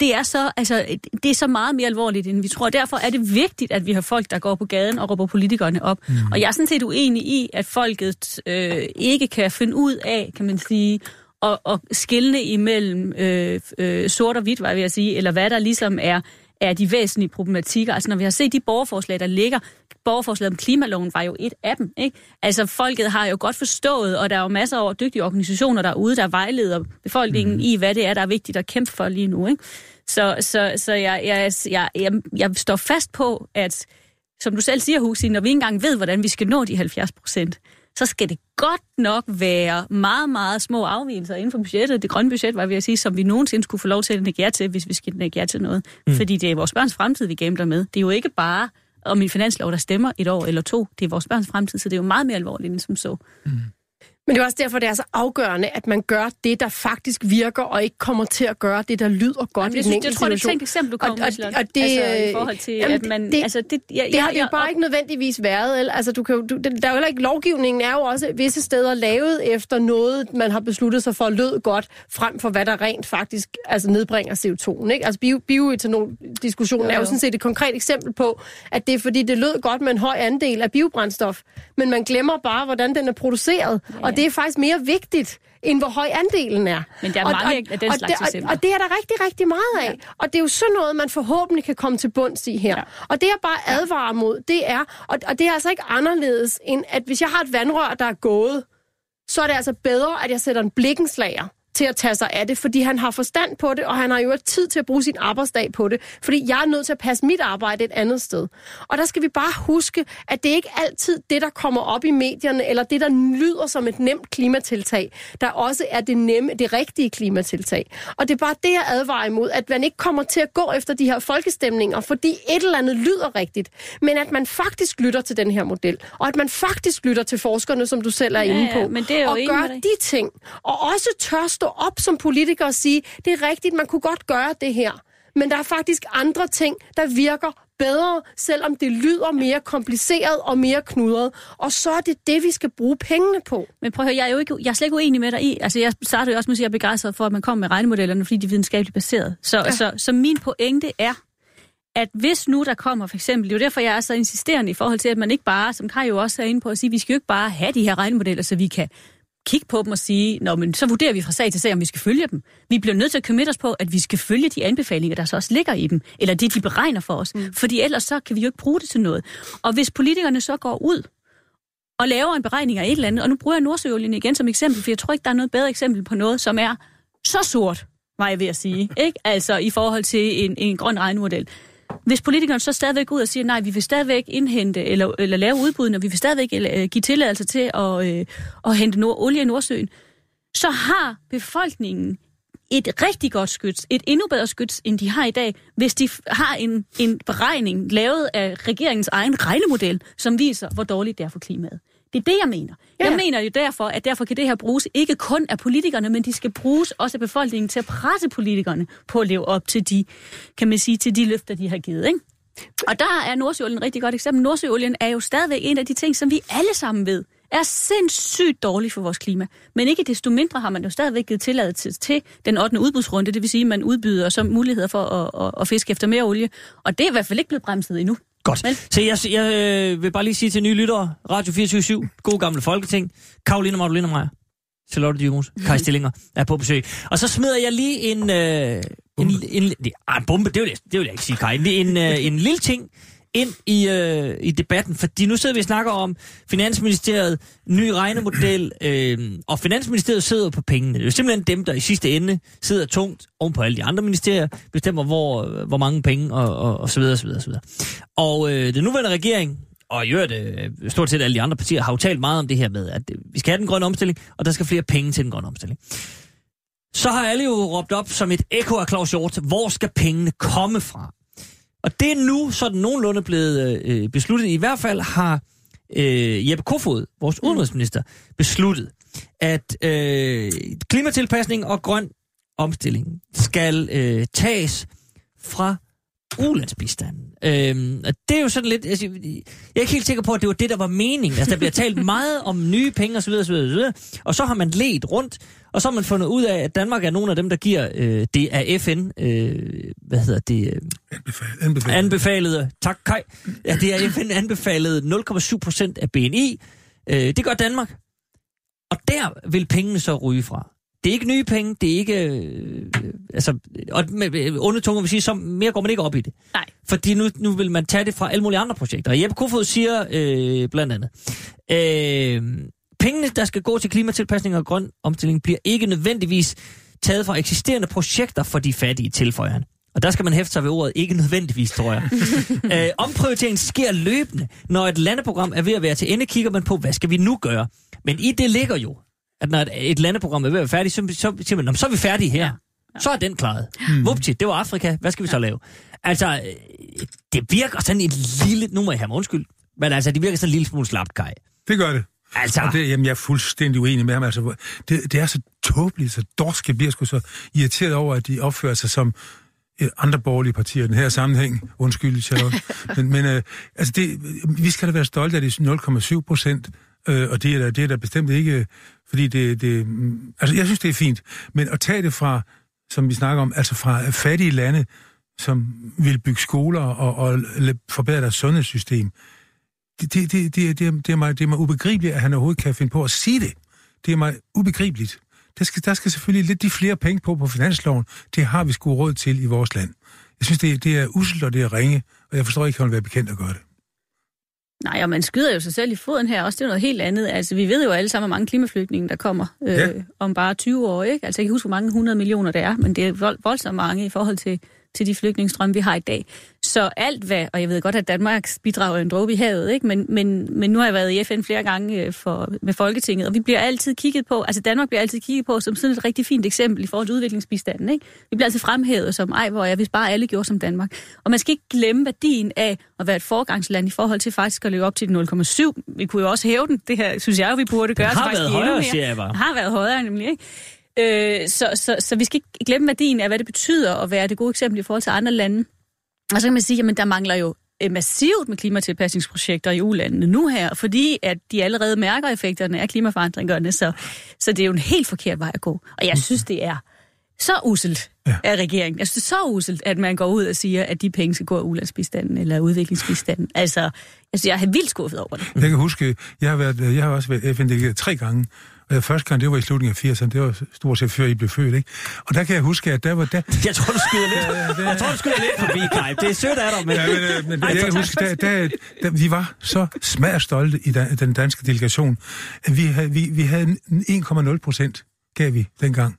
det er så, altså, det er så meget mere alvorligt, end vi tror. Derfor er det vigtigt, at vi har folk, der går på gaden og råber politikerne op. Mm. Og jeg er sådan set uenig i, at folket øh, ikke kan finde ud af, kan man sige, at, at skille imellem øh, øh, sort og hvidt, var jeg ved at sige, eller hvad der ligesom er, er de væsentlige problematikker. Altså når vi har set de borgerforslag, der ligger, borgerforslaget om klimaloven var jo et af dem. Ikke? Altså folket har jo godt forstået, og der er jo masser af dygtige organisationer derude, der vejleder befolkningen mm. i, hvad det er, der er vigtigt at kæmpe for lige nu. Ikke? Så, så, så jeg, jeg, jeg, jeg, jeg står fast på, at som du selv siger, Husi, når vi ikke engang ved, hvordan vi skal nå de 70 procent, så skal det godt nok være meget, meget små afvielser inden for budgettet. Det grønne budget, var vi at sige, som vi nogensinde skulle få lov til at jer til, hvis vi skal lægge jer til noget. Mm. Fordi det er vores børns fremtid, vi gambler med. Det er jo ikke bare om en finanslov, der stemmer et år eller to. Det er vores børns fremtid, så det er jo meget mere alvorligt end som så. Men det er også derfor, det er så afgørende, at man gør det, der faktisk virker, og ikke kommer til at gøre det, der lyder godt Jamen, i den synes, jeg enkelte tror, det er et eksempel, du Og- kommer og- med, Charlotte. og det, altså, i forhold til, jamen, at man... det- altså, det, jeg, Det har det jo bare ikke nødvendigvis været. Eller? Altså, du kan jo, du, der er jo heller ikke, lovgivningen er jo også visse steder lavet efter noget, man har besluttet sig for at lød godt, frem for hvad der rent faktisk altså, nedbringer CO2'en. Ikke? Altså bio, bioetanol-diskussionen Jo, er jo jo. sådan set et konkret eksempel på, at det er fordi, det lød godt med en høj andel af biobrændstof, men man glemmer bare, hvordan den er produceret. Ja. Og det er faktisk mere vigtigt, end hvor høj andelen er. Men der er og, mange og, af den og, slags det, og, og det er der rigtig, rigtig meget af. Ja. Og det er jo sådan noget, man forhåbentlig kan komme til bunds i her. Ja. Og det jeg bare advarer mod, det er, og, og det er altså ikke anderledes, end at hvis jeg har et vandrør, der er gået, så er det altså bedre, at jeg sætter en blikkenslager til at tage sig af det, fordi han har forstand på det, og han har jo tid til at bruge sin arbejdsdag på det, fordi jeg er nødt til at passe mit arbejde et andet sted. Og der skal vi bare huske, at det ikke altid det, der kommer op i medierne, eller det, der lyder som et nemt klimatiltag, der også er det nemme, det rigtige klimatiltag. Og det er bare det, jeg advarer imod, at man ikke kommer til at gå efter de her folkestemninger, fordi et eller andet lyder rigtigt, men at man faktisk lytter til den her model, og at man faktisk lytter til forskerne, som du selv er Ja, inde ja, på, men det er og gør de ting, og også tør stå op som politiker og sige, det er rigtigt, man kunne godt gøre det her, men der er faktisk andre ting, der virker bedre, selvom det lyder mere kompliceret og mere knudret. Og så er det det, vi skal bruge pengene på. Men prøv at høre, jeg er jo ikke, jeg er slet ikke uenig med dig i. Altså, jeg startede jo også med at sige, at jeg er begejstret for, at man kommer med regnemodellerne, fordi de er videnskabeligt baseret. Så, ja. så, så min pointe er, at hvis nu der kommer for eksempel, det er jo derfor, jeg er så insisterende i forhold til, at man ikke bare, som Kai jo også er inde på at sige, vi skal jo ikke bare have de her regnemodeller, så vi kan kigge på dem og sige, Nå, men så vurderer vi fra sag til sag, om vi skal følge dem. Vi bliver nødt til at committe os på, at vi skal følge de anbefalinger, der så også ligger i dem, eller det, de beregner for os. Mm. Fordi ellers så kan vi jo ikke bruge det til noget. Og hvis politikerne så går ud og laver en beregning af et eller andet, og nu bruger jeg Nordsøolien igen som eksempel, for jeg tror ikke, der er noget bedre eksempel på noget, som er så sort, var jeg ved at sige, ikke? Altså i forhold til en, en grøn regnemodel. Hvis politikerne så stadigvæk ud og siger, nej, vi vil stadigvæk indhente eller, eller lave udbud, og vi vil stadigvæk øh, give tilladelse til at, øh, at hente nord, olie i Nordsøen, så har befolkningen et rigtig godt skyts, et endnu bedre skyts, end de har i dag, hvis de f- har en, en beregning lavet af regeringens egen regnemodel, som viser, hvor dårligt det er for klimaet. Det er det, jeg mener. Ja. Jeg mener jo derfor, at derfor kan det her bruges ikke kun af politikerne, men de skal bruges også af befolkningen til at presse politikerne på at leve op til de, kan man sige, til de løfter, de har givet. Ikke? Og der er Nordsøolien et rigtig godt eksempel. Nordsøolien er jo stadigvæk en af de ting, som vi alle sammen ved, er sindssygt dårlig for vores klima. Men ikke desto mindre har man jo stadigvæk givet tilladelse til den 8. udbudsrunde, det vil sige, at man udbyder så muligheder for at, at, at fiske efter mere olie. Og det er i hvert fald ikke blevet bremset endnu. Godt. Vel? Så jeg, jeg øh, vil bare lige sige til nye lyttere, Radio 24 god gamle Folketing, Karoline Magdalena Meyer, Charlotte Dyrmus, Kai Stillinger er på besøg. Og så smider jeg lige en... Øh, en, en, en, ah, en bombe, det vil, jeg, det vil jeg ikke sige, Kai. En, en, øh, en lille ting ind i, øh, i debatten, fordi nu sidder vi og snakker om Finansministeriet, ny regnemodel, øh, og Finansministeriet sidder på pengene. Det er jo simpelthen dem, der i sidste ende sidder tungt oven på alle de andre ministerier, bestemmer, hvor, øh, hvor mange penge, og, og, og så videre, så videre, så videre. Og øh, den nuværende regering, og i øvrigt, øh, stort set alle de andre partier, har jo talt meget om det her med, at øh, vi skal have den grønne omstilling, og der skal flere penge til den grønne omstilling. Så har alle jo råbt op som et ekko af Claus Hjort, hvor skal pengene komme fra? Og det er nu sådan nogenlunde blevet øh, besluttet. I hvert fald har øh, Jeppe Kofod, vores udenrigsminister, besluttet, at øh, klimatilpasning og grøn omstilling skal øh, tages fra ulandsbistanden. Øhm, og det er jo sådan lidt... Altså, jeg er ikke helt sikker på, at det var det, der var meningen. Altså, der bliver talt meget om nye penge osv. osv., osv. Og så har man let rundt, og så har man fundet ud af, at Danmark er nogle af dem, der giver øh, det af FN... Øh, hvad hedder det? Øh, Anbefalet. Anbefalet. anbefalede... Tak, Kai. Ja, det er FN anbefalet 0,7 procent af BNI. Øh, det gør Danmark. Og der vil pengene så ryge fra. Det er ikke nye penge, det er ikke... Øh, altså, og med, onde tunger vil sige, så mere går man ikke op i det. Nej. Fordi nu, nu vil man tage det fra alle mulige andre projekter. Og Jeppe Kofod siger øh, blandt andet, øh, pengene, der skal gå til klimatilpasning og grøn omstilling, bliver ikke nødvendigvis taget fra eksisterende projekter for de fattige, tilføjer han. Og der skal man hæfte sig ved ordet, ikke nødvendigvis, tror jeg. øh, omprioriteringen sker løbende. Når et landeprogram er ved at være til ende, kigger man på, hvad skal vi nu gøre? Men i det ligger jo, at når et, et landeprogram er ved at være færdigt, så, så siger man, "Nå, men så er vi færdige her. Så er den klaret. Mm. Vupti, det var Afrika. Hvad skal vi så lave? Altså, øh, det virker sådan et lille... Nu må jeg have mig undskyld. Men altså, det virker sådan en lille smule slapt, Kai. Det gør det. Altså, Og det, jamen, jeg er fuldstændig uenig med ham. Altså, det, det er så tåbeligt, så dorsk, jeg bliver sgu så irriteret over, at de opfører sig som øh, andre borgerlige partier i den her sammenhæng. Undskyld, Charlotte. men men øh, altså det, vi skal da være stolte af de 0,7 procent, øh, og det er, da, det er da bestemt ikke, fordi det, det... Altså, jeg synes, det er fint. Men at tage det fra, som vi snakker om, altså fra fattige lande, som vil bygge skoler og, og forbedre deres sundhedssystem, det, det, det, det, det, er- det, er mig, det er mig ubegribeligt, at han overhovedet kan finde på at sige det. Det er mig ubegribeligt. Der skal, der skal selvfølgelig lidt de flere penge på på finansloven. Det har vi sgu råd til i vores land. Jeg synes, det, det er uselt, og det er ringe, og jeg forstår ikke, at han vil være bekendt at gøre det. Nej, og man skyder jo sig selv i foden her også. Det er noget helt andet. Altså, vi ved jo alle sammen, hvor mange klimaflygtninge, der kommer øh, Ja. om bare 20 år. Ikke? Altså, jeg kan ikke huske, hvor mange 100 millioner det er, men det er vold, voldsomt mange i forhold til, til de flygtningestrømme, vi har i dag. Så alt hvad, og jeg ved godt, at Danmarks bidrag er en dråbe i havet, ikke? Men, men, men nu har jeg været i FN flere gange øh, for, med Folketinget, og vi bliver altid kigget på, altså Danmark bliver altid kigget på som sådan et rigtig fint eksempel i forhold til udviklingsbistanden. Ikke? Vi bliver altid fremhævet som, ej, hvor jeg, hvis bare alle gjorde som Danmark. Og man skal ikke glemme værdien af at være et forgangsland i forhold til faktisk at leve op til de 0,7. Vi kunne jo også hæve den, det her synes jeg jo, vi burde gøre. har så faktisk været højere, mere. siger jeg bare. Den har været højere nemlig, ikke? Øh, så, så, så vi skal ikke glemme værdien af, hvad det betyder at være det gode eksempel i forhold til andre lande. Og så kan man sige, at der mangler jo øh, massivt med klimatilpasningsprojekter i ulandene nu her, fordi at de allerede mærker effekterne af klimaforandringerne, så, så det er jo en helt forkert vej at gå. Og jeg synes, det er så uselt Ja. af regeringen. Jeg synes, det er så uselt, at man går ud og siger, at de penge skal gå af ulandsbistanden eller udviklingsbistanden. Altså, altså jeg er helt skuffet over det. Jeg kan huske, jeg har, været, jeg har også været FN-delegeret tre gange, og jeg første gang, det var i slutningen af 80'erne, det var stort set før I blev født, ikke? Og der kan jeg huske, at der var der... jeg tror, du skyder lidt, jeg tror, du skyder lidt forbi, Kai. Det er sødt af dig, men... Ja, men, øh, men jeg kan huske, der, der, der, vi var så smadret stolte i den, den danske delegation, at vi havde, vi, vi havde 1,0 procent, gav vi dengang.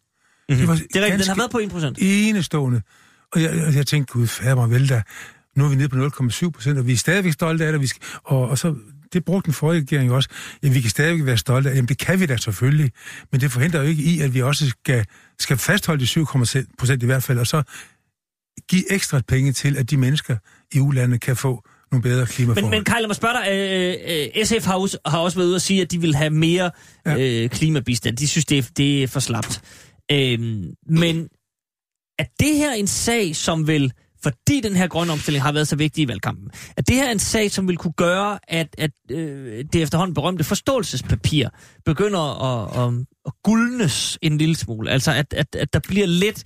Mm-hmm. Det, var. Det er rigtigt, den har været på 1%. enestående. Og jeg, og jeg tænkte, gud, fader mig vel da. Nu er vi nede på 0,7 procent, og vi er stadigvæk stolte af det. Vi skal, og, og så, det brugte den forrige regering jo også. Ja, vi kan stadigvæk være stolte af Jamen, det kan vi da selvfølgelig. Men det forhindrer jo ikke i, at vi også skal, skal fastholde de 7 procent i hvert fald, og så give ekstra penge til, at de mennesker i ulandet kan få nogle bedre klimaforhold. Men, men Kai, lad mig spørge dig. Øh, øh, SF har også, har også været ude og sige, at de vil have mere ja. øh, klimabistand. De synes, det er, det er for slapt. Øh, men er det her en sag, som vil, fordi den her grønne omstilling har været så vigtig i valgkampen, er det her en sag, som vil kunne gøre, at, at øh, det efterhånden berømte forståelsespapir begynder at, at, at guldnes en lille smule? Altså, at, at, at der bliver lidt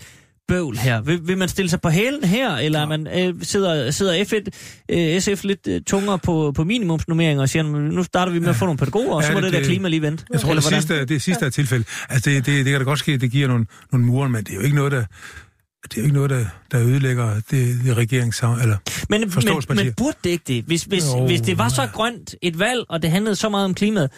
bøvl her? Vil, vil man stille sig på hælen her, eller ja. man, øh, sidder, sidder F1, øh, SF lidt øh, tungere på, på minimumsnummeringer og siger, nu starter vi med at få nogle pædagoger, og så må det- det, der klima lige vente? Jeg tror, Eller det hvordan? sidste, det sidste er tilfælde. Altså, det, det, det kan da godt ske, at det giver nogle, nogle murer, men det er jo ikke noget, der, det er jo ikke noget, der, der ødelægger det, det regerings... Eller, Men, men, men burde det ikke det? Hvis, hvis, Jo, hvis det var så grønt et valg, og det handlede så meget om klimaet,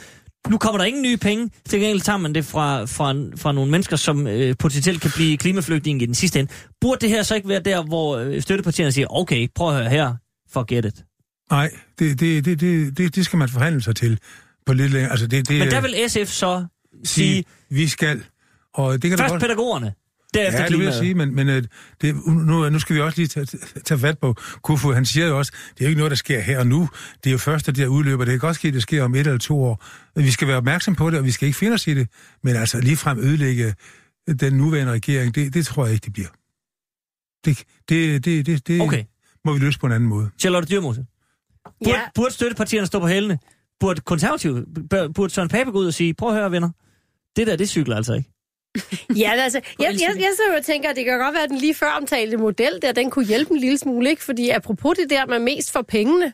nu kommer der ingen nye penge, til gengæld tager man det fra, fra, fra nogle mennesker, som øh, potentielt kan blive klimaflygtninge i den sidste ende. Burde det her så ikke være der, hvor øh, støttepartierne siger, okay, prøv at høre her, forget it. nej, det, det, det, det, det, det skal man forhandle sig til på lidt længere. Altså, det, det, Men der vil SF så sige, sige, vi skal... Og det kan først godt... pædagogerne, derefter Ja, det vil jeg sige, men, men øh, det, nu, nu skal vi også lige tage, tage fat på Kufu. Han siger jo også, det er jo ikke noget, der sker her og nu. Det er jo først, at det her udløber. Det kan godt ske, at det sker om et eller to år. Vi skal være opmærksom på det, og vi skal ikke finde os i det. Men altså ligefrem ødelægge den nuværende regering, det, det tror jeg ikke, det bliver. Det, det, det, det, det Okay. må vi løse på en anden måde. Charlotte Dyrmose. Burde, Ja. burde støttepartierne stå på hælene? Burde konservative, bør- burde Søren Pape gå ud og sige, prøv at høre venner, det der, det cykler altså ikke. Ja, altså, jeg, jeg, jeg så jo tænker, at det kan godt være, at den lige før omtalte model der, den kunne hjælpe en lille smule, ikke? Fordi apropos det der med mest for pengene,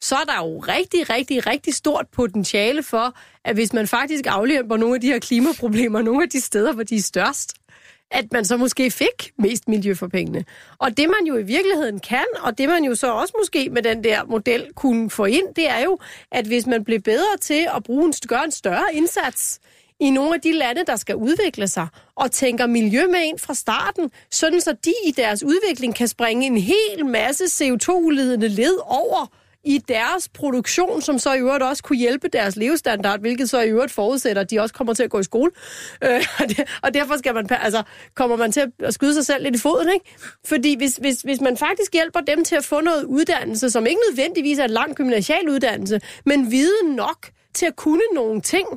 så er der jo rigtig, rigtig, rigtig stort potentiale for, at hvis man faktisk afhjælper nogle af de her klimaproblemer, nogle af de steder, hvor de er størst, at man så måske fik mest miljø for pengene. Og det man jo i virkeligheden kan, og det man jo så også måske med den der model kunne få ind, det er jo, at hvis man bliver bedre til at bruge en, gøre en større indsats i nogle af de lande, der skal udvikle sig, og tænker miljø med ind fra starten, sådan så de i deres udvikling kan springe en hel masse CO2-ledende led over i deres produktion, som så i øvrigt også kunne hjælpe deres levestandard, hvilket så i øvrigt forudsætter, at de også kommer til at gå i skole. Øh, og, det, og derfor skal man, altså, kommer man til at skyde sig selv lidt i foden, ikke? Fordi hvis, hvis, hvis man faktisk hjælper dem til at få noget uddannelse, som ikke nødvendigvis er en lang gymnasial uddannelse, men viden nok til at kunne nogle ting,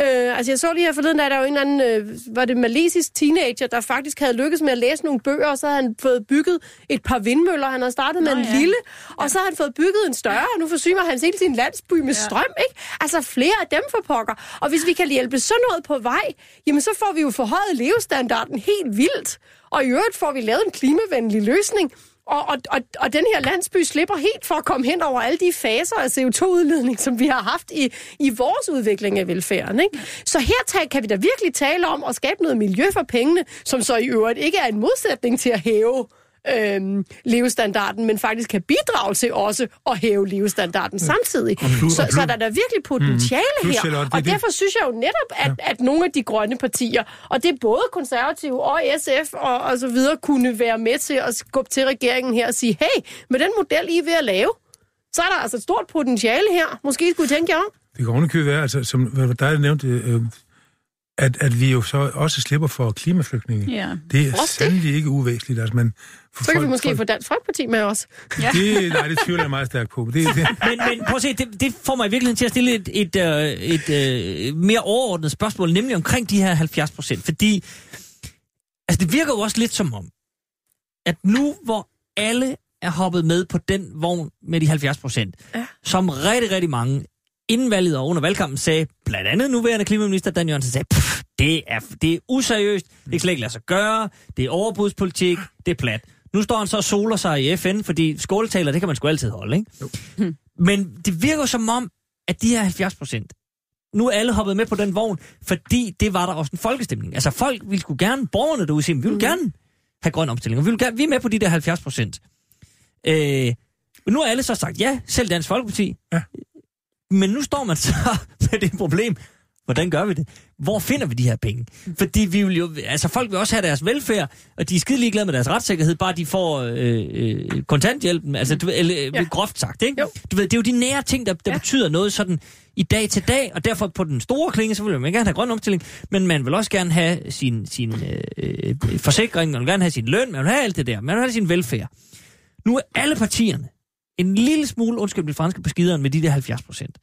Øh, altså jeg så lige her forleden, der er der jo en eller anden, øh, var det malesisk teenager, der faktisk havde lykkes med at læse nogle bøger, og så havde han fået bygget et par vindmøller. Han havde startet med Nå, en ja. lille, og så har han fået bygget en større, og nu forsyner han hele sin landsby med ja. strøm, ikke? Altså flere af dem for pokker. Og hvis vi kan hjælpe sådan noget på vej, jamen så får vi jo forhøjet levestandarden helt vildt. Og i øvrigt får vi lavet en klimavenlig løsning. Og, og, og, og den her landsby slipper helt for at komme hen over alle de faser af CO2-udledning, som vi har haft i, i vores udvikling af velfærden. Ikke? Så her kan vi da virkelig tale om at skabe noget miljø for pengene, som så i øvrigt ikke er en modsætning til at hæve øhm, levestandarden, men faktisk kan bidrage til også at hæve levestandarden samtidig. Så, så der er der virkelig potentiale plus, her. Charlotte, Og er det- derfor synes jeg jo netop, at, at nogle af de grønne partier, og det er både konservative og SF og, og så videre, kunne være med til at skubbe til regeringen her og sige, hey, med den model, I er ved at lave, så er der altså et stort potentiale her. Måske skulle I tænke jer om. Det kan ovenikøbet være, altså, som hvad der er nævnt, øh, at, at vi jo så også slipper for klimaflygtninge. Ja. Det er Også det. sandelig ikke uvæsentligt. Altså, man, for Så kan vi folk- måske folk- få Dansk Folkeparti med os. Ja. Det, nej, det tvivler jeg meget stærkt på. Det, det, Men, men prøv at se, det, det får mig i virkeligheden til at stille et, et, øh, et, et mere overordnet spørgsmål, nemlig omkring de her 70 procent. Fordi altså, det virker jo også lidt som om, at nu hvor alle er hoppet med på den vogn med de 70 procent, Ja. som rigtig, rigtig mange inden valget og under valgkampen sagde, blandt andet nuværende klimaminister Dan Jørgensen sagde, "Pff, det er, det er useriøst, det kan slet ikke lade sig gøre, det er overbudspolitik, det er plat. Nu står han så og soler sig i FN, fordi skåletaler, det kan man sgu altid holde, ikke? Men det virker jo som om, at de her 70 procent, nu er alle hoppet med på den vogn, fordi det var der også en folkestemning. Altså folk ville sgu gerne, borgerne derude sige, vi vil gerne have grøn omstilling, og vi, vil gerne, vi er med på de der 70 procent. Øh, men nu har alle så sagt ja, selv Dansk Folkeparti. Ja. Men nu står man så med det problem. Hvordan gør vi det? Hvor finder vi de her penge? Fordi vi vil jo, altså folk vil også have deres velfærd, og de er skide ligeglade med deres retssikkerhed, bare de får øh, øh, kontanthjælpen, altså du, eller, ja. Ja. groft sagt, ikke? Jo. Du ved, det er jo de nære ting, der, der ja. Ja. betyder noget sådan i dag til dag, og derfor på den store klinge, så vil man gerne have grøn omstilling, men man vil også gerne have sin, sin øh, øh, forsikring, man vil gerne have sin løn, man vil have alt det der, man vil have sin velfærd. Nu er alle partierne en lille smule, undskyld mit franske på skideren, med de der 70 procent.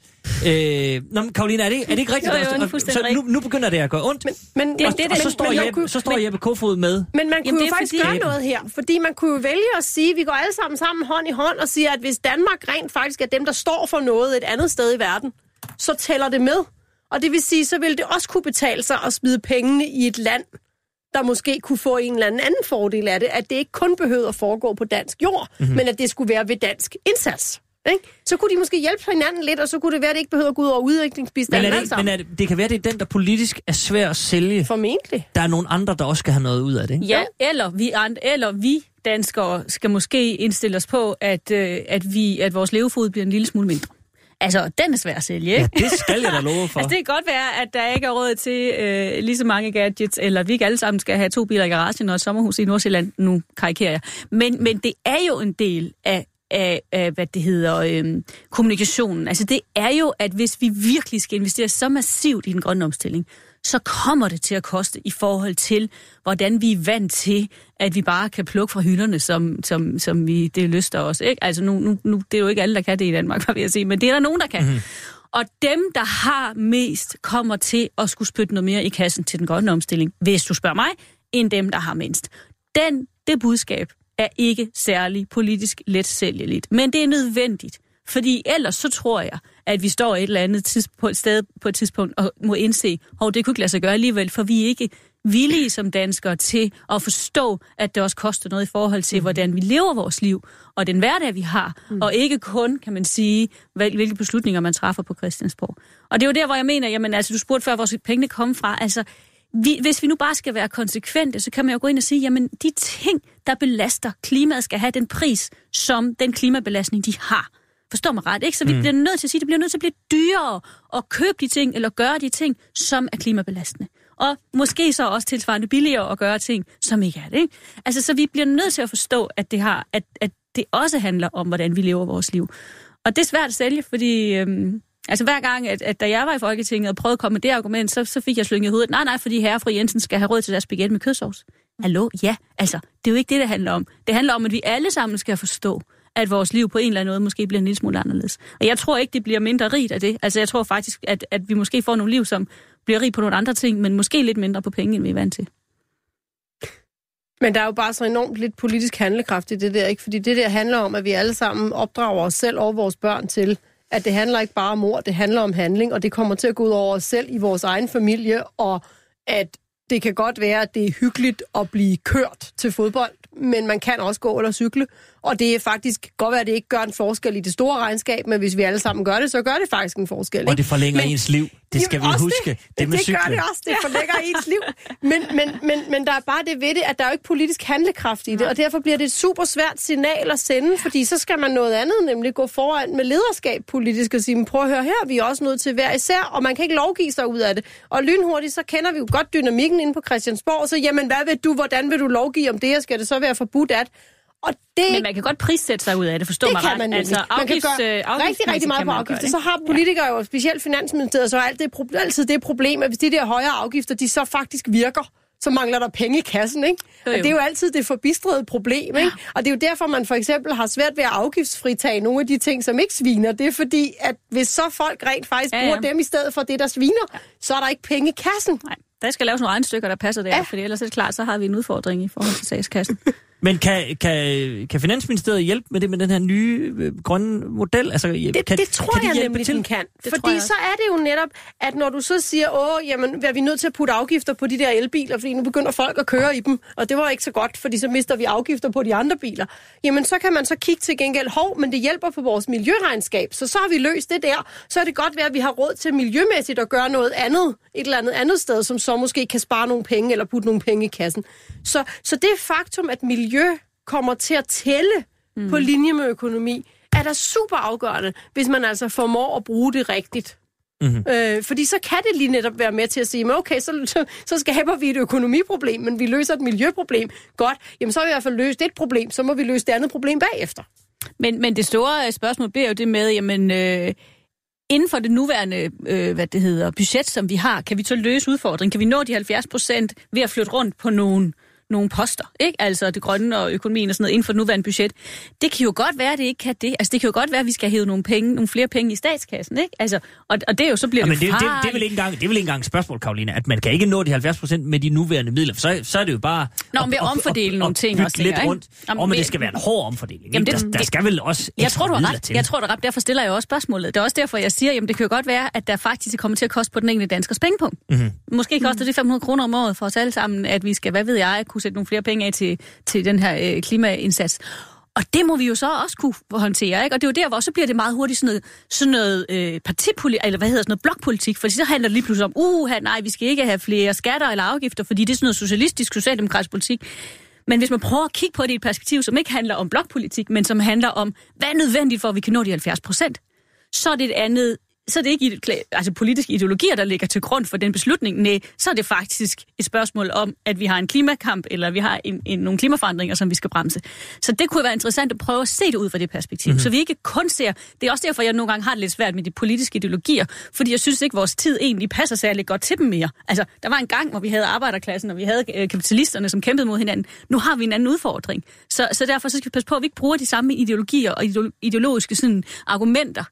Øh, nå, men Karoline, er det, er det ikke rigtigt? Jo, jo, det Og- så nu, nu begynder det at gøre ondt. Men, men, Det er men, det, og så men- står, men Jeppe, kunne- så står men- Jeppe Kofod med. Men man kunne Jamen, det jo faktisk fordi- gøre noget her, fordi man kunne jo vælge at sige, at vi går alle sammen sammen hånd i hånd og siger, at hvis Danmark rent faktisk er dem, der står for noget et andet sted i verden, så tæller det med. Og det vil sige, så vil det også kunne betale sig at smide pengene i et land, der måske kunne få en eller anden anden fordel af det, at det ikke kun behøvede at foregå på dansk jord, Mhm. mm-hmm. men at det skulle være ved dansk indsats. Ikke? Så kunne de måske hjælpe hinanden lidt, og så kunne det være, at det ikke behøvede at gå ud over Men, udviklingsbistanden. er det, men er det, det kan være, det er den, der politisk er svær at sælge. Formentlig. Der er nogle andre, der også skal have noget ud af det, ikke? Ja, eller vi, eller vi danskere skal måske indstille os på, at, øh, at, vi, at vores levefod bliver en lille smule mindre. Altså, den er svær at sælge, ikke? Ja, det skal jeg da love for. Altså, det kan godt være, at der ikke er råd til øh, lige så mange gadgets, eller at vi ikke alle sammen skal have to biler i garagen og et sommerhus i Nordsjælland. Nu karikerer jeg. Men, men det er jo en del af, af, af hvad det hedder, øh, kommunikationen. Altså, det er jo, at hvis vi virkelig skal investere så massivt i den grønne omstilling, så kommer det til at koste i forhold til, hvordan vi er vant til, at vi bare kan plukke fra hylderne, som, som, som vi, det lyster os. Ikke? Altså nu, nu, nu, det er jo ikke alle, der kan det i Danmark, vil jeg sige, men det er der nogen, der kan. Mm-hmm. Og dem, der har mest, kommer til at skulle spytte noget mere i kassen til den grønne omstilling, hvis du spørger mig, end dem, der har mindst. Den, det budskab er ikke særlig politisk let sælgeligt, men det er nødvendigt. Fordi ellers så tror jeg, at vi står et eller andet tids, på et sted på et tidspunkt og må indse, at det kunne ikke lade sig gøre alligevel, for vi er ikke villige som danskere til at forstå, at det også koster noget i forhold til, hvordan vi lever vores liv, og den hverdag, vi har, mm. og ikke kun, kan man sige, hvil- hvilke beslutninger man træffer på Christiansborg. Og det er jo der, hvor jeg mener, jamen altså, du spurgte før, hvor pengene kom fra, altså, vi, hvis vi nu bare skal være konsekvente, så kan man jo gå ind og sige, jamen de ting, der belaster klimaet, skal have den pris, som den klimabelastning, de har. Forstår mig ret, ikke? Så vi mm. bliver nødt til at sige, det bliver nødt til at blive dyrere at købe de ting, eller gøre de ting, som er klimabelastende. Og måske så også tilsvarende billigere at gøre ting, som ikke er det, ikke? Altså, så vi bliver nødt til at forstå, at det, har, at, at det også handler om, hvordan vi lever vores liv. Og det er svært at sælge, fordi øhm, altså hver gang, at, at da jeg var i Folketinget og prøvede at komme med det argument, så, så fik jeg slynget i hovedet, nej, nej, fordi herre og fru Jensen skal have råd til deres spaghetti med kødsovs. Hallo? Ja, altså, det er jo ikke det, det handler om. Det handler om, at vi alle sammen skal forstå, at vores liv på en eller anden måde måske bliver en lille smule anderledes. Og jeg tror ikke, det bliver mindre rigt af det. Altså, jeg tror faktisk, at, at vi måske får nogle liv, som bliver rig på nogle andre ting, men måske lidt mindre på penge, end vi er vant til. Men der er jo bare så enormt lidt politisk handlekraft i det der, ikke? Fordi det der handler om, at vi alle sammen opdrager os selv og vores børn til, at det handler ikke bare om ord, det handler om handling, og det kommer til at gå ud over os selv i vores egen familie, og at det kan godt være, at det er hyggeligt at blive kørt til fodbold, men man kan også gå eller cykle, og det er faktisk godt være, at det ikke gør en forskel i det store regnskab, men hvis vi alle sammen gør det, så gør det faktisk en forskel. Og ikke? det forlænger Men- ens liv. Det skal vi Jamen, også huske. Det, Det, med det gør cyklen. det også. Det forlænger ens liv. Men, men, men, men der er bare det ved det, at der er jo ikke politisk handlekraft i det, og derfor bliver det et super svært signal at sende, fordi så skal man noget andet, nemlig gå foran med lederskab politisk og sige, "Men prøv at høre her, vi er også nødt til hver især, og man kan ikke lovgive sig ud af det. Og lynhurtigt, så kender vi jo godt dynamikken inde på Christiansborg, så jamen, hvad vil du, hvordan vil du lovgive om det, og skal det så være forbudt at? Og det, Men man kan godt prissætte sig ud af det, forstå det mig kan ret. man altså, man kan gøre øh, rigtig, afgiftsmæssigt rigtig meget på afgifter. Så har politikere jo, specielt Finansministeriet, så alt det, altid det problem, at hvis de der højere afgifter, de så faktisk virker, så mangler der penge i kassen, ikke? Jo, Og det er jo altid det forbistrede problem, ikke? Og det er jo derfor, man for eksempel har svært ved at afgiftsfritage nogle af de ting, som ikke sviner. Det er fordi, at hvis så folk rent faktisk Ja, ja, bruger dem i stedet for det, der sviner, så er der ikke penge i kassen. Nej, der skal laves nogle regnestykker, der passer der, ja. For ellers er det klart, så har vi en udfordring i forhold til statskassen. Men kan, kan, kan Finansministeriet hjælpe med det med den her nye øh, grønne model? Altså, Det, kan, det tror kan de jeg hjælpe nemlig, til? den kan. Det fordi så er det jo netop, at når du så siger, åh, jamen, er vi nødt til at putte afgifter på de der elbiler, fordi nu begynder folk at køre i dem, og det var ikke så godt, fordi så mister vi afgifter på de andre biler. Jamen, så kan man så kigge til gengæld, hov, men det hjælper på vores miljøregnskab, så så har vi løst det der. Så er det godt være, at vi har råd til miljømæssigt at gøre noget andet, et eller andet andet sted, som så måske kan spare nogle penge, eller putte nogle penge i kassen. Så, så det faktum, at miljø kommer til at tælle mm. på linje med økonomi, er da super afgørende, hvis man altså formår at bruge det rigtigt. Mm-hmm. Øh, fordi så kan det lige netop være med til at sige, men okay, så, så, så skaber vi et økonomiproblem, men vi løser et miljøproblem. Godt, jamen så har vi i hvert fald løst et problem, så må vi løse det andet problem bagefter. Men, men det store øh, spørgsmål bliver jo det med, jamen, øh, inden for det nuværende øh, hvad det hedder, budget, som vi har, kan vi så løse udfordringen? Kan vi nå de 70 procent ved at flytte rundt på nogle, nogle poster, ikke? Altså det grønne og økonomien og sådan noget inden for det nuværende budget. Det kan jo godt være, at det ikke kan det. Altså det kan jo godt være, at vi skal hæve nogle penge, nogle flere penge i statskassen, ikke? Altså, og, og det er jo så bliver Ja, men det, det, det, det, er vel ikke engang, det er vel ikke engang et spørgsmål, Karoline, at man kan ikke nå de 70 procent med de nuværende midler, så, så er det jo bare... Nå, men ved at omfordele nogle ting også, lidt tænker rundt. Jamen, men men- det skal være en hård omfordeling. Jamen, det- der, der skal vel også Jeg tror, du har ret. til. Jeg tror, du har ret. Derfor stiller jeg også spørgsmålet. Det er også derfor, jeg siger, jamen det kan jo godt være, at der faktisk kommer til at koste på den enkelte danskers pengepunkt. Mhm. Måske koster det 500 kroner om året for os alle sammen, at vi skal, hvad ved jeg, kunne sætte nogle flere penge af til, til den her øh, klimaindsats. Og det må vi jo så også kunne håndtere, ikke? Og det er jo der, hvor så bliver det meget hurtigt sådan noget, sådan noget øh, partipolitik, eller hvad hedder sådan noget, blokpolitik, for så handler det lige pludselig om, uh, nej, vi skal ikke have flere skatter eller afgifter, fordi det er sådan noget socialistisk, socialdemokratisk politik. Men hvis man prøver at kigge på det i et perspektiv, som ikke handler om blokpolitik, men som handler om, hvad er nødvendigt for, at vi kan nå de 70 procent, så er det et andet så er det ikke altså politiske ideologier, der ligger til grund for den beslutning. Nej, så er det faktisk et spørgsmål om, at vi har en klimakamp, eller vi har en, en, nogle klimaforandringer, som vi skal bremse. Så det kunne være interessant at prøve at se det ud fra det perspektiv. Mm-hmm. Så vi ikke kun ser... Det er også derfor, jeg nogle gange har det lidt svært med de politiske ideologier, fordi jeg synes ikke, vores tid egentlig passer særlig godt til dem mere. Altså, der var en gang, hvor vi havde arbejderklassen, og vi havde øh, kapitalisterne, som kæmpede mod hinanden. Nu har vi en anden udfordring. Så, så derfor så skal vi passe på, at vi ikke bruger de samme ideologier og ideo- ideologiske sådan, argumenter,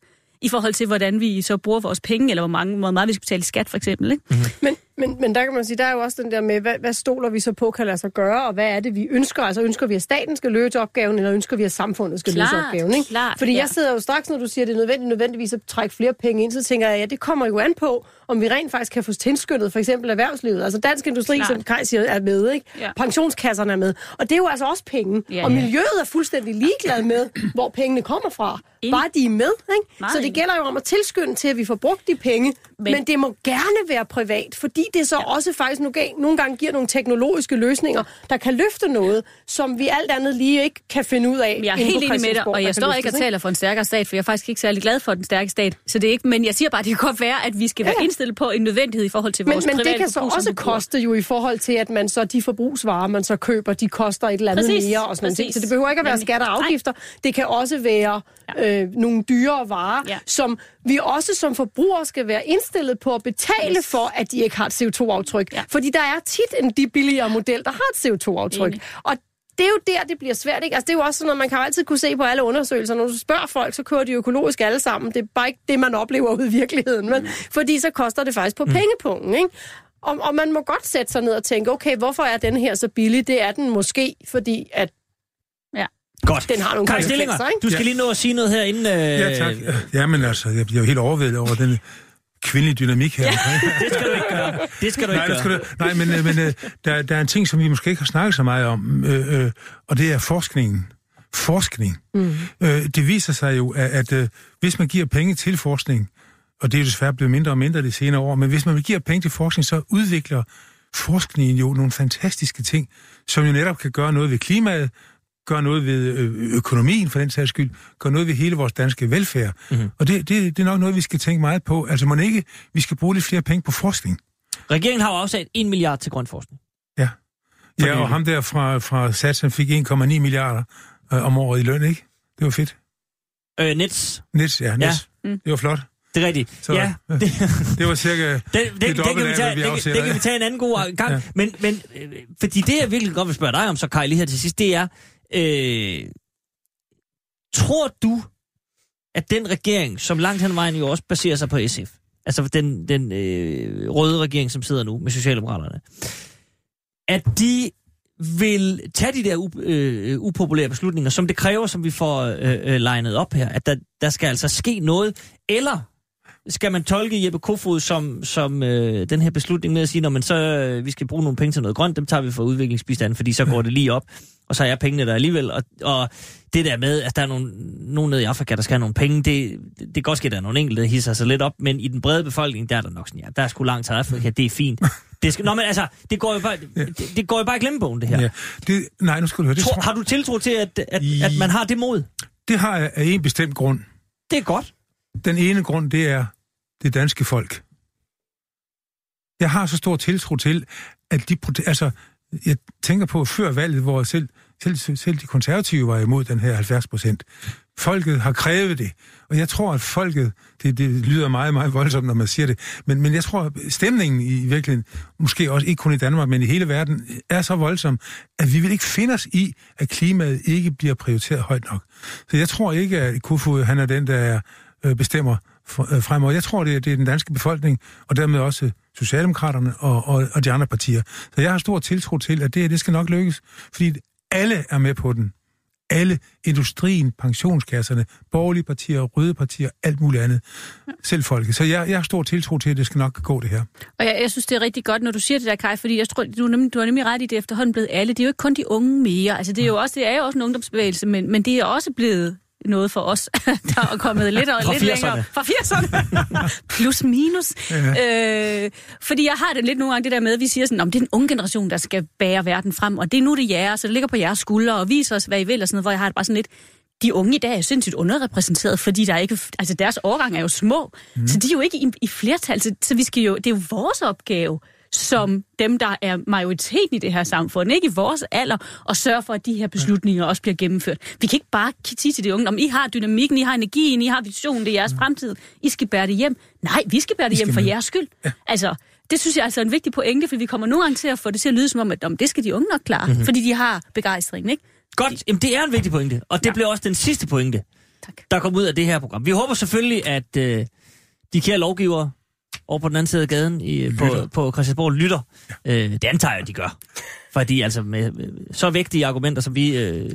i forhold til, hvordan vi så bruger vores penge, eller hvor, mange, hvor meget vi skal betale i skat, for eksempel. Ikke? Mm-hmm. Men, men, men der kan man sige, der er jo også den der med, hvad, hvad stoler vi så på kan lade sig gøre, og hvad er det, vi ønsker? Altså ønsker vi, at staten skal løse opgaven, eller ønsker vi, at samfundet skal løse Klart, opgaven? Ikke? klart, Fordi ja. jeg sidder jo straks, når du siger, at det er nødvendigt, nødvendigvis at trække flere penge ind, så tænker jeg, ja, det kommer jo an på, om vi rent faktisk kan få tilskyndet for eksempel erhvervslivet. Altså dansk industri, Klart. som Kaj siger, er med, ikke? Ja. Pensionskasserne er med. Og det er jo altså også penge. Ja, og ja. miljøet er fuldstændig ligeglad med, hvor pengene kommer fra. Bare de er med, ikke? Meget Så det gælder jo om at tilskynde til, at vi får brugt de penge, men, Men- men det må gerne være privat, fordi det så ja. også faktisk nogle, gang- nogle gange giver nogle teknologiske løsninger, der kan løfte noget, som vi alt andet lige ikke kan finde ud af. Jeg er helt enig med dig, og jeg står ikke og taler for en stærkere stat, for jeg er faktisk ikke særlig glad for den stærke stat. Så det er ikke, men jeg siger bare, at det kan godt være, at vi skal være Ja. indstillet på en nødvendighed i forhold til Men, vores men private det kan så også koste jo i forhold til, at man så de forbrugsvarer, man så køber, de koster et eller andet Præcis, mere og sådan noget. Så det behøver ikke at være Nemlig. skatter og Nej. afgifter. Det kan også være øh, nogle dyrere varer, Ja. som vi også som forbrugere skal være indstillet på at betale Yes. for, at de ikke har et CO2-aftryk. Ja. Fordi der er tit en de billigere model, der har et CO2-aftryk. Enig. Og det er jo der, det bliver svært. Ikke? Altså, det er jo også sådan, at man kan jo altid kunne se på alle undersøgelser. Når du spørger folk, så kører de økologisk alle sammen. Det er bare ikke det, man oplever ude i virkeligheden. Men, fordi så koster det faktisk på mm. pengepunkten. Ikke? Og, og man må godt sætte sig ned og tænke, okay, hvorfor er den her så billig? Det er den måske, fordi at Godt. den har nogle konsekvenser, Stillinger, du skal Ja. lige nå at sige noget her inden... Øh, Ja, tak. Jamen altså, jeg bliver jo helt overvældet over den kvindelige dynamik her. Det skal du ikke gøre. Det skal du ikke Nej, gøre. du, nej, men, øh, men øh, der, der er en ting, som vi måske ikke har snakket så meget om, øh, øh, og det er forskningen. Forskning. Mm. Øh, det viser sig jo, at, at øh, hvis man giver penge til forskning, og det er jo desværre blevet mindre og mindre de senere år, men hvis man giver penge til forskning, så udvikler forskningen jo nogle fantastiske ting, som jo netop kan gøre noget ved klimaet, gøre noget ved økonomien for den sags skyld, gøre noget ved hele vores danske velfærd. Mm-hmm. Og det, det, det er nok noget, vi skal tænke meget på. Altså må ikke, vi skal bruge lidt flere penge på forskning. Regeringen har jo afsat 1 milliard til grøn forskning. Ja. Ja, og ham der fra, fra Sats, han fik 1,9 milliarder øh, om året i løn, ikke? Det var fedt. Øh, Nets, Nets, ja, Nets. Ja. Ja. Det var flot. det er rigtigt. Så, ja, det, Det var cirka Den, den, den, det kan vi af, tage, hvad vi det, det kan vi tage en anden god gang. Ja. Ja. Men, men øh, fordi det, jeg virkelig godt vil spørge dig om, så Kai, lige her til sidst, det er, øh, tror du, at den regering, som langt hen vejen jo også baserer sig på SF, altså den, den øh, røde regering, som sidder nu med Socialdemokraterne, at de vil tage de der u, øh, upopulære beslutninger, som det kræver, som vi får øh, øh, legnet op her, at der, der skal altså ske noget, eller skal man tolke Jeppe Kofod som, som øh, den her beslutning med at sige, når man så øh, vi skal bruge nogle penge til noget grønt, dem tager vi fra udviklingsbistanden, fordi så går det lige op, og så er pengene der alligevel. Og, og det der med, at der er nogle, nogen nede i Afrika, der skal have nogle penge, det, det, kan godt ske, at der er nogle enkelte, der hisser sig lidt op, men i den brede befolkning, der er der nok sådan, ja, der er sgu langt til Afrika, det er fint. Det skal, nå, men altså, det går jo bare, det, det går jo bare i glemmebogen, det her. Ja. Det, nej, nu skal du høre. Det, Tror, har du tiltro til, at, at, at man har det mod? det har jeg af en bestemt grund. Det er godt. Den ene grund, det er det danske folk. Jeg har så stor tiltro til, at de... Altså, jeg tænker på før valget, hvor selv, selv, selv de konservative var imod den her 70 procent. Folket har krævet det. Og jeg tror, at folket, det, det lyder meget, meget voldsomt, når man siger det, men, men jeg tror, at stemningen i virkeligheden, måske også ikke kun i Danmark, men i hele verden, er så voldsom, at vi vil ikke finde os i, at klimaet ikke bliver prioriteret højt nok. Så jeg tror ikke, at Kofod, han er den, der øh, bestemmer for, øh, fremover. Jeg tror, det er, det er den danske befolkning, og dermed også Socialdemokraterne og, og, og de andre partier. Så jeg har stor tiltro til, at det det skal nok lykkes, fordi alle er med på den alle, industrien, pensionskasserne, borgerlige partier, røde partier, alt muligt andet. Selv folket. Så jeg, jeg har stor tiltro til, at det skal nok gå det her. Og jeg, jeg synes, det er rigtig godt, når du siger det der, Kai, fordi jeg tror, du, er nemlig, du er nemlig ret i det efterhånden blevet alle. Det er jo ikke kun de unge mere. Altså, det er jo også, det er jo også en ungdomsbevægelse, men, men det er også blevet noget for os, der er kommet lidt, og, lidt længere. Fra 80'erne. Plus minus. Ja. Øh, fordi jeg har det lidt nogle gange det der med, at vi siger sådan, om det er den unge generation, der skal bære verden frem, og det er nu det jeres, så det ligger på jeres skuldre, og viser os, hvad I vil, og sådan noget, hvor jeg har det bare sådan lidt, de unge i dag er sindssygt underrepræsenteret, fordi der er ikke, altså deres årgang er jo små, mm. så de er jo ikke i, i flertal, så, så vi skal jo, det er jo vores opgave som dem, der er majoriteten i det her samfund, ikke i vores alder, og sørge for, at de her beslutninger også bliver gennemført. Vi kan ikke bare sige til de unge, om I har dynamikken, I har energien, I har visionen, det er jeres fremtid, I skal bære det hjem. Nej, vi skal bære det hjem for jeres skyld. Ja. Altså, det synes jeg altså er en vigtig pointe, for vi kommer nogle gange til at få det til at lyde som om, at om, det skal de unge nok klare, mm-hmm. fordi de har begejstring, ikke? Godt, Jamen, det er en vigtig pointe, og det ja. bliver også den sidste pointe, tak. der kommer ud af det her program. Vi håber selvfølgelig, at øh, de kære lovgivere over på den anden side af gaden i, på, på Christiansborg lytter. Ja. Øh, det antager jeg, de gør. Fordi altså med, med så vigtige argumenter, som vi øh,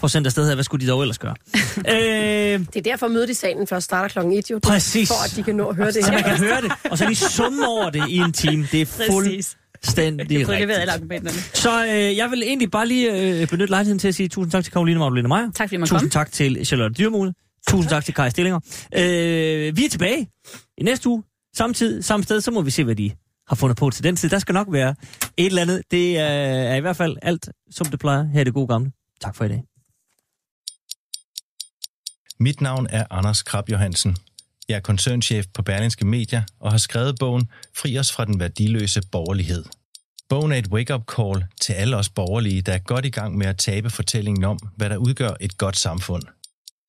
får sendt afsted her, hvad skulle de dog ellers gøre? øh, det er derfor mødet i salen først starter klokken 1 jo. Præcis. For at de kan nå at høre det Så man kan høre det, og så lige summe over det i en time. Det er fuldstændig rigtigt. Så øh, jeg vil egentlig bare lige øh, benytte lejligheden til at sige tusind tak til Karoline Magdalene Meyer. Tak fordi man Tusind kom. tak til Charlotte Dyrmule. Tusind tak til Kai Stillinger. Øh, vi er tilbage i næste uge Samtidig, samme sted, så må vi se, hvad de har fundet på til den tid. Der skal nok være et eller andet. Det øh, er i hvert fald alt, som det plejer her i det gode gamle. Tak for i dag. Mit navn er Anders Krab Johansen. Jeg er koncernchef på Berlingske Media og har skrevet bogen Fri os fra den værdiløse borgerlighed. Bogen er et wake-up call til alle os borgerlige, der er godt i gang med at tabe fortællingen om, hvad der udgør et godt samfund.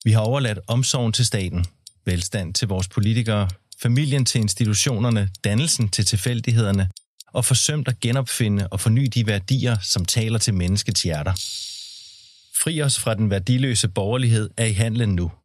Vi har overladt omsorgen til staten, velstand til vores politikere, familien til institutionerne, dannelsen til tilfældighederne, og forsømt at genopfinde og forny de værdier, som taler til menneskets hjerter. Fri os fra den værdiløse borgerlighed er i handlen nu –